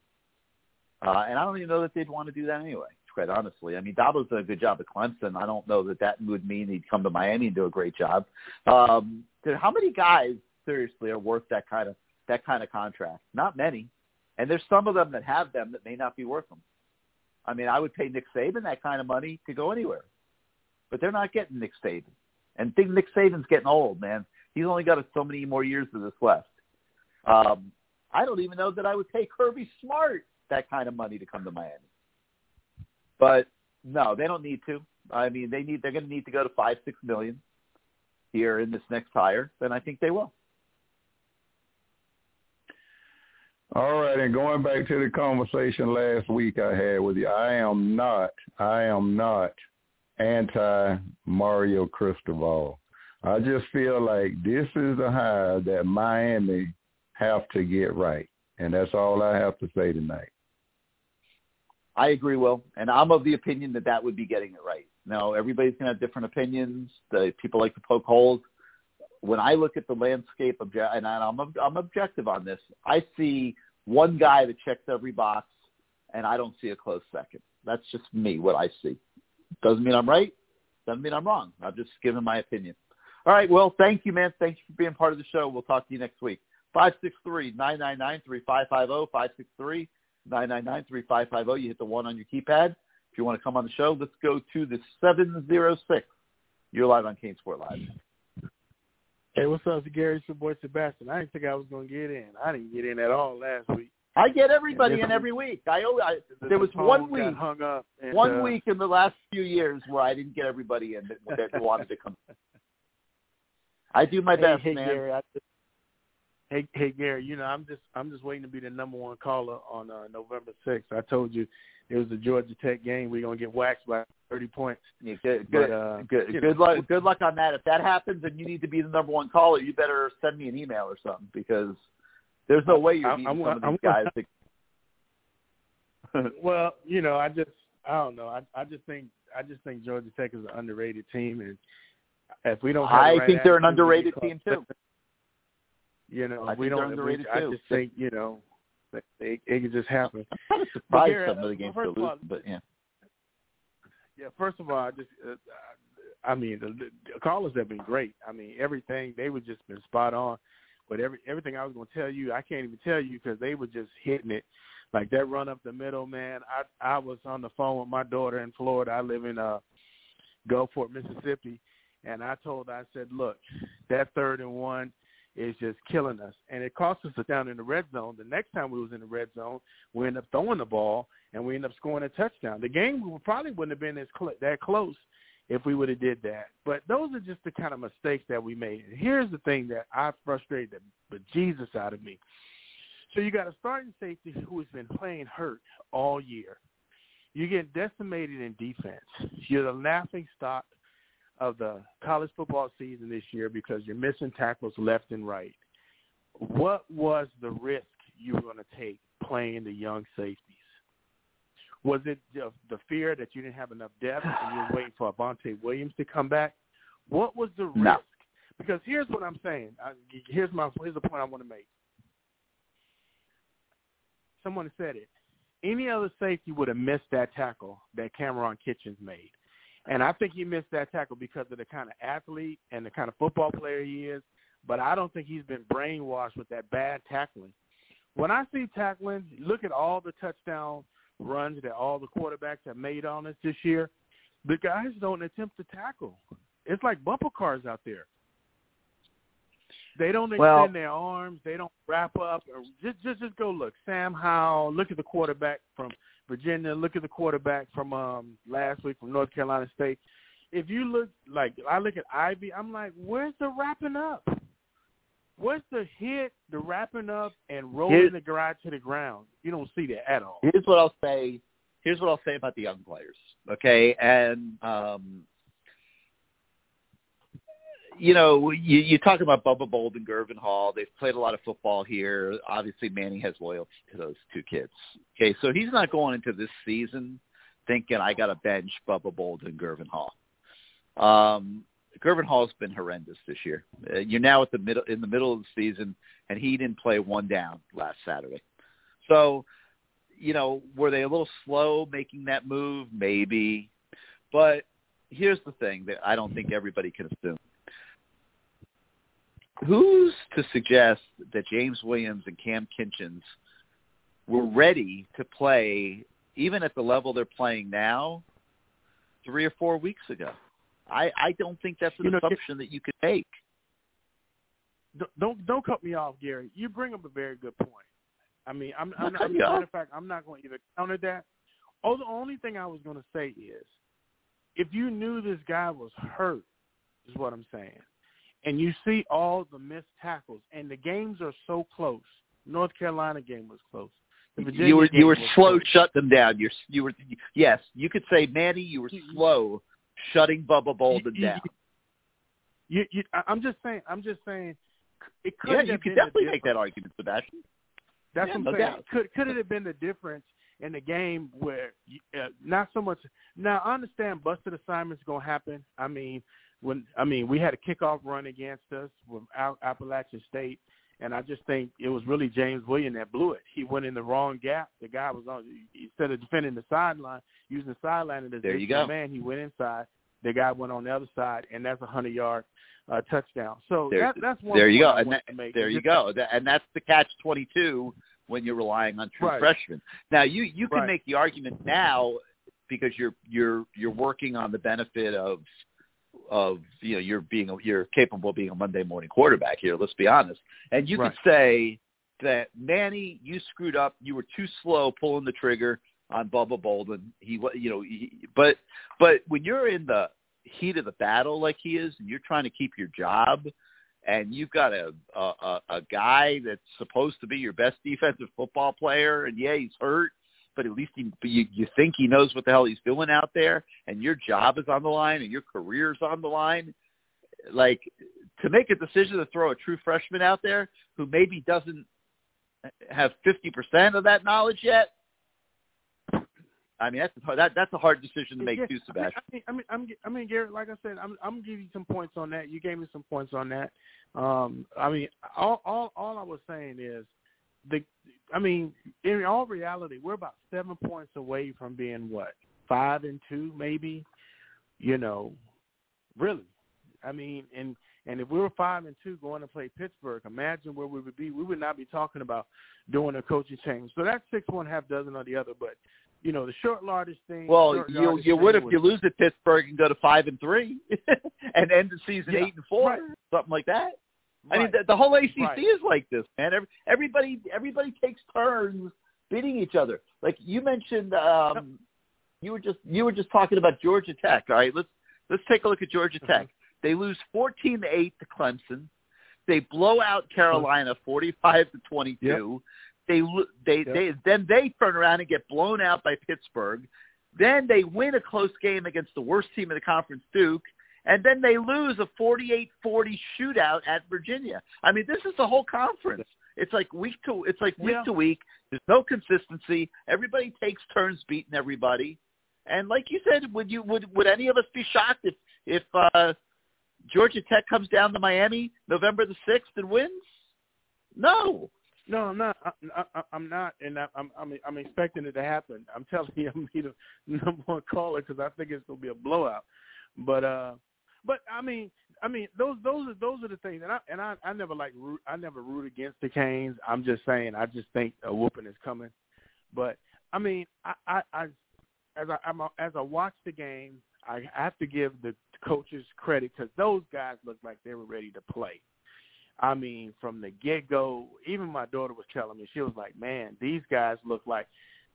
Uh, and I don't even know that they'd want to do that anyway. Quite honestly, I mean, Dabo's done a good job at Clemson. I don't know that that would mean he'd come to Miami and do a great job. Um, how many guys seriously are worth that kind of that kind of contract? Not many. And there's some of them that have them that may not be worth them. I mean, I would pay Nick Saban that kind of money to go anywhere, but they're not getting Nick Saban. And think Nick Saban's getting old, man. He's only got so many more years of this left. Um, I don't even know that I would pay Kirby Smart that kind of money to come to Miami. But no, they don't need to. I mean, they need. They're going to need to go to five, six million here in this next hire. Then I think they will. All right, and going back to the conversation last week I had with you, I am not, I am not anti Mario Cristobal. I just feel like this is the hire that Miami have to get right, and that's all I have to say tonight. I agree, Will, and I'm of the opinion that that would be getting it right. Now, everybody's going to have different opinions. The people like to poke holes. When I look at the landscape, obje- and I'm I'm objective on this, I see one guy that checks every box, and I don't see a close second. That's just me, what I see. Doesn't mean I'm right. Doesn't mean I'm wrong. I'm just giving my opinion. All right, Will, thank you, man. Thank you for being part of the show. We'll talk to you next week. Five six three nine nine nine three five five zero zero. You hit the one on your keypad. If you want to come on the show, let's go to the 706. You're live on CaneSport Live. Hey, what's up, Gary? It's your boy Sebastian. I didn't think I was going to get in. I didn't get in at all last week. I get everybody in every week. I, always, I The there was one week, hung up. And, one uh, week in the last few years where I didn't get everybody in that, that wanted to come. I do my hey, best, hey, man. Gary, I just, hey, hey, Gary. You know, I'm just, I'm just waiting to be the number one caller on uh, November sixth. I told you it was the Georgia Tech game. We're gonna get waxed by 30 points. Yeah, good, But, good, uh, good, good know, luck. Good luck on that. If that happens and you need to be the number one caller, you better send me an email or something because there's no way you're I'm- beating I'm- some of these I'm- guys. well, you know, I just I don't know. I I just think I just think Georgia Tech is an underrated team, and if we don't, have I right think they're an underrated team too. You know, I we don't. if we- I just think you know, that it, it could just happen. I'm kind of surprised Gary, some of uh, the games first still all, lose, but yeah. Yeah, first of all, I just, uh, I mean, the, the callers have been great. I mean, everything they were just been spot on. But every everything I was going to tell you, I can't even tell you because they were just hitting it, like that run up the middle, man. I I was on the phone with my daughter in Florida. I live in uh Gulfport, Mississippi, and I told her, I said, look, that third and one is just killing us, and it cost us down in the red zone. The next time we was in the red zone, we ended up throwing the ball and we ended up scoring a touchdown. The game probably wouldn't have been as cl- that close if we would have did that. But those are just the kind of mistakes that we made. And here's the thing that I frustrated the Jesus out of me. So you got a starting safety who has been playing hurt all year. You get decimated in defense. You're the laughing stock of the college football season this year because you're missing tackles left and right. What was the risk you were going to take playing the young safeties? Was it the, the fear that you didn't have enough depth and you were waiting for Avantae Williams to come back? What was the risk? No. Because here's what I'm saying. I, here's my here's the point I want to make. Someone said it. Any other safety would have missed that tackle that Cameron Kinchens made. And I think he missed that tackle because of the kind of athlete and the kind of football player he is. But I don't think he's been brainwashed with that bad tackling. When I see tackling, look at all the touchdown runs that all the quarterbacks have made on us this year. The guys don't attempt to tackle. It's like bumper cars out there. They don't extend Well- their arms. They don't wrap up. Or just, just, just go look. Sam Howell. Look at the quarterback from Virginia. Look at the quarterback from um last week from North Carolina State. If you look like I look at Ivy, I'm like, where's the wrapping up? What's the hit, the wrapping up, and rolling Here- the guy to the ground? You don't see that at all. Here's what I'll say. Here's what I'll say about the young players. Okay, and um, you know, you, you talk about Bubba Bold and Gurvan Hall. They've played a lot of football here. Obviously, Manny has loyalty to those two kids. Okay, so he's not going into this season thinking I got to bench Bubba Bold and Gurvan Hall. Um, Gurvan Hall's been horrendous this year. Uh, you're now at the middle in the middle of the season, and he didn't play one down last Saturday. So, you know, were they a little slow making that move? Maybe, but here's the thing that I don't think everybody can assume. Who's to suggest that James Williams and Kam Kinchens were ready to play even at the level they're playing now three or four weeks ago? I, I don't think that's an You know, assumption that you could make. Don't- Don't cut me off, Gary. You bring up a very good point. I mean, I'm, I'm, Not I'm, matter of fact, I'm not going to either counter that. Oh, the only thing I was going to say is, if you knew this guy was hurt, is what I'm saying, and you see all the missed tackles, and the games are so close. North Carolina game was close. Virginia you were you were slow close. shut them down. You're you were yes, you could say Manny, you were slow shutting Bubba Bolden you- down. You, you, I'm just saying. I'm just saying. It could Yeah, you could definitely make that argument, Sebastian. That's Yeah, what I'm no saying. doubt. Could could it have been the difference in the game where uh, not so much? Now I understand busted assignments going to happen. I mean, when I mean we had a kickoff run against us with Appalachian State, and I just think it was really James Williams that blew it. He went in the wrong gap. The guy was on instead of defending the sideline, using the sideline as There you go. man. He went inside. The guy went on the other side, and that's a hundred yard uh, touchdown. So There, that, that's one. there you go, and that, make. there you go, and that's the catch twenty two when you're relying on true Right. freshmen. Now you you can Right. make the argument now because you're you're you're working on the benefit of of you know you're being a, you're capable of being a Monday morning quarterback here. Let's be honest, and you Right. could say that Manny, you screwed up. You were too slow pulling the trigger on Bubba Bolden. He, wa- you know, he, but but when you're in the heat of the battle like he is, and you're trying to keep your job, and you've got a, a a guy that's supposed to be your best defensive football player, and yeah, he's hurt, but at least he, but you you think he knows what the hell he's doing out there, and your job is on the line, and your career's on the line. Like to make a decision to throw a true freshman out there who maybe doesn't have fifty percent of that knowledge yet. I mean, that's a, that that's a hard decision to make Yeah, too, Sebastian. I mean, I mean, I'm, I mean, Garrett. Like I said, I'm, I'm gonna give you some points on that. You gave me some points on that. Um, I mean, all, all, all I was saying is, the, I mean, in all reality, we're about seven points away from being what five and two, maybe. You know, really. I mean, and and if we were five and two going to play Pittsburgh, imagine where we would be. We would not be talking about doing a coaching change. So that's six one half dozen or the other. But you know, the short yardage thing. Well, you you would if was- you lose at Pittsburgh and go to five and three, and end the season Yeah, eight and four, right. something like that. I mean, the, the whole ACC Right. is like this, man. Every, everybody everybody takes turns beating each other. Like you mentioned, um, you were just you were just talking about Georgia Tech. All right, let's let's take a look at Georgia Mm-hmm. Tech. They lose fourteen to eight to Clemson. They blow out Carolina forty-five to twenty-two. They lo- they Yep. they then they turn around and get blown out by Pittsburgh. Then they win a close game against the worst team in the conference, Duke, and then they lose a 48-40 shootout at Virginia. I mean, this is the whole conference. It's like week to it's like week Yeah. to week. There's no consistency. Everybody takes turns beating everybody. And like you said, would you would would any of us be shocked if if uh Georgia Tech comes down to Miami November the sixth and wins? No. No, I'm not. I, I, I'm not, and I, I'm I'm I'm expecting it to happen. I'm telling you, I'm the number one caller because I think it's gonna be a blowout. But uh, but I mean, I mean those those are those are the things, and I and I I never like root I never root against the Canes. I'm just saying I just think a whooping is coming. But I mean, I I, I as I I'm, a- as I watch the game, I have to give the coaches credit because those guys looked like they were ready to play. I mean, from the get go, even my daughter was telling me, she was like, Man, these guys look like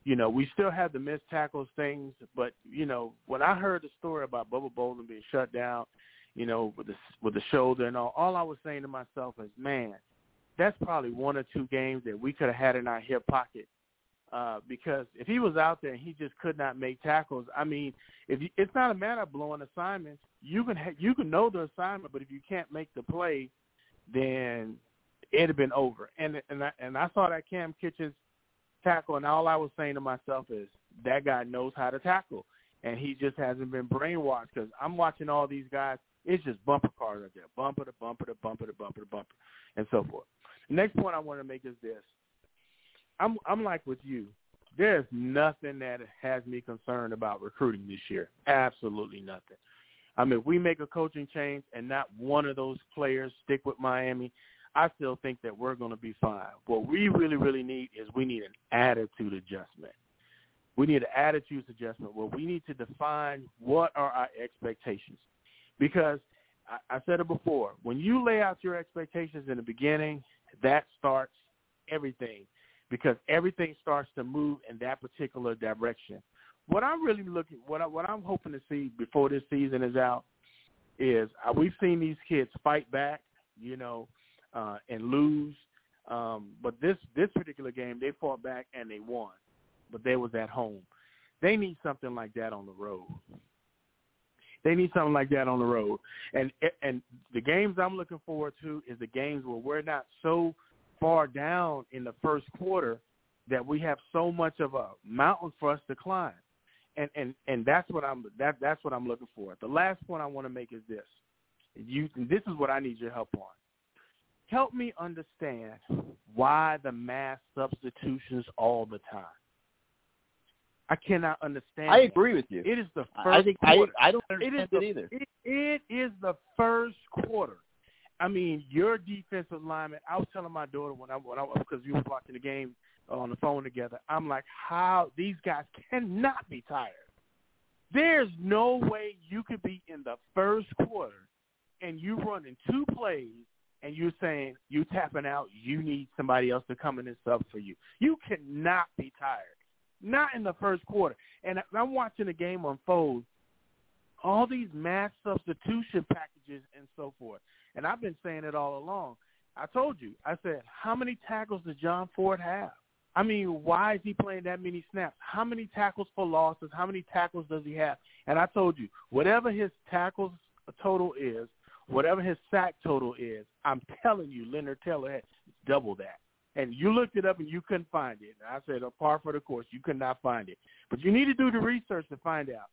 you know, we still have the missed tackles things, but you know, when I heard the story about Bubba Bolden being shut down, you know, with the with the shoulder and all, all I was saying to myself is, man, that's probably one or two games that we could have had in our hip pocket. Uh, because if he was out there and he just could not make tackles, I mean, if you, it's not a matter of blowing assignments, you can ha- you can know the assignment, but if you can't make the play, then it'd have been over. And and I, and I saw that Kam Kinchens tackle, and all I was saying to myself is that guy knows how to tackle, and he just hasn't been brainwashed. Because I'm watching all these guys, it's just bumper cars out there, bumper to bumper to bumper to bumper to bumper, and so forth. Next point I want to make is this: I'm I'm like with you. There's nothing that has me concerned about recruiting this year. Absolutely nothing. I mean, if we make a coaching change and not one of those players stick with Miami, I still think that we're going to be fine. What we really, really need is we need an attitude adjustment. We need an attitude adjustment where we need to define what are our expectations. Because I, I said it before, when you lay out your expectations in the beginning, that starts everything because everything starts to move in that particular direction. What I'm really looking, what I, what I'm hoping to see before this season is out, is uh, we've seen these kids fight back, you know, uh, and lose. Um, but this this particular game, they fought back and they won, but they was at home. They need something like that on the road. They need something like that on the road. And and the games I'm looking forward to is the games where we're not so far down in the first quarter that we have so much of a mountain for us to climb. And and and that's what I'm that that's what I'm looking for. The last point I want to make is this. You this is what I need your help on. Help me understand why the mass substitutions all the time. I cannot understand. I it. agree with you. It is the first I think I, quarter. I don't It understand is it, either. It, it is the first quarter. I mean, your defensive lineman. I was telling my daughter when I when I because we were watching the game on the phone together. I'm like, how these guys cannot be tired. There's no way you could be in the first quarter and you running two plays and you're saying you tapping out. You need somebody else to come in and sub for you. You cannot be tired. Not in the first quarter. And I'm watching the game unfold. All these mass substitution packages and so forth. And I've been saying it all along. I told you. I said, how many tackles does John Ford have? I mean, why is he playing that many snaps? How many tackles for losses? How many tackles does he have? And I told you, whatever his tackles total is, whatever his sack total is, I'm telling you, Leonard Taylor had double that. And you looked it up and you couldn't find it. And I said, a par for the course, you could not find it. But you need to do the research to find out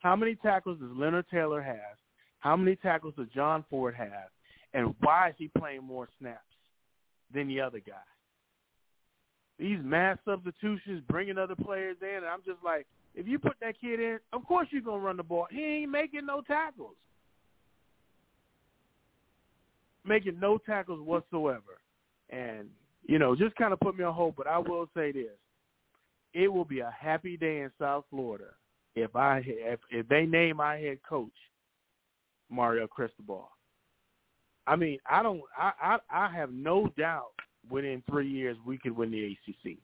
how many tackles does Leonard Taylor have, how many tackles does John Ford have, and why is he playing more snaps than the other guy? These mass substitutions, bringing other players in, and I'm just like, if you put that kid in, of course you're gonna run the ball. He ain't making no tackles, making no tackles whatsoever, and you know, just kind of put me on hold. But I will say this: it will be a happy day in South Florida if I if, if they name my head coach Mario Cristobal. I mean, I don't. I, I I have no doubt within three years we could win the ACC.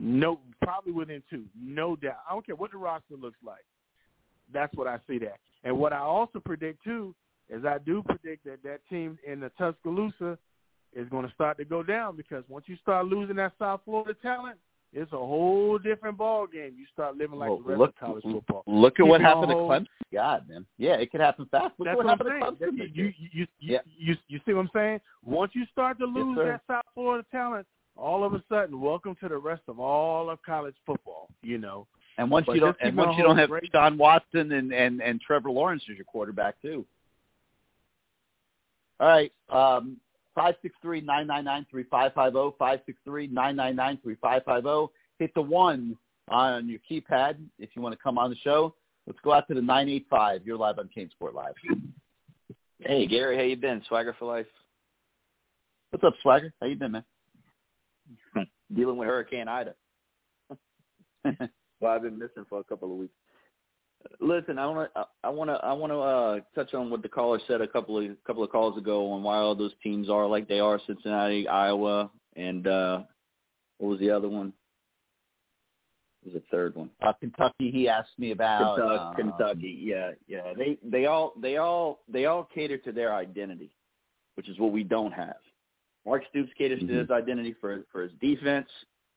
No, probably within two. No doubt. I don't care what the roster looks like. That's what I see that. And what I also predict too is I do predict that that team in the Tuscaloosa is going to start to go down because once you start losing that South Florida talent, it's a whole different ball game. You start living like Well, the rest look, of college football. Look at what Keep it happened to Clemson. God, man. Yeah, it could happen fast. Look That's what what happened I'm to. Clemson. You, you, you, Yeah. you, you see what I'm saying? Once you start to lose sir. that South Florida talent, all of a sudden, welcome to the rest of all of college football. You know, And once But you don't, and once you don't have Deshaun Watson and, and and Trevor Lawrence as your quarterback too. All right, um, five six three nine nine nine three five five zero five six three nine nine nine three five five zero. Hit the one on your keypad if you want to come on the show. Let's go out to the nine eight five. You're live on CaneSport Live. Hey Gary, how you been? Swagger for life. What's up, Swagger? How you been, man? Dealing with Hurricane Ida. well, I've been missing for a couple of weeks. Listen, I want to, I want to, I want to uh, touch on what the caller said a couple of couple of calls ago on why all those teams are like they are: Cincinnati, Iowa, and uh, what was the other one? What was the third one? Uh, Kentucky. He asked me about Kentucky, um, Kentucky. Yeah, yeah. They they all they all they all cater to their identity, which is what we don't have. Mark Stoops caters to his identity for for his defense.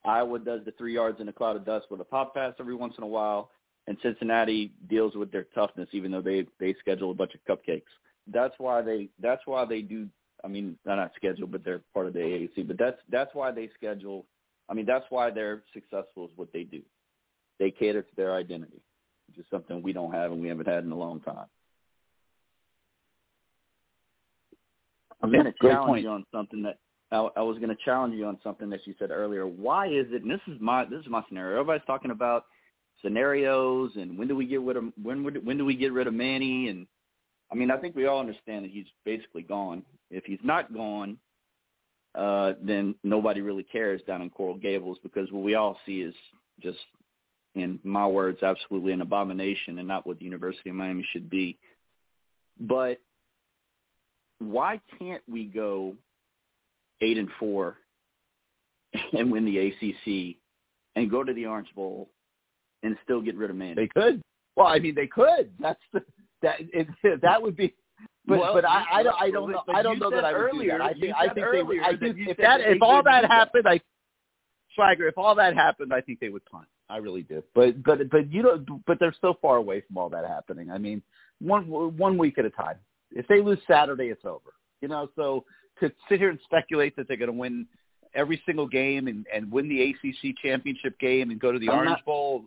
Iowa does the three yards in a cloud of dust with a pop pass every once in a while, and Cincinnati deals with their toughness, even though they they schedule a bunch of cupcakes. That's why they that's why they do. I mean, they're not scheduled, but they're part of the AAC. But that's that's why they schedule. I mean, that's why they're successful is what they do. They cater to their identity, which is something we don't have and we haven't had in a long time. I'm going to challenge point. you on something that I, I was going to challenge you on something that you said earlier. Why is it? And this is my this is my scenario. Everybody's talking about scenarios and when do we get rid of when would, when do we get rid of Manny? And I mean, I think we all understand that he's basically gone. If he's not gone, uh, then nobody really cares down in Coral Gables because what we all see is just, in my words, absolutely an abomination and not what the University of Miami should be. But why can't we go eight and four and win the ACC and go to the Orange Bowl and still get rid of Manny? They could. Well, I mean, they could. That's the, that. It, that would be. But Well, but I, I don't I don't know I don't know that I would earlier- do that. I think I think they would. I think you if that that if all that do that. happened, I Swagger, if all that happened, I think they would punt. I really do. But but but you don't. But they're so far away from all that happening. I mean, one one week at a time. If they lose Saturday, it's over. You know, so to sit here and speculate that they're going to win every single game and and win the ACC championship game and go to the I'm Orange not- Bowl.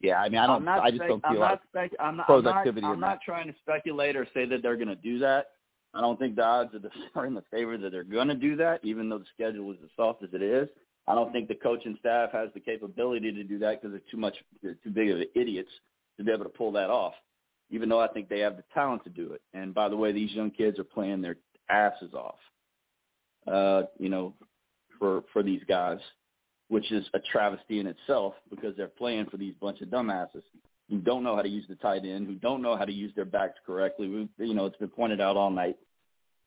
Yeah, I mean, I don't. I just don't I'm feel not spec- I'm not, I'm not, productivity I'm not trying to speculate or say that they're going to do that. I don't think the odds are, the, are in the favor that they're going to do that, even though the schedule is as soft as it is. I don't think the coaching staff has the capability to do that because they're too much, they're too big of idiots to be able to pull that off. Even though I think they have the talent to do it. And by the way, these young kids are playing their asses off. Uh, you know, for for these guys, which is a travesty in itself because they're playing for these bunch of dumbasses who don't know how to use the tight end, who don't know how to use their backs correctly. We, you know, it's been pointed out all night.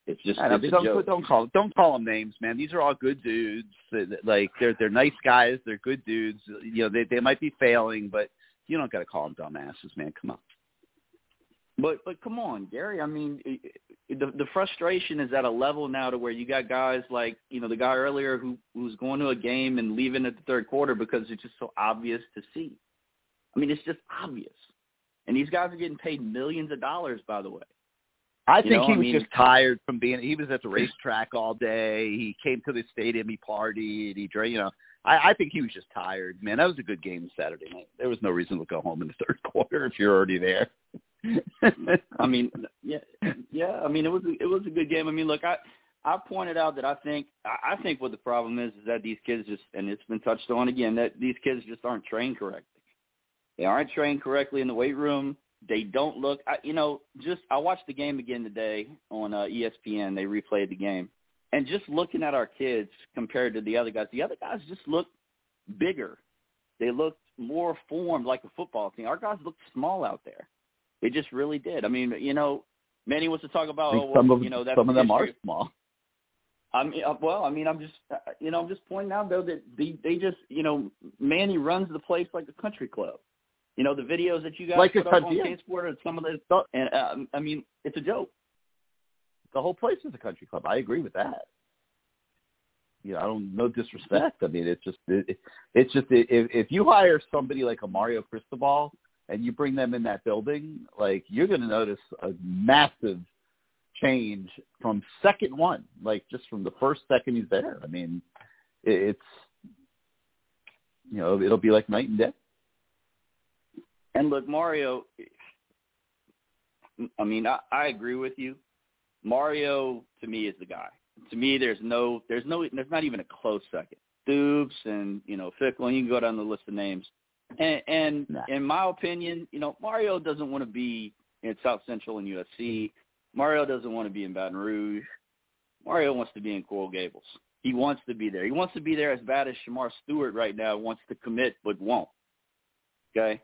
It's just I know, it's don't joke. don't call don't call them names, man. These are all good dudes. Like they're they're nice guys. They're good dudes. You know, they they might be failing, but you don't got to call them dumbasses, man. Come on. But but come on, Gary. I mean, the the frustration is at a level now to where you got guys like you know the guy earlier who who's going to a game and leaving at the third quarter because it's just so obvious to see. I mean, it's just obvious. And these guys are getting paid millions of dollars, by the way. I You think know, he I was mean- just tired from being. He was at the racetrack all day. He came to the stadium. He partied. He drank. You know, I, I think he was just tired. Man, that was a good game Saturday night. There was no reason to go home in the third quarter if you're already there. I mean, yeah, yeah. I mean, it was it was a good game. I mean, look, I I pointed out that I think I think what the problem is is that these kids just and it's been touched on again that these kids just aren't trained correctly. They aren't trained correctly in the weight room. They don't look. I, you know, just I watched the game again today on uh, ESPN. They replayed the game, and just looking at our kids compared to the other guys, the other guys just look bigger. They looked more formed like a football team. Our guys looked small out there. They just really did. I mean, you know, Manny wants to talk about oh, well, some of you know that's some of the them are small. I mean, uh, well, I mean, I'm just, uh, you know, I'm just pointing out though that they, they just, you know, Manny runs the place like a country club. You know, the videos that you guys Like put up on country- yeah. CaneSport and some of the stuff, and uh, I mean, it's a joke. The whole place is a country club. I agree with that. you know, I don't no disrespect. I mean, it's just it, it's just if if you hire somebody like a Mario Cristobal and you bring them in that building, like you're going to notice a massive change from second one, like just from the first second he's there. I mean, it's you know it'll be like night and day. And look, Mario. I mean, I, I agree with you. Mario to me is the guy. To me, there's no, there's no, there's not even a close second. Stoops and you know Fickell, and you can go down the list of names. And, and nah. in my opinion, you know Mario doesn't want to be in South Central and USC. Mario doesn't want to be in Baton Rouge. Mario wants to be in Coral Gables. He wants to be there. He wants to be there as bad as Shemar Stewart right now wants to commit but won't. Okay?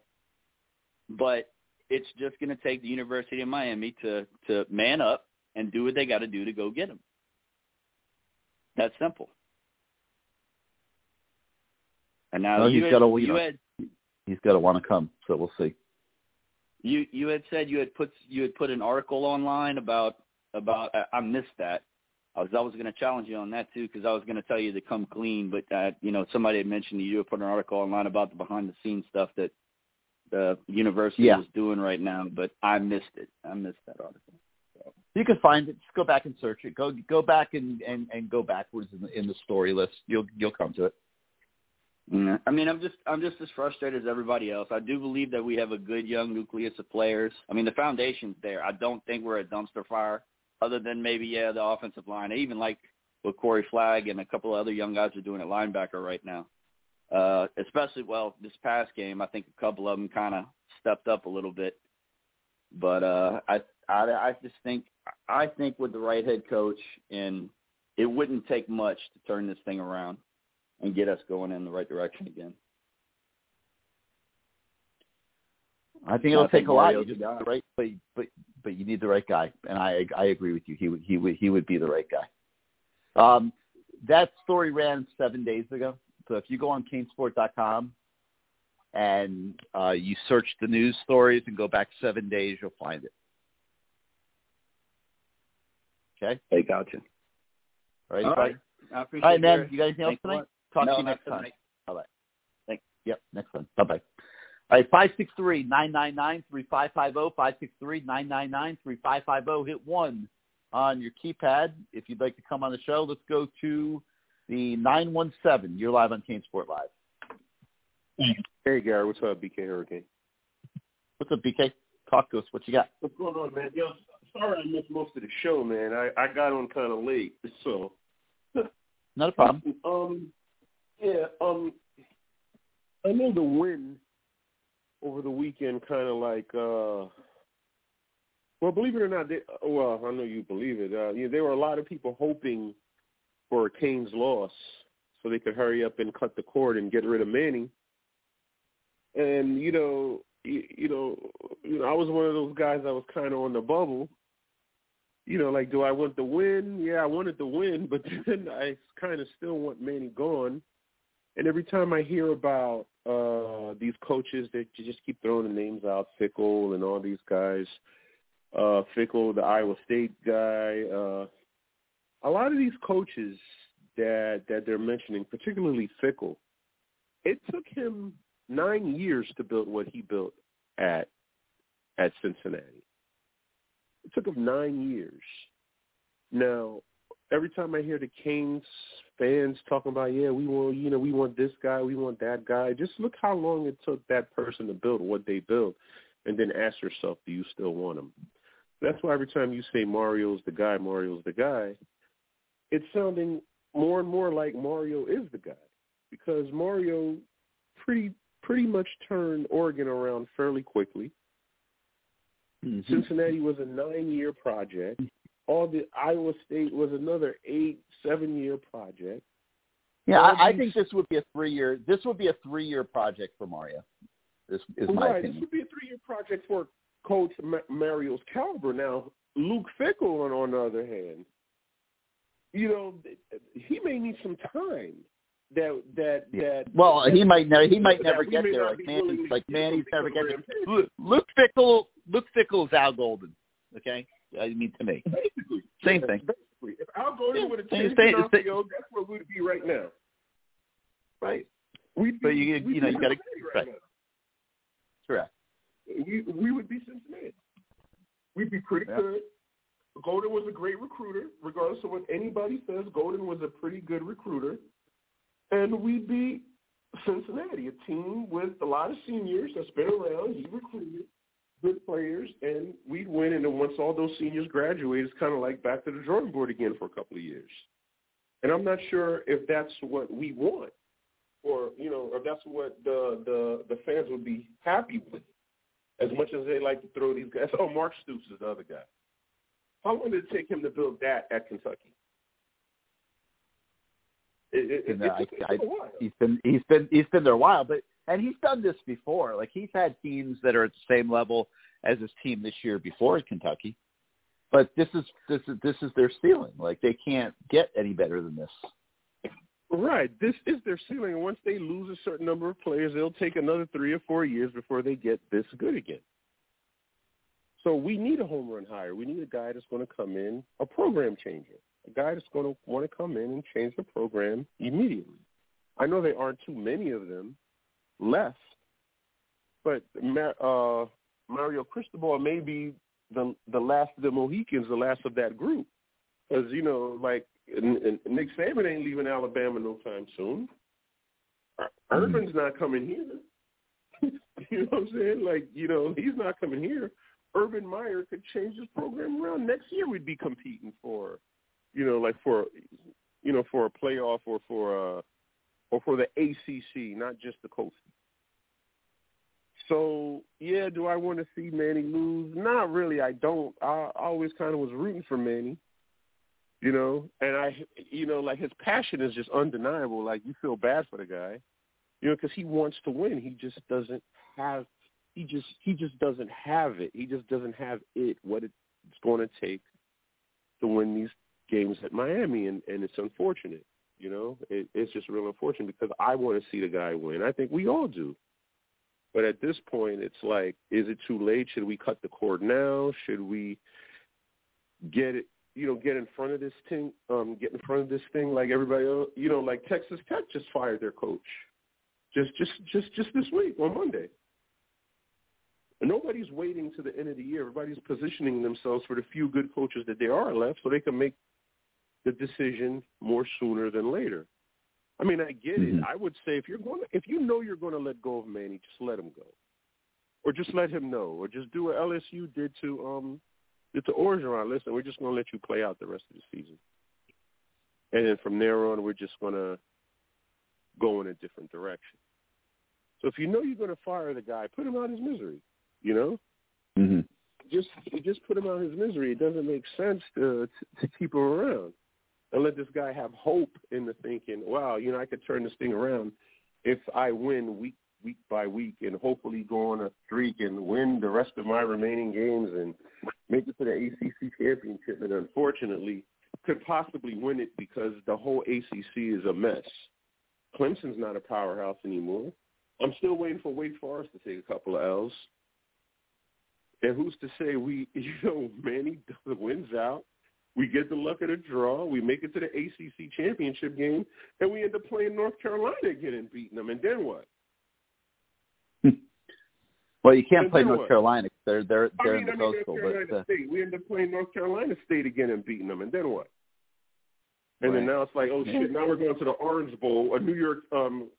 But it's just going to take the University of Miami to to man up and do what they got to do to go get him. That's simple. And now well, you he's had, you, had he's got to want to come. So we'll see. You you had said you had put you had put an article online about about I, I missed that. I was I was going to challenge you on that too because I was going to tell you to come clean, but uh, you know somebody had mentioned you had put an article online about the behind the scenes stuff that the university yeah. is doing right now, but I missed it. I missed that article. So. You can find it. Just go back and search it. Go go back and and, and go backwards in the, in the story list. You'll you'll come to it. Yeah. I mean, I'm just I'm just as frustrated as everybody else. I do believe that we have a good young nucleus of players. I mean, the foundation's there. I don't think we're a dumpster fire, other than maybe yeah the offensive line. I even like what Corey Flagg and a couple of other young guys are doing at linebacker right now. Uh, especially well this past game, I think a couple of them kind of stepped up a little bit. But uh, I I I just think I think with the right head coach and it wouldn't take much to turn this thing around and get us going in the right direction again. I think it'll take a lot. You just the right, but but but you need the right guy, and I I agree with you. He would he would he would be the right guy. Um, that story ran seven days ago. So if you go on CaneSport.com and uh, you search the news stories and go back seven days, you'll find it. Okay. Hey, gotcha. All right, All right. I appreciate All right, man. You got anything else Thanks a tonight? Lot. Talk no, to you next time. tonight. Bye bye. Thanks. Yep, next time. Bye bye. All right, five six three nine nine nine three five five zero five six three nine nine nine three five five zero. Hit one on your keypad if you'd like to come on the show. Let's go to the nine one seven. You're live on CaneSport Live. Hey Gary, what's up, BK Hurricane? What's up, BK? Talk to us. What you got? What's going on, man? Yo, sorry I missed most of the show, man. I I got on kind of late, so. Not a problem. Um, yeah, um, I know the win over the weekend kind of like, uh, well, believe it or not, they, well, I know you believe it. Uh, you know, there were a lot of people hoping for a Canes loss so they could hurry up and cut the cord and get rid of Manning. And you know, you, you know, you know, I was one of those guys that was kind of on the bubble. You know, like, do I want the win? Yeah, I wanted the win, but then I kind of still want Manning gone. And every time I hear about uh these coaches that just keep throwing the names out, Fickell and all these guys, uh Fickell, the Iowa State guy, uh a lot of these coaches that that they're mentioning, particularly Fickell, it took him nine years to build what he built at at Cincinnati. It took him nine years. Now, every time I hear the Canes fans talking about, yeah, we want, you know, we want this guy, we want that guy. Just look how long it took that person to build what they built, and then ask yourself, do you still want him? That's why every time you say Mario's the guy, Mario's the guy, it's sounding more and more like Mario is the guy because Mario pretty pretty much turned Oregon around fairly quickly. Mm-hmm. Cincinnati was a nine-year project. All the Iowa State was another eight, seven-year project. Yeah, All I, I think this would be a three-year. This would be a three-year project for Mario. This is my right. This would be a three-year project for Coach Ma- Mario's caliber. Now, Luke Fickell, on, on the other hand, you know, he may need some time. That that that. Well, he might never. He might never get there. Like be man, willing like give man, he's never getting. of. Luke, Luke Fickell. Luke Fickell is Al Golden. Okay, I mean to me. Basically, Same yeah, thing. Basically, if Al Golden Yeah, would have changed stay- the stay- That's where we'd be right now. Right. We'd be, But you we'd you know you got to Cincinnati right. right Correct. We we would be Cincinnati. We'd be pretty Yeah. good. Golden was a great recruiter, regardless of what anybody says. Golden was a pretty good recruiter, and we'd be Cincinnati, a team with a lot of seniors that's been around. He recruited good players, and we'd win. And then once all those seniors graduate, it's kind of like back to the drawing board again for a couple of years. And I'm not sure if that's what we want, or you know, if that's what the the the fans would be happy with. As much as they like to throw these guys. Oh, Mark Stoops is the other guy. How long did it take him to build that at Kentucky? It, it, And, it, I, it's, it's I, been a while. he's been he's been he's been there a while, but and he's done this before. Like he's had teams that are at the same level as his team this year before at Kentucky. But this is this is this is their ceiling. Like they can't get any better than this. Right. This is their ceiling. And once they lose a certain number of players, it'll take another three or four years before they get this good again. So we need a home run hire. We need a guy that's going to come in, a program changer, a guy that's going to want to come in and change the program immediately. I know there aren't too many of them left, but uh, Mario Cristobal may be the the last of the Mohicans, the last of that group, because you know, like and, and Nick Saban ain't leaving Alabama no time soon. Ur- Urban's not coming here. you know what I'm saying? Like, you know, he's not coming here. Urban Meyer could change his program around. Next year we'd be competing for, you know, like for, you know, for a playoff or for uh or for the ACC, not just the coast. So yeah, do I want to see Manny lose? Not really. I don't. I, I always kind of was rooting for Manny you know and i you know like his passion is just undeniable like you feel bad for the guy you know because he wants to win he just doesn't have he just he just doesn't have it he just doesn't have it what it's going to take to win these games at miami and and it's unfortunate you know it, it's just real unfortunate because i want to see the guy win i think we all do but at this point it's like is it too late should we cut the cord now should we get it you know, get in front of this thing, um, get in front of this thing like everybody else. You know, like Texas Tech just fired their coach, just just just just this week on Monday. And nobody's waiting to the end of the year. Everybody's positioning themselves for the few good coaches that there are left, so they can make the decision more sooner than later. I mean, I get it. I would say if you're going, to, if you know you're going to let go of Manny, just let him go, or just let him know, or just do what LSU did to um it's an Orgeron. Listen, we're just going to let you play out the rest of the season, and then from there on, we're just going to go in a different direction. So if you know you're going to fire the guy, put him out his misery. You know, Mm-hmm. just you just put him out his misery. It doesn't make sense to to keep him around and let this guy have hope in the thinking. Wow, you know, I could turn this thing around if I win week week by week and hopefully go on a streak and win the rest of my remaining games and make it to the ACC championship. And unfortunately, could possibly win it because the whole ACC is a mess. Clemson's not a powerhouse anymore. I'm still waiting for Wake Forest to take a couple of L's. And who's to say we, you know, Manny wins out, we get the luck of the draw, we make it to the ACC championship game, and we end up playing North Carolina again and beating them, and then what? Well, you can't And play North what? Carolina. They're they're they're mean, in the I mean, North coastal, Carolina but uh, State. We end up playing North Carolina State again and beating them, and then what? And then now it's like, oh shit! Now we're going to the Orange Bowl, a New York um,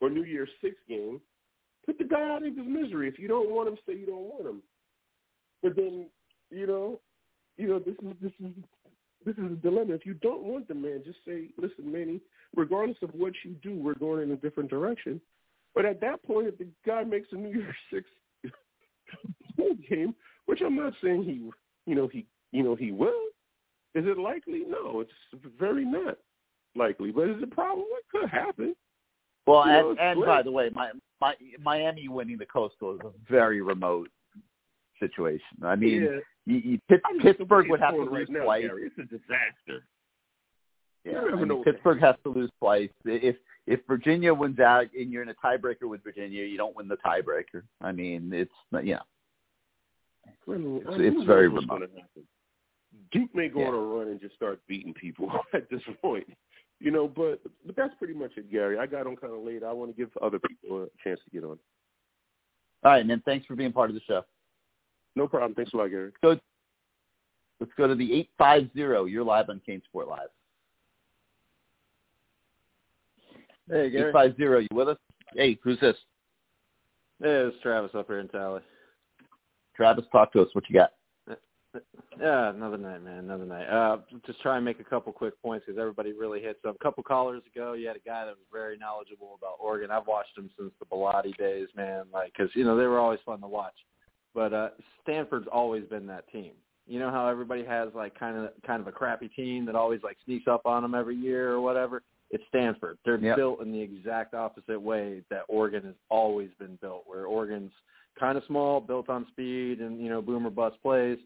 or New Year's Six game. Put the guy out of his misery. If you don't want him, say you don't want him. But then, you know, you know, this is this is this is a dilemma. If you don't want the man, just say, listen, Manny. Regardless of what you do, we're going in a different direction. But at that point, if the guy makes a New Year's Six game, which I'm not saying he, you know, he, you know, he will. Is it likely? No, it's very not likely. But is it probable? It could happen. well, You know, and and by the way, my, my Miami winning the coastal is a very remote situation. I mean, Yeah. You, you, Pitt, I'm just the Pittsburgh would have to lose right now, twice. It's a disaster. Yeah, I mean, Pittsburgh has to lose twice. If if Virginia wins out and you're in a tiebreaker with Virginia, you don't win the tiebreaker. I mean, it's you know, It's- it's very remote. Duke may go Yeah. on a run and just start beating people at this point. You know, but but that's pretty much it, Gary. I got on kind of late. I want to give other people a chance to get on. All right, man. Thanks for being part of the show. No problem. Thanks a lot, Gary. Go. Let's go to the eight five zero. You're live on CaneSport Live. Hey, Gary. Eight five zero. You with us? Hey, who's this? Hey, it's Travis up here in Tally. Travis, talk to us. What you got? Yeah, another night, man, another night. Uh, just try and make a couple quick points because everybody really hits them. A couple callers ago, you had a guy that was very knowledgeable about Oregon. I've watched him since the Bellotti days, man, like because you know they were always fun to watch. But uh, Stanford's always been that team. You know how everybody has like kind of kind of a crappy team that always like sneaks up on them every year or whatever. It's Stanford. They're Yep. built in the exact opposite way that Oregon has always been built, where Oregon's kind of small, built on speed and you know boomer bust plays.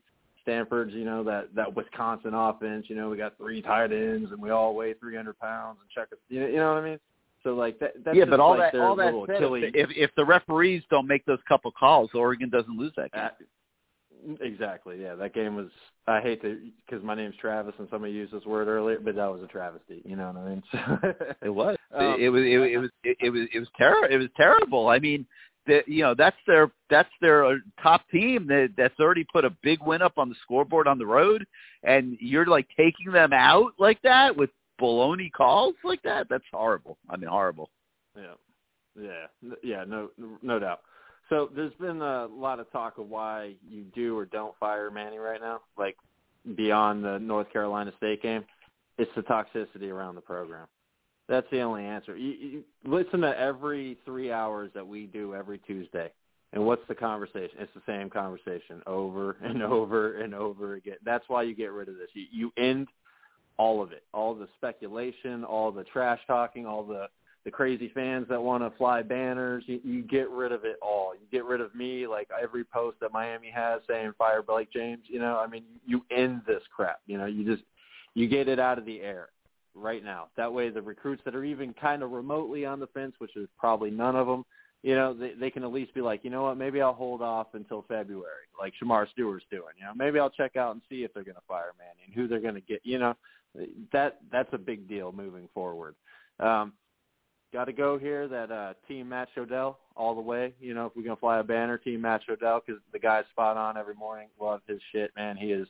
Stanford's, you know, that that Wisconsin offense. You know, we got three tight ends and we all weigh 300 pounds and check us. You know, you know what I mean? So like that. That's yeah, but all like that all that little said, if if the referees don't make those couple calls, Oregon doesn't lose that game. Uh, Exactly. Yeah, that game was. I hate to because my name's Travis and somebody used this word earlier, but that was a travesty. You know what I mean? It was. Um, it, it was. It, it was. It, it was. It was terrible. It was terrible. I mean, the, you know, that's their that's their uh, top team that that's already put a big win up on the scoreboard on the road, and you're like taking them out like that with baloney calls like that. That's horrible. I mean, horrible. Yeah, yeah, yeah. No, no doubt. So there's been a lot of talk of why you do or don't fire Manny right now, like beyond the North Carolina State game. It's the toxicity around the program. That's the only answer. You, you listen to every three hours that we do every Tuesday, and what's the conversation? It's the same conversation over and over and over again. That's why you get rid of this. You, you end all of it, all the speculation, all the trash talking, all the the crazy fans that want to fly banners. You, you get rid of it all. You get rid of me, like every post that Miami has saying fire Blake James. You know, I mean, you end this crap. You know, you just you get it out of the air right now. That way, the recruits that are even kind of remotely on the fence, which is probably none of them, you know, they, they can at least be like, you know what, maybe I'll hold off until February, like Shemar Stewart's doing. You know, maybe I'll check out and see if they're going to fire Manny and who they're going to get. You know, that that's a big deal moving forward. Um, Got to go here that uh, Team Matt Odell all the way. You know, if we're gonna fly a banner, Team Matt Odell because the guy's spot on every morning. Love his shit, man. He is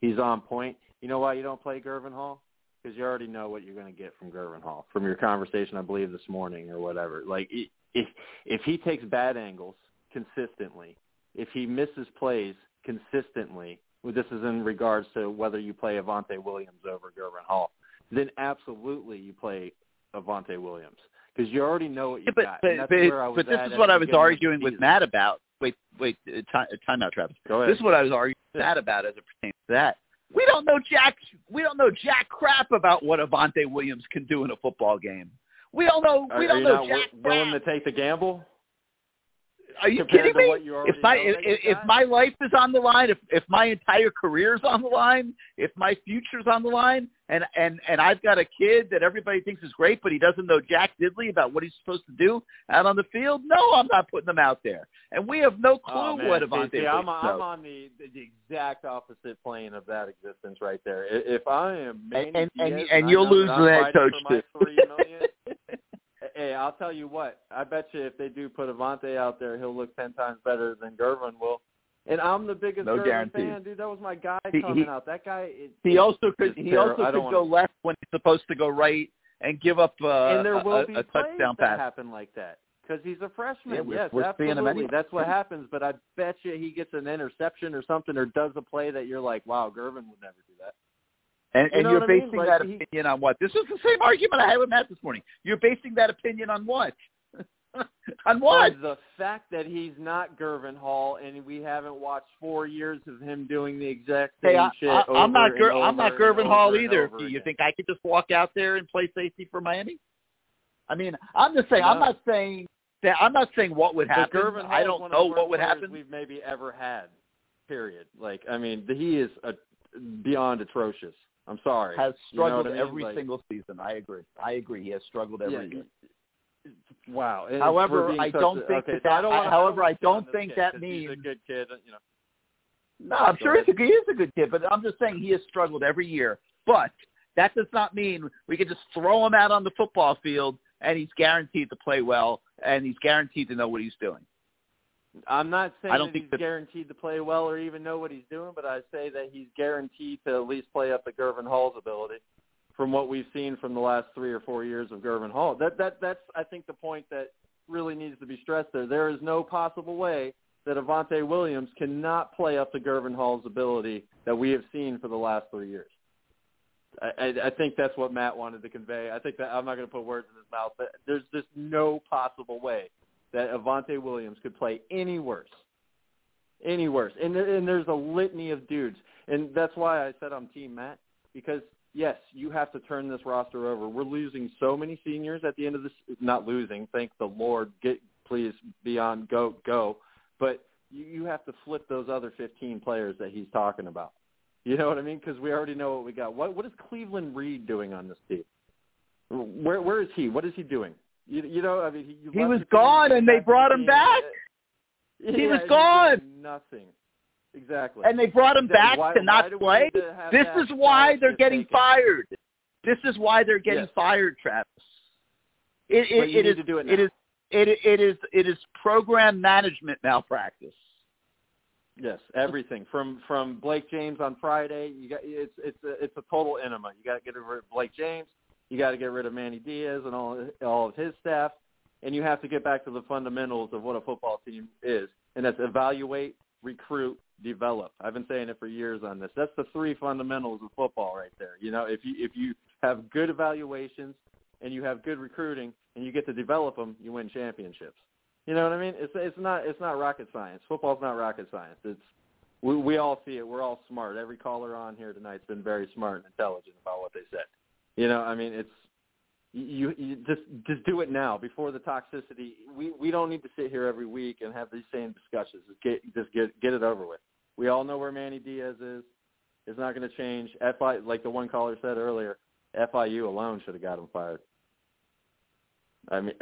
he's on point. You know why you don't play Gurvan Hall? Because you already know what you're going to get from Gurvan Hall from your conversation, I believe, this morning or whatever. Like if if he takes bad angles consistently, if he misses plays consistently, this is in regards to whether you play Avantae Williams over Gurvan Hall, then absolutely you play Avantae Williams because you already know what you Yeah, but got. but, but, where I was but this is what I was beginning of the arguing with. Matt about. Wait, wait, uh, time, time out, Travis. Go ahead. This is what I was arguing with Matt about as it pertains to that. We don't know jack. We don't know jack crap about what Avantae Williams can do in a football game. We don't know. We are don't know not jack willing to take the gamble? Are you kidding me? what you If my if, if my life is on the line, if if my entire career is on the line, if my future's on the line, and and and I've got a kid that everybody thinks is great, but he doesn't know jack diddley about what he's supposed to do out on the field, no, I'm not putting him out there. And we have no oh, clue Oh, man. what Avantae see, I'm, Williams I'm on the, the exact opposite plane of that existence right there. If I am Manny and and, Diaz and I you'll lose that to I'm that fighting coach too. Hey, I'll tell you what. I bet you if they do put Avantae out there, he'll look ten times better than Gurvan will. And I'm the biggest No Gurvan guarantee. fan, dude. That was my guy He- coming he- out. That guy. Is, He also could he also could don't go wanna- left when he's supposed to go right and give up uh, and there will a, be a, a touchdown that pass. happen like that because he's a freshman. Yeah, we're- yes, we're absolutely. anyway. That's what happens. But I bet you he gets an interception or something, or does a play that you're like, "Wow, Gurvan would never do that." And, you and you're what I mean? basing Like, that he- opinion on what? This is the same argument I had with Matt this morning. You're basing that opinion on what? on what? On the fact that he's not Gurvan Hall, and we haven't watched four years of him doing the exact same Hey, I, shit. I, I'm not Ger- I'm not Gurvan Hall either. you again. think I could just walk out there and play safety for Miami? I mean, I'm just saying. I'm not saying that. I'm not saying what would happen. Gurvan I don't know what would happen. We've maybe ever had. Period. Like, I mean, he is a, beyond atrocious. I'm sorry. Has You know struggled I mean? every Like, single season. I agree. I agree. He has struggled every yeah, year. Wow. And However, I don't think okay, that so I don't wanna, however, I I don't, wanna don't shit on think this that means he's a good kid. You know. No, I'm sure he's a, he is a good kid, but I'm just saying he has struggled every year. But that does not mean we can just throw him out on the football field and he's guaranteed to play well and he's guaranteed to know what he's doing. I'm not saying I don't that think he's that- guaranteed to play well or even know what he's doing, but I say that he's guaranteed to at least play up to Gurvan Hall's ability from what we've seen from the last three or four years of Gurvan Hall. That that that's I think the point that really needs to be stressed there. There is no possible way that Avantae Williams cannot play up to Gurvan Hall's ability that we have seen for the last three years. I, I, I think that's what Matt wanted to convey. I think that I'm not going to put words in his mouth, but there's just no possible way that Avantae Williams could play any worse, any worse. And and there's a litany of dudes, and that's why I said I'm Team Matt because yes, you have to turn this roster over. We're losing so many seniors at the end of this. Not losing, thank the Lord. Get please be on go go, but you, you have to flip those other 15 players that he's talking about. You know what I mean? Because we already know what we got. What what is Cleveland Reed doing on this team? Where where is he? What is he doing? You, you know, I mean, he, you He was gone and they brought him back. Yeah, He was gone. Nothing. Exactly. And they brought him back why- to not play. to This is why they're getting taken? fired. This is why they're getting Yes. fired, Travis. It, it, it is it it is it, it is it is program management malpractice. Yes, everything from from Blake James on Friday. You got it's it's a, it's a total enema. You got to get rid of Blake James. You got to get rid of Manny Diaz and all all of his staff, and you have to get back to the fundamentals of what a football team is, and that's evaluate, recruit, develop. I've been saying it for years on this. That's the three fundamentals of football right there. You know, if you if you have good evaluations and you have good recruiting and you get to develop them, you win championships. You know what I mean? It's it's not it's not rocket science. Football's not rocket science. It's we we all see it. We're all smart. Every caller on here tonight's been very smart and intelligent about what they said. You know, I mean, it's you, you just just do it now before the toxicity. We we don't need to sit here every week and have these same discussions. Just get just get get it over with. We all know where Manny Diaz is. It's not going to change. FI like the one caller said earlier, FIU alone should have got him fired. I mean,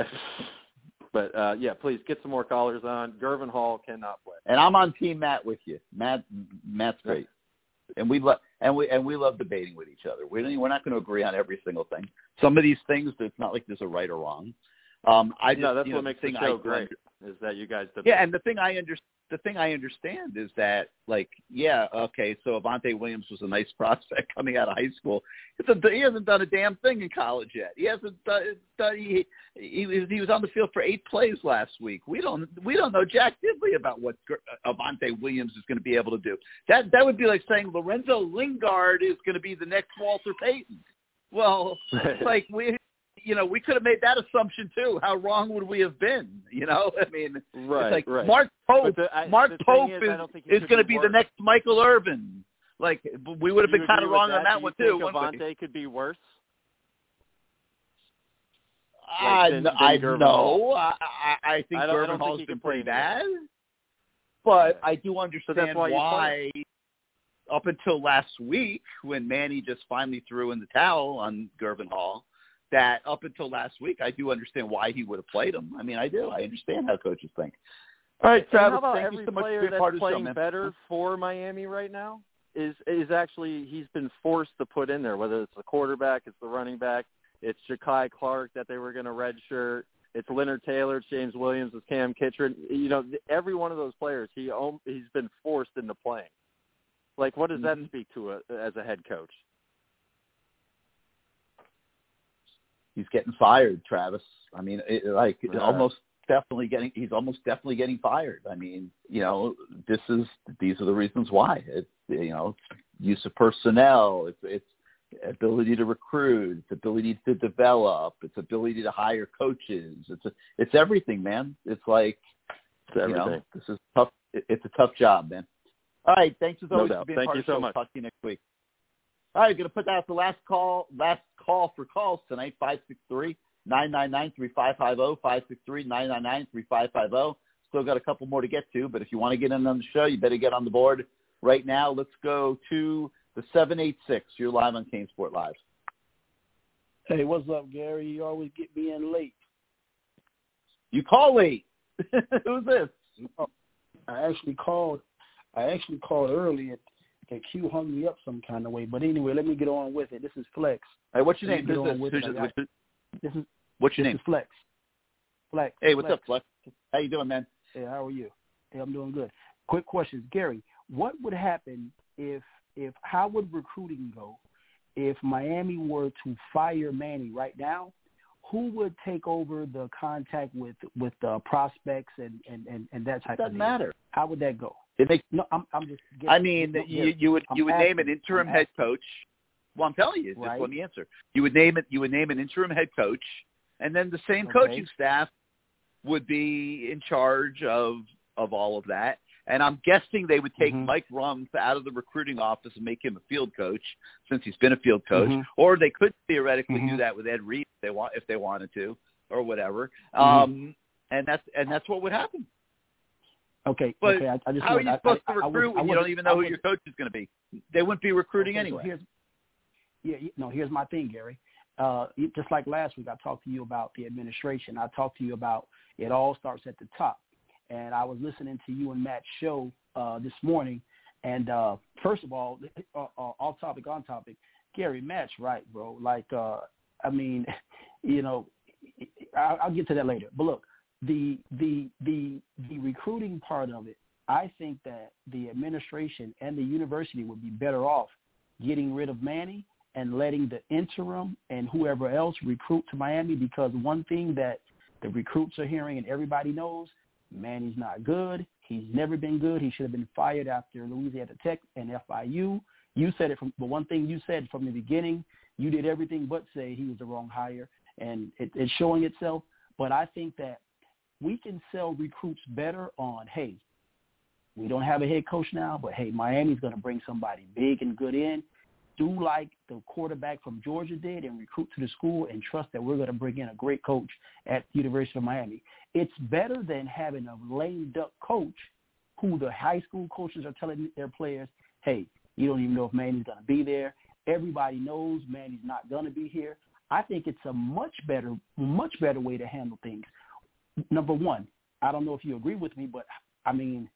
but uh yeah, please get some more callers on. Gurvan Hall cannot play. And I'm on Team Matt with you. Matt Matt's great, and we love and we and we love debating with each other. We we're not going to agree on every single thing. Some of these things, it's not like there's a right or wrong. Um, I just, no, that's you know, what makes the the show I, great. Is that you guys debate. Yeah, and the thing I under the thing I understand is that like yeah okay so Avantae Williams was a nice prospect coming out of high school. A, he hasn't done a damn thing in college yet. He hasn't done, done he, he was he was on the field for eight plays last week. We don't we don't know Jack Diddley about what Avantae Williams is going to be able to do. That that would be like saying Lorenzo Lingard is going to be the next Walter Payton. Well, like we you know, we could have made that assumption too. How wrong would we have been? You know, I mean, Right, it's like right. Mark Pope. The- I- Mark Pope is, is, I don't think he is going to be the next Michael Irvin. Like we would have been kind of wrong on that? that Do one too. Avantae could be worse? I, Like, than- kn- than I know. I, I, I think I I Gurvan Hall's been pretty bad, but I do understand why you play Up until last week, when Manny just finally threw in the towel on Gurvan Hall, that up until last week, I do understand why he would have played him. I mean, I do. I understand how coaches think. All right, Travis, how about thank every you so much player for being that's part of the show, playing better for Miami right now is is actually he's been forced to put in there. Whether it's the quarterback, it's the running back, it's Jakai Clark that they were going to redshirt, it's Leonard Taylor, it's James Williams, it's Kam Kinchens. You know, every one of those players he he's been forced into playing. Like, what does Mm-hmm. that speak to a, as a head coach? He's getting fired, Travis. I mean, it, like Yeah. almost definitely getting. He's almost definitely getting fired. I mean, you know, this is these are the reasons why. It's you know, use of personnel. It's it's ability to recruit. It's ability to develop. It's ability to hire coaches. It's a, it's everything, man. It's like It's you know, this is tough. It's a tough job, man. All right, thanks as always doubt. for being Thank part you of the so show. much. Talk to you next week. All right, going to put that as the last call, last call for calls tonight, 563 999 3550, 563 999 3550. Still got a couple more to get to, but if you want to get in on the show, you better get on the board right now. Let's go to the 786. You're live on CaneSport Live. Hey, what's up, Gary? You always get me in late. You call late. Who's this? I actually called. I actually called early, and Q hung me up some kind of way. But anyway, let me get on with it. This is Flex. Hey, what's your name? me get Who's on this? with Who's it. This? got- This is What's your this name? is Flex. Flex. Hey, what's Flex. up, Flex? How you doing, man? Hey, how are you? Hey, I'm doing good. Quick questions, Gary. What would happen if if how would recruiting go if Miami were to fire Manny right now? Who would take over the contact with with the prospects and, and, and, and that type Doesn't of thing? matter. How would that go? It makes. No, I'm I'm just. Getting, I mean, no, you you would I'm you would name an interim head coach. Well, I'm telling you, just Right. let me answer. You would name it. You would name an interim head coach, and then the same Okay. coaching staff would be in charge of of all of that. And I'm guessing they would take Mm-hmm. Mike Rumph out of the recruiting office and make him a field coach, since he's been a field coach. Mhm. Or they could theoretically do Mhm. that with Ed Reed if they want if they wanted to, or whatever. Mhm. Um, and that's and that's what would happen. Okay, But okay. I, I just how are you supposed I- to I recruit when I you don't even know who your coach is going to be? They wouldn't be recruiting Okay, anyway. So here's, yeah, no, here's my thing, Gary. Uh, just like last week, I talked to you about the administration. I talked to you about it all starts at the top. And I was listening to you and Matt's show uh, this morning. And uh, first of all, uh, uh, off topic, on topic, Gary, Matt's right, bro. Like, uh, I mean, you know, I'll, I'll get to that later. But look, the the the the recruiting part of it, I think that the administration and the university would be better off getting rid of Manny and letting the interim and whoever else recruit to Miami because one thing that the recruits are hearing and everybody knows, Manny's not good. He's never been good. He should have been fired after Louisiana Tech and FIU. You said it from the one thing you said from the beginning. You did everything but say he was the wrong hire, and it, it's showing itself. But I think that we can sell recruits better on, hey, we don't have a head coach now, but hey, Miami's going to bring somebody big and good in. Do like the quarterback from Georgia did and recruit to the school and trust that we're going to bring in a great coach at the University of Miami. It's better than having a lame duck coach who the high school coaches are telling their players, hey, you don't even know if Manny's going to be there. Everybody knows Manny's not going to be here. I think it's a much better, much better way to handle things. Number one, I don't know if you agree with me, but I mean,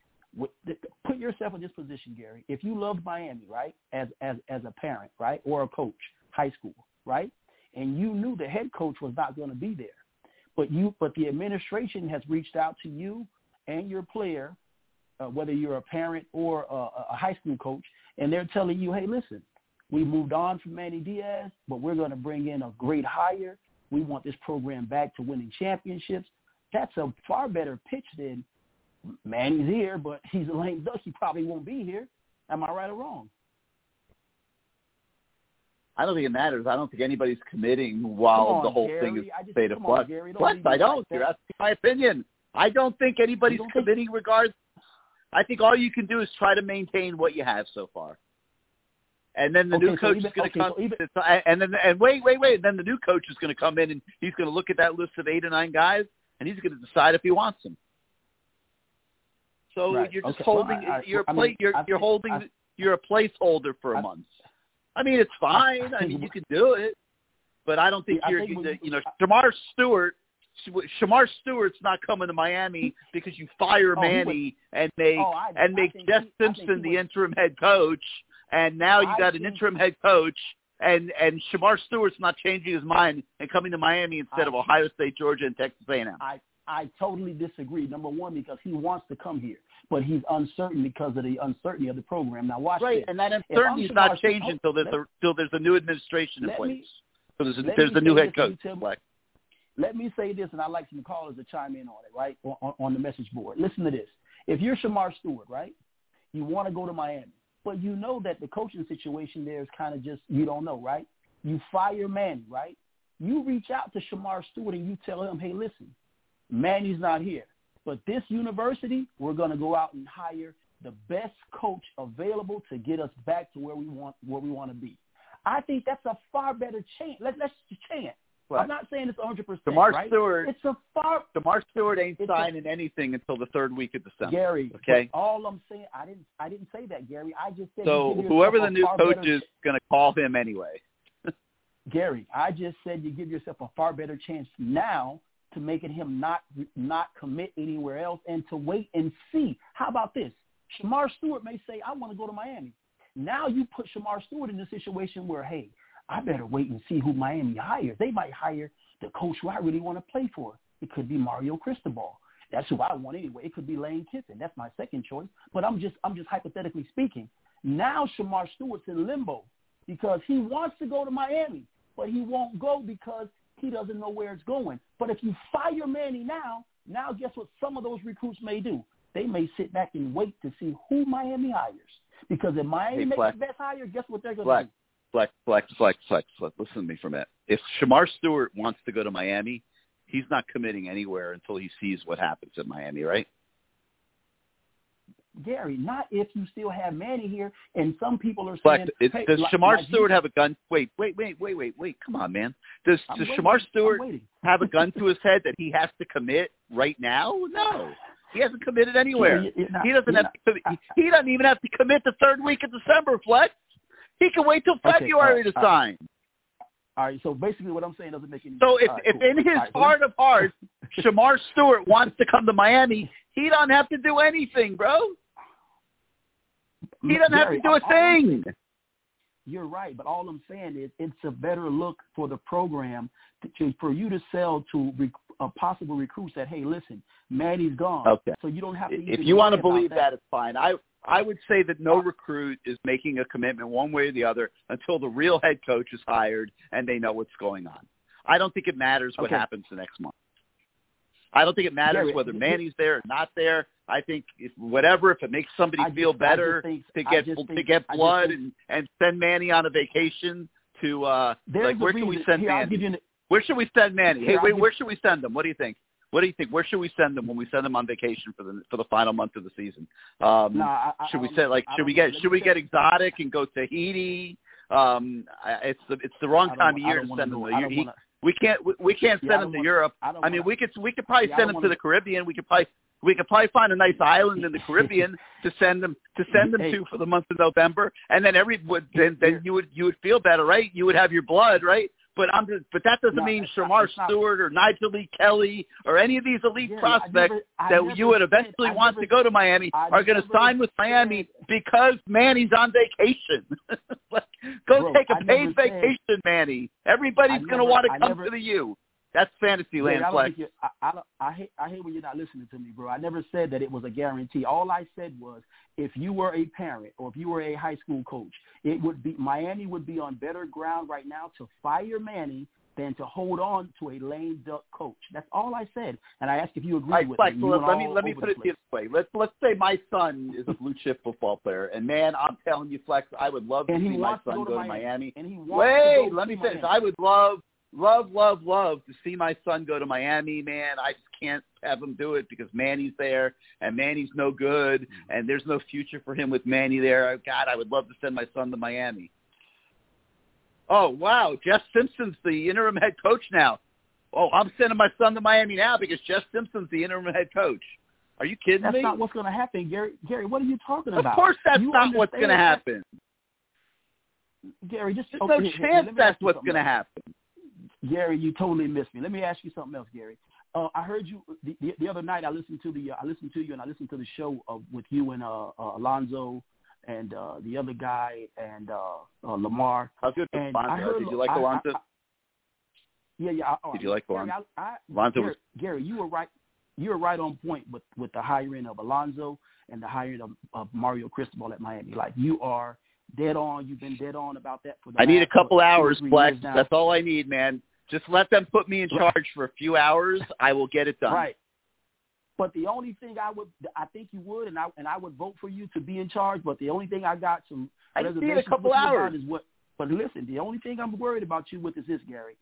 put yourself in this position, Gary. If you loved Miami, right, as as as a parent, right, or a coach, high school, right, and you knew the head coach was not going to be there, but you but the administration has reached out to you and your player, uh, whether you're a parent or a, a high school coach, and they're telling you, hey, listen, we moved on from Manny Diaz, but we're going to bring in a great hire. We want this program back to winning championships. That's a far better pitch than Manny's here, but he's a lame duck. He probably won't be here. Am I right or wrong? I don't think it matters. I don't think anybody's committing while on, the whole Gary. thing is just- state of flux. Gary. I don't. like. You're asking my opinion. I don't think anybody's don't think- committing regards. I think all you can do is try to maintain what you have so far. And then the Okay, new so coach even- is going to okay, come. so and then and wait, wait, wait. Then the new coach is going to come in and he's going to look at that list of eight or nine guys and he's going to decide if he wants them. So Right. you're just Okay. Well, holding. I- I- you're I mean, you're you're holding. You're a placeholder for a month. I mean, it's fine. I mean, you can do it, but I don't think you're. think you know, Shemar Stewart. Shemar Stewart's not coming to Miami because you fire Oh, Manny and make Oh, and make Jeff he- Simpson he the interim head coach, and now you got an interim head coach, and and Shemar Stewart's not changing his mind and coming to Miami instead I- of Ohio State, Georgia, and Texas A&M. I I totally disagree. Number one, because he wants to come here, but he's uncertain because of the uncertainty of the program. Now watch Right, this. and that uncertainty is not changing until there's a till there's a new administration in place. me- so there's a, there's a new head coach. you tell me- Black. Let me say this, and I'd like some callers to chime in on it, right, on, on the message board. Listen to this. If you're Shemar Stewart, right, you want to go to Miami, but you know that the coaching situation there is kind of just, you don't know, right? You fire Manny, right? You reach out to Shemar Stewart and you tell him, hey, listen, Manny's not here. But this university, we're going to go out and hire the best coach available to get us back to where we want where we want to be. I think that's a far better chance. Let's let's chance. Right. I'm not saying it's 100 percent. Demar right? Stewart. It's a far. Demar Stewart ain't It's a- signing anything until the third week of December. Gary. Okay. All I'm saying, I didn't I didn't say that, Gary. I just said. So whoever the new coach better- is going to call him anyway. Gary, I just said you give yourself a far better chance now to making him not not commit anywhere else and to wait and see. How about this? Shemar Stewart may say, I want to go to Miami. Now you put Shemar Stewart in a situation where, hey, I better wait and see who Miami hires. They might hire the coach who I really want to play for. It could be Mario Cristobal. That's who I want anyway. It could be Lane Kiffin. That's my second choice. But I'm just I'm just hypothetically speaking. Now Shemar Stewart's in limbo because he wants to go to Miami, but he won't go because he doesn't know where it's going. But if you fire Manny now, now guess what some of those recruits may do? They may sit back and wait to see who Miami hires. Because if Miami Hey, makes the best hire, guess what they're going to do? Flex, flex, flex, flex, flex. Listen to me for a minute. If Shemar Stewart wants to go to Miami, he's not committing anywhere until he sees what happens at Miami, right? Gary, not if you still have Manny here, and some people are saying, it, hey, does like- Shamar like you- Stewart have a gun? Wait, wait, wait, wait, wait, wait. Come on, man. Does I'm does waiting. Shemar Stewart have a gun to his head that he has to commit right now? No. He hasn't committed anywhere. You're not- he doesn't have to commit. He, he doesn't even have to commit the third week of December, Flex. He can wait till Okay, February uh, to uh, sign. All right, so basically what I'm saying doesn't make any So if right, if cool. in his right, heart of hearts, Shemar Stewart wants to come to Miami, he don't have to do anything, bro. He doesn't have to do a I'm thing. You're right, but all I'm saying is it's a better look for the program to, to for you to sell to rec, uh, possible recruits that hey, listen, Manny's gone. Okay. So you don't have to. If you want to believe that, it's fine. I I would say that no recruit is making a commitment one way or the other until the real head coach is hired and they know what's going on. I don't think it matters what Okay. happens the next month. I don't think it matters Gary, whether Manny's there or not there. I think if whatever, if it makes somebody I feel just better think- to get to think- get blood think- and and send Manny on a vacation to uh like where should we send here, Manny? an- Where should we send Manny? Here, Hey, wait, where should we send him? What do you think? What do you think? Where should we send them when we send them on vacation for the for the final month of the season? Um, No, I- I- should we say like should we get should we get exotic and go Tahiti? Um, I- it's the it's the wrong time of year to send them. to he- we can't we, we can't send don't them to wanna- Europe. I I mean, wanna- we could we could probably Yeah, send them to wanna- the Caribbean. We could probably we could probably find a nice island in the Caribbean to send them to send them Hey. to for the month of November, and then every would then then you would you would feel better, right? You would have your blood, right? But I'm just, but that doesn't No, mean not- Shamar not- Stewart or Nyjalik Kelly or any of these elite I prospects never- that you would eventually want never- to go to Miami I are going to sign with Miami because Manny's on vacation. Like, go Bro, take a I paid never said- vacation, Manny. Everybody's going to want to come never- to the U. That's fantasy land I don't think you I, I, I hate I hate when you're not listening to me, bro. I never said that it was a guarantee. All I said was if you were a parent or if you were a high school coach, it would be Miami would be on better ground right now to fire Manny than to hold on to a lame duck coach. That's all I said. And I asked if you agree right, with me. Let, let me let me put it place. this way. Let's let's say my son is a blue chip football player, and man, I'm telling you, Flex, I would love to And he see my to son go to go to Miami. Miami. And he wants to Wait, go let to me finish. I would love, love, love, love to see my son go to Miami, man. I just can't have him do it because Manny's there, and Manny's no good, mm-hmm. and there's no future for him with Manny there. Oh, God, I would love to send my son to Miami. Oh wow, Jess Simpson's the interim head coach now. Oh, I'm sending my son to Miami now because Jess Simpson's the interim head coach. Are you kidding That's me? not what's going to happen, Gary. Gary, what are you talking about? of course, that's You not what's going to happen. Gary, just There's no here, chance that's what's going to happen. Gary, you totally missed me. Let me ask you something else, Gary. Uh, I heard you the, the, the other night. I listened to the uh, I listened to you and I listened to the show uh, with you and uh, uh, Alonzo and uh, the other guy and uh, uh, Lamar. How good was And I Alonzo? heard- Did you like I- I- Alonzo? I- Yeah, yeah. I, Did you like Alonzo? Alonzo Gary, was Gary, you were right. You were right on point with with the hiring of Alonzo and the hiring of, of Mario Cristobal at Miami. Like you are dead on. You've been dead on about that for the I need a couple hours, Flex. That's all I need, man. Just let them put me in charge for a few hours. I will get it done. Right. But the only thing I would, I think you would, and I and I would vote for you to be in charge. But the only thing I got some I need a reservations couple hours. is what. But listen, the only thing I'm worried about you with is this, Gary.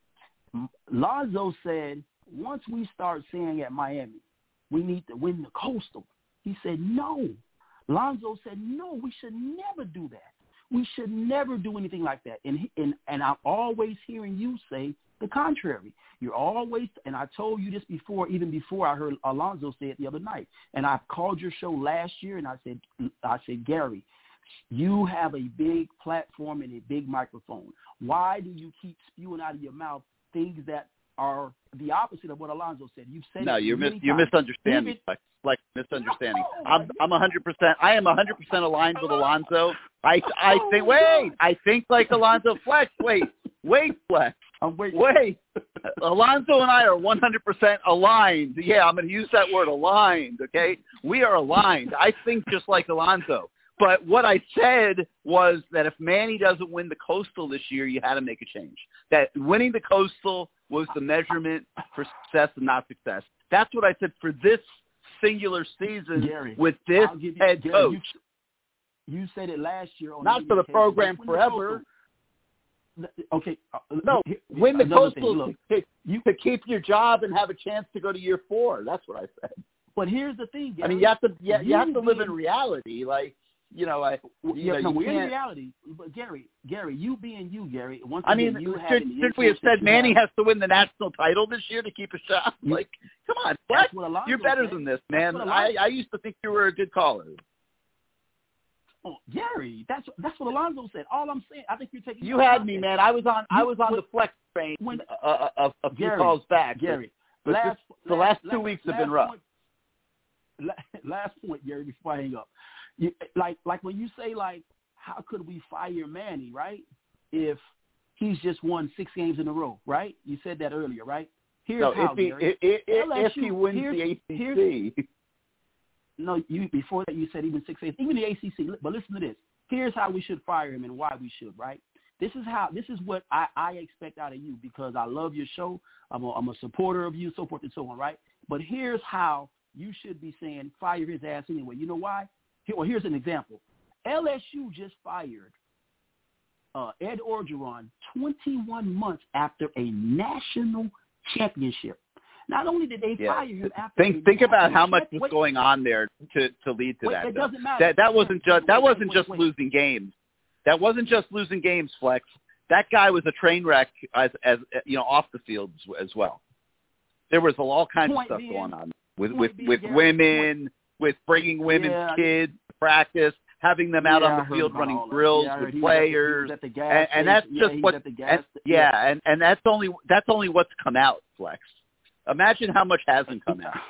Lonzo said once we start saying at Miami, we need to win the Coastal. He said no. Lonzo said no. We should never do that. We should never do anything like that. And he, and and I'm always hearing you say the contrary. You're always, and I told you this before, even before I heard Alonzo say it the other night. And I called your show last year, and I said, I said, Gary, you have a big platform and a big microphone. Why do you keep spewing out of your mouth things that are the opposite of what Alonzo said. You've said no, you're mis- many you're misunderstanding. Even- Like, like misunderstanding. I'm I'm 100. percent I am 100 percent aligned with Alonzo. I I think. Oh, wait, I think like Alonzo Flex. Wait, wait, Flex. I'm waiting. Wait, Alonzo and I are 100% aligned. Yeah, I'm going to use that word aligned, okay? We are aligned. I think just like Alonzo. But what I said was that if Manny doesn't win the Coastal this year, you had to make a change. That winning the Coastal was the measurement for success and not success. That's what I said for this singular season Gary, with this you- head Gary, coach. You, you said it last year Not for the program forever. Okay. uh, No, here- win the Coastal look, to, to keep your job and have a chance to go to year four. That's what I said. But here's the thing, Gary. I mean, you have to you, you have to live in reality. Like, you know, I you yeah, know, no, you we're in reality. But Gary, Gary, you being you, Gary. Once I again, mean, you should, should we have said Manny have- has to win the national title this year to keep a shot? Like, come on, what? what You're better said. than this, man. I I used to think you were a good caller. Oh, Gary, that's that's what Alonzo said. All I'm saying, I think you're taking. You had me, man. I was on I was on the flex train When- uh, uh, a, a few Gary, calls back. Gary, but last, this- the last two last- weeks have been rough. Point, last point, Gary, before I hang up. You, like like when you say like, how could we fire Manny, right? If he's just won six games in a row, right? You said that earlier, right? Here's no, how, if he Gary. if, if, if he LSU wins here's- the here's- ACC, No, you before that you said even six eight, even the ACC. But listen to this. Here's how we should fire him and why we should. Right. This is how. This is what I, I expect out of you because I love your show. I'm a, I'm a supporter of you, so forth and so on. Right. But here's how you should be saying fire his ass anyway. You know why? Here, well, here's an example. LSU just fired uh, Ed Orgeron 21 months after a national championship. Not only did they Yeah. fire him after think think about how much champ- was wait, going on there to to lead to Wait, that. it though. doesn't matter. That that wasn't just that wasn't wait, just wait. losing games. That wasn't just losing games, Flex. That guy was a train wreck as as you know off the field as, as well. There was all kinds Point of stuff being- going on with with being, with Gary, women, with bringing women's Yeah. kids to practice, having them out Yeah, on the field running drills Yeah, with he the- players, at the gas and, and that's. Yeah, just what. the gas and- sta- yeah, and and that's only that's only what's come out, Flex. Imagine how much hasn't come out.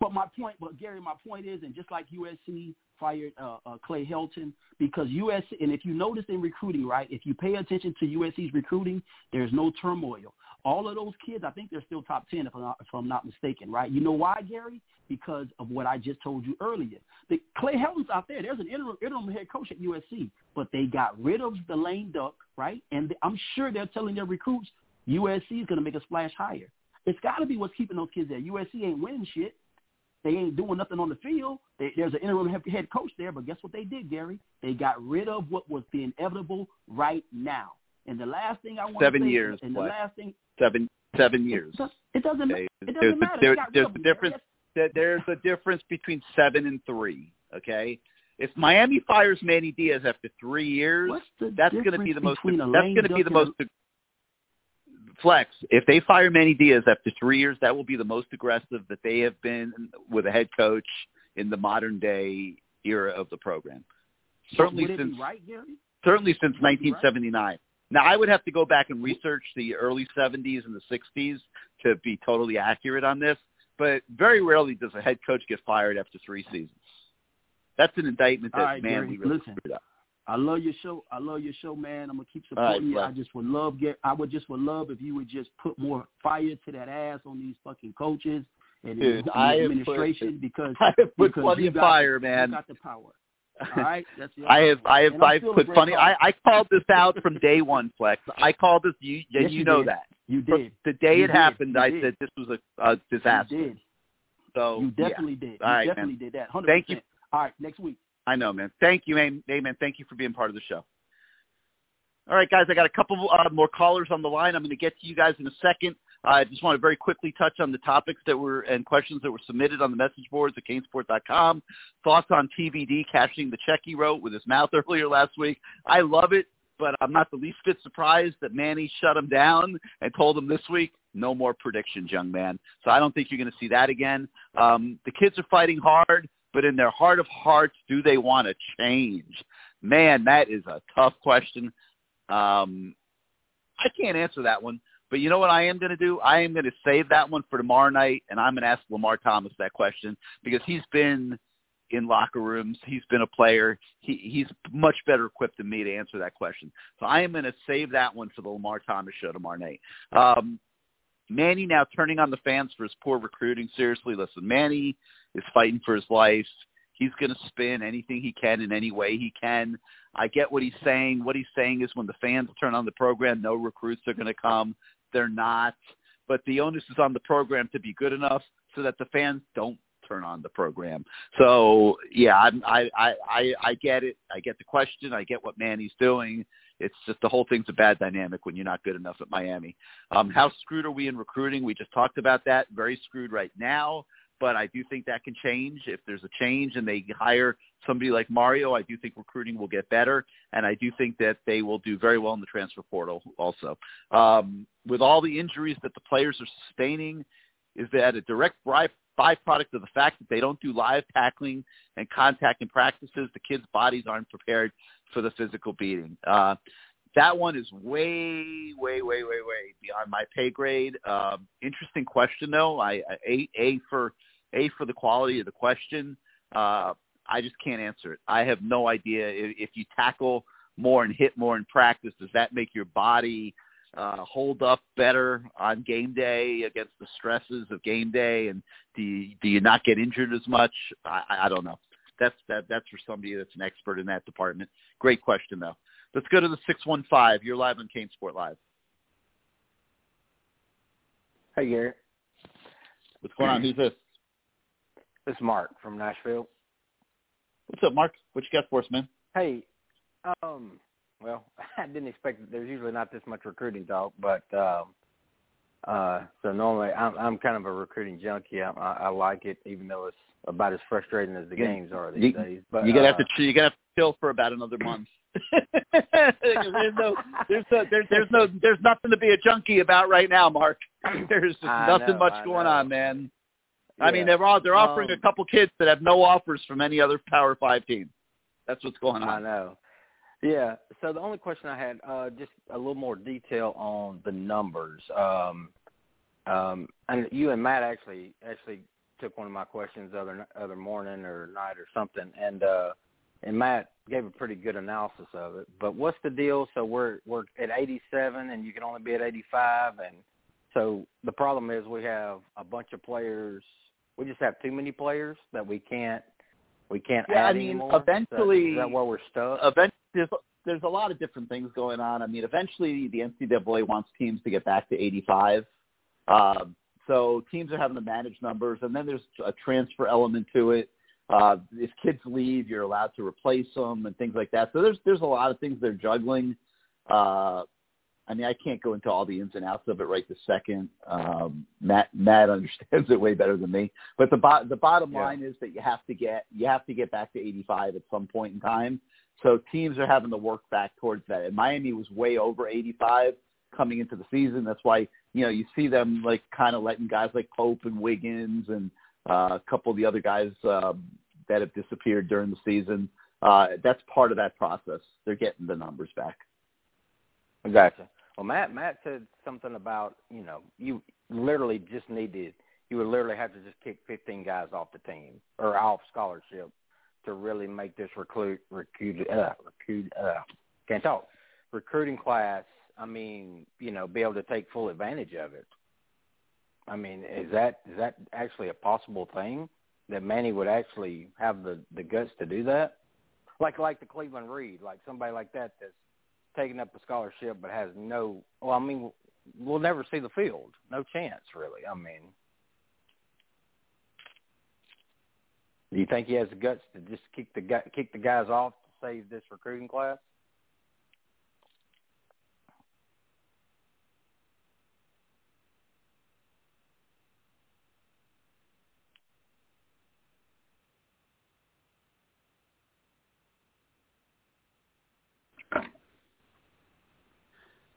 But my point, but Gary, my point is, and just like USC fired uh, uh, Clay Helton, because USC, and if you notice in recruiting, right, if you pay attention to USC's recruiting, there's no turmoil. All of those kids, I think they're still top ten, if I'm not, if I'm not mistaken, right? You know why, Gary? Because of what I just told you earlier. The, Clay Helton's out there. There's an interim, interim head coach at USC, but they got rid of the lame duck, right? And I'm sure they're telling their recruits USC is going to make a splash higher. It's got to be what's keeping those kids there. USC ain't winning shit. They ain't doing nothing on the field. They, there's an interim head- coach there, but guess what they did, Gary? They got rid of what was the inevitable right now. And the last thing I want Seven to say, Seven years, and the last thing, Seven seven years. it doesn't, it doesn't There's a, matter. there, they there's a difference. There- There's a difference between seven and three. Okay. If Miami fires Manny Diaz after three years, that's going to be the most. That's going to be the most. Flex. If they fire Manny Diaz after three years, that will be the most aggressive that they have been with a head coach in the modern day era of the program. Certainly since right, Gary? certainly since Would it be right? 1979. Now, I would have to go back and research the early 70s and the 60s to be totally accurate on this, but very rarely does a head coach get fired after three seasons. That's an indictment that, right, man, Gary, we really listen. screwed up. I love your show. I love your show, man. I'm gonna keep All right, supporting you. I just would love get. I would just would love if you would just put more fire to that ass on these fucking coaches and Dude, the I administration put- because I have put because plenty of got- fire, man. You got the power. All right, that's the I have, I have, I've put funny. I, I called this out from day one, Flex. I called this. You, Yes, you, you know did. that. You From did. the day You it did. happened, You I did. said this was a, a disaster. You did. So You yeah. definitely did. You right, definitely man. did that. 100%. Thank you. All right, next week. I know, man. Thank you, man. Thank you for being part of the show. All right, guys. I got a couple uh, more callers on the line. I'm going to get to you guys in a second. I just want to very quickly touch on the topics that were and questions that were submitted on the message boards at canesport.com. Thoughts on TVD cashing the check he wrote with his mouth earlier last week. I love it, but I'm not the least bit surprised that Manny shut him down and told him this week, no more predictions, young man. So I don't think you're going to see that again. Um, the kids are fighting hard, but in their heart of hearts, do they want to change? Man, that is a tough question. Um, I can't answer that one. But you know what I am going to do? I am going to save that one for tomorrow night, and I'm going to ask Lamar Thomas that question because he's been in locker rooms. He's been a player. He, he's much better equipped than me to answer that question. So I am going to save that one for the Lamar Thomas show tomorrow night. Um, Manny now turning on the fans for his poor recruiting. Seriously, listen, Manny is fighting for his life. He's going to spin anything he can in any way he can. I get what he's saying. What he's saying is when the fans turn on the program, no recruits are going to come. They're not. But the onus is on the program to be good enough so that the fans don't turn on the program. So yeah, I'm, I I I I get it. I get the question. I get what Manny's doing. It's just the whole thing's a bad dynamic when you're not good enough at Miami. Um, how screwed are we in recruiting? We just talked about that. Very screwed right now but I do think that can change. If there's a change and they hire somebody like Mario, I do think recruiting will get better, and I do think that they will do very well in the transfer portal also. Um, with all the injuries that the players are sustaining, is that a direct byproduct of the fact that they don't do live tackling and contact in practices? The kids' bodies aren't prepared for the physical beating. Uh, that one is way, way, way, way, way beyond my pay grade. Um, interesting question though. I, I a a for a for the quality of the question. Uh, I just can't answer it. I have no idea if, if you tackle more and hit more in practice. Does that make your body uh, hold up better on game day against the stresses of game day? And do you, do you not get injured as much? I, I don't know. That's that that's for somebody that's an expert in that department. Great question though. Let's go to the six one five. You're live on CaneSport Live. Hey Gary. What's going on? Who's this? This is Mark from Nashville. What's up, Mark? What you got for us, man? Hey, um, well, I didn't expect there's usually not this much recruiting talk, but um, uh, so normally I'm, I'm kind of a recruiting junkie. I, I, I like it, even though it's about as frustrating as the Yeah. games are these You, days. But you gotta uh, have to ch- you gotta have to chill for about another month. there's no there's no, there's there's no there's nothing to be a junkie about right now, Mark. There's just I nothing know, much I going know. on, man. I mean, they're all they're offering Um, a couple kids that have no offers from any other Power Five team. That's what's going on. I know. Yeah. So the only question I had, uh, just a little more detail on the numbers. Um, um, and you and Matt actually actually took one of my questions the other other morning or night or something, and uh, and Matt gave a pretty good analysis of it. But what's the deal? So we're we're at 87, and you can only be at 85, and so the problem is we have a bunch of players. We just have too many players that we can't we can't Yeah, I mean, anymore. Is that- eventually- is that where we're stuck? Eventually, there's, there's a lot of different things going on. I mean, eventually the NCAA wants teams to get back to 85. Um, so teams are having to manage numbers, and then there's a transfer element to it. Uh, if kids leave, you're allowed to replace them and things like that. So there's there's a lot of things they're juggling. Uh, I mean, I can't go into all the ins and outs of it right this second. Um, Matt Matt understands it way better than me. But the bo- the bottom Yeah. line is that you have to get you have to get back to 85 at some point in time. So teams are having to work back towards that. And Miami was way over 85 coming into the season. That's why you know you see them like kind of letting guys like Pope and Wiggins and uh, a couple of the other guys um, that have disappeared during the season. Uh, that's part of that process. They're getting the numbers back. Gotcha. Well, Matt Matt said something about you know you literally just needed you would literally have to just kick 15 guys off the team or off scholarship to really make this recruit recruit uh, recruit uh, can't talk recruiting class. I mean, you know, be able to take full advantage of it. I mean, is that is that actually a possible thing that Manny would actually have the the guts to do that? Like like the Cleveland Reed, like somebody like that that's taking up a scholarship but has no well, I mean we'll never see the field. No chance really. I mean Do you think he has the guts to just kick the guy, kick the guys off to save this recruiting class?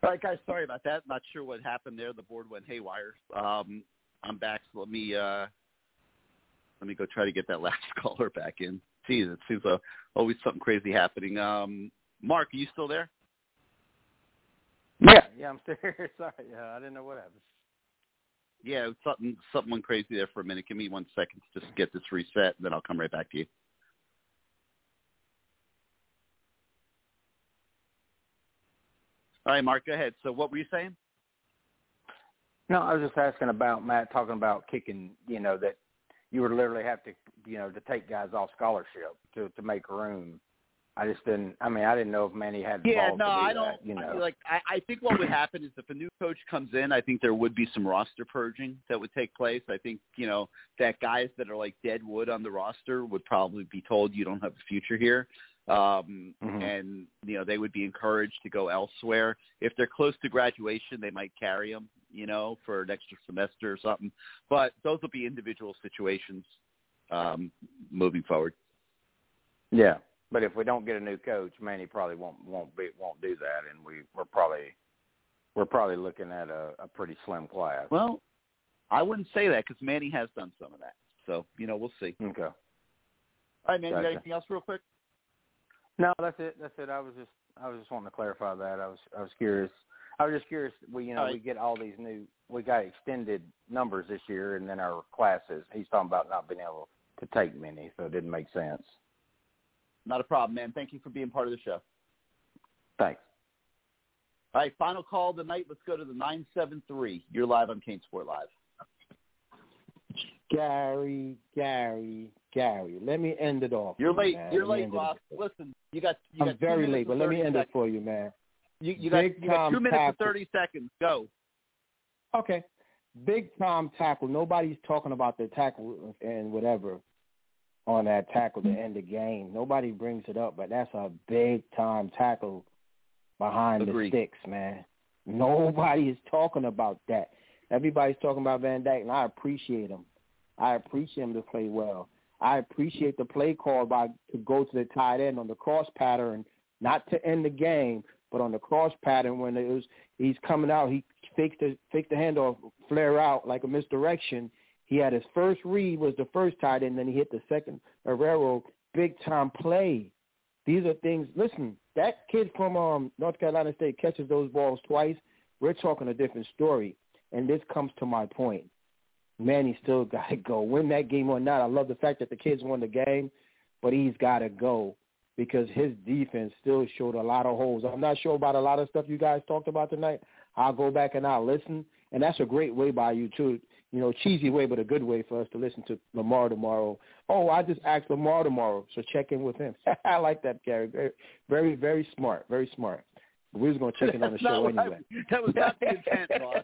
All right, guys. Sorry about that. Not sure what happened there. The board went haywire. Um, I'm back. So let me uh, let me go try to get that last caller back in. Geez, it seems uh, always something crazy happening. Um, Mark, are you still there? Yeah, yeah, I'm still here. Sorry, yeah, I didn't know what happened. Yeah, something something went crazy there for a minute. Give me one second to just get this reset, and then I'll come right back to you. All right, Mark, go ahead. So what were you saying? No, I was just asking about Matt talking about kicking. You know that you would literally have to, you know, to take guys off scholarship to to make room. I just didn't. I mean, I didn't know if Manny had the Yeah, no, I don't. that. You know, like I, I think what would happen is if a new coach comes in, I think there would be some roster purging that would take place. I think you know that guys that are like dead wood on the roster would probably be told you don't have a future here, um, and you know they would be encouraged to go elsewhere. If they're close to graduation, they might carry them, you know, for an extra semester or something. But those will be individual situations um, moving forward. yeah. But if we don't get a new coach, Manny probably won't won't be won't do that, and we we're probably we're probably looking at a, a pretty slim class. Well, I wouldn't say that because Manny has done some of that. So you know, we'll see. Okay. All right, man. You got Gotcha. anything else, real quick? No, that's it. That's it. I was just I was just wanting to clarify that. I was I was curious. I was just curious. We you know right. we get all these new we got extended numbers this year, and then our classes. He's talking about not being able to take many, so it didn't make sense. Not a problem, man. Thank you for being part of the show. Thanks. All right, final call of the night. Let's go to the 973. You're live on CaneSport Live. Gary, Gary, Gary. Let me end it off. You're late. man. You're late, Ross. Listen, you got you I'm got very late, but let me 30 end it for you, man. You, you got you got two minutes and 30 seconds. Go. Okay. Big time tackle. Nobody's talking about the tackle and whatever on that tackle to end the game. Nobody brings it up, but that's a big time tackle behind Agreed. the sticks, man. Nobody is talking about that. Everybody's talking about Van Dyke, and I appreciate him. I appreciate him to play well. I appreciate the play call by to go to the tight end on the cross pattern, not to end the game, but on the cross pattern when it was he's coming out, he faked the the handoff, flare out like a misdirection. He had his first read was the first tight end, then he hit the second Herrero, big time play. These are things. Listen, that kid from um, North Carolina State catches those balls twice. We're talking a different story, and this comes to my point. Manny still got to go. Win that game or not, I love the fact that the kids won the game, but he's got to go because his defense still showed a lot of holes. I'm not sure about a lot of stuff you guys talked about tonight. I'll go back and I'll listen, and that's a great way by you too. You know, cheesy way, but a good way for us to listen to Lamar tomorrow. Oh, I just asked Lamar tomorrow, so check in with him. I like that, Gary. Very, very, very smart. Very smart. We was going to check in on the show what I- anyway. that was not the intent, Ross.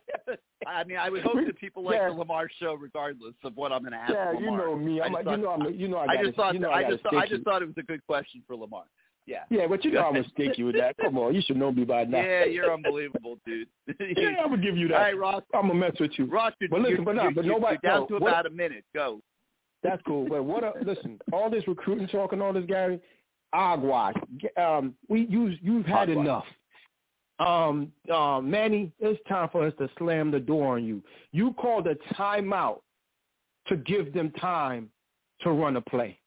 I mean, I would hope that people like Yeah. the Lamar show regardless of what I'm going to ask Yeah, you know me. I I'm just you thought- know I'm you know I I just thought you know I I just thought, I just thought it was a good question for Lamar. Yeah. Yeah, but you know I'm gonna stick you with that. Come on, you should know me by now. Yeah, you're unbelievable, dude. yeah, I'm gonna give you that. All right, Ross. I'm gonna mess with you. Ross, you're, but listen, you're, but no, you're, but you're nobody. down no, to what- about a minute. Go. That's cool. But what? A, listen, all this recruiting talk and all this, Gary, Agwash. Um, we you you've had Hogwash. enough. Um, uh, Manny, it's time for us to slam the door on you. You called a timeout to give them time to run a play.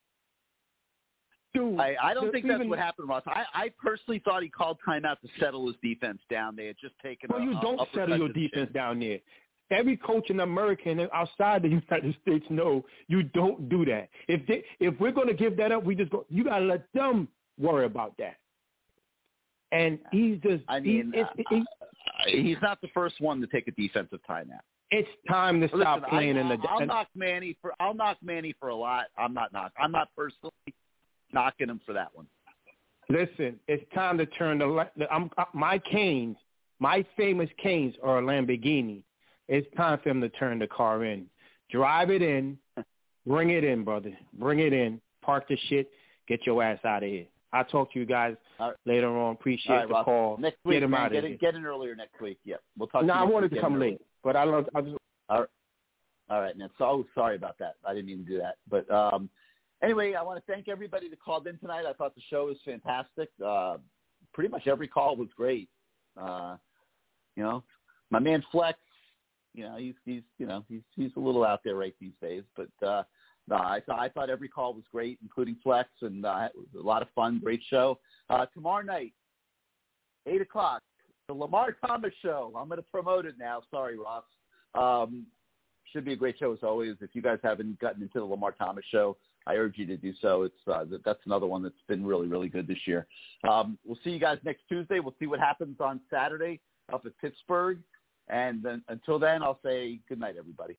Dude, I, I don't think that's what happened, Ross. I, I personally thought he called timeout to settle his defense down. They had just taken. Well, a, you don't settle your defense down there. Every coach in America and outside the United States know you don't do that. If they, if we're going to give that up, we just go. You got to let them worry about that. And he's just. I mean, he, it's, he, Uh, he's not the first one to take a defensive timeout. it's time to stop Listen, playing I, in the. I'll and- knock Manny for I'll knock Manny for a lot. I'm not knock. I'm not personally knocking him for that one. Listen, it's time to turn the. I'm, uh, my canes, my famous canes are a Lamborghini. It's time for him to turn the car in, drive it in, bring it in, brother, bring it in, park the shit, get your ass out of here. I'll talk to you guys later on. Appreciate right, the call. Next week, get him man, out get, of here. get in earlier next week. Yeah, we'll talk. No, to I wanted to come early. late, but I love. I just, All right. All right, man. So oh, sorry about that. I didn't mean to do that. But um, anyway, I want to thank everybody that called in tonight. I thought the show was fantastic. Uh, pretty much every call was great. Uh, you know, my man Flex. You know, he's he's you know he's he's a little out there right these days. But uh, no, I thought I thought every call was great, including Flex, and uh, it was a lot of fun. Great show. Uh, tomorrow night, eight o'clock. the Lamar Thomas Show. I'm going to promote it now. Sorry, Ross. Um, should be a great show as always. If you guys haven't gotten into the Lamar Thomas Show, I urge you to do so. It's uh, that's another one that's been really, really good this year. Um, we'll see you guys next Tuesday. We'll see what happens on Saturday up at Pittsburgh. And then until then, I'll say good night, everybody.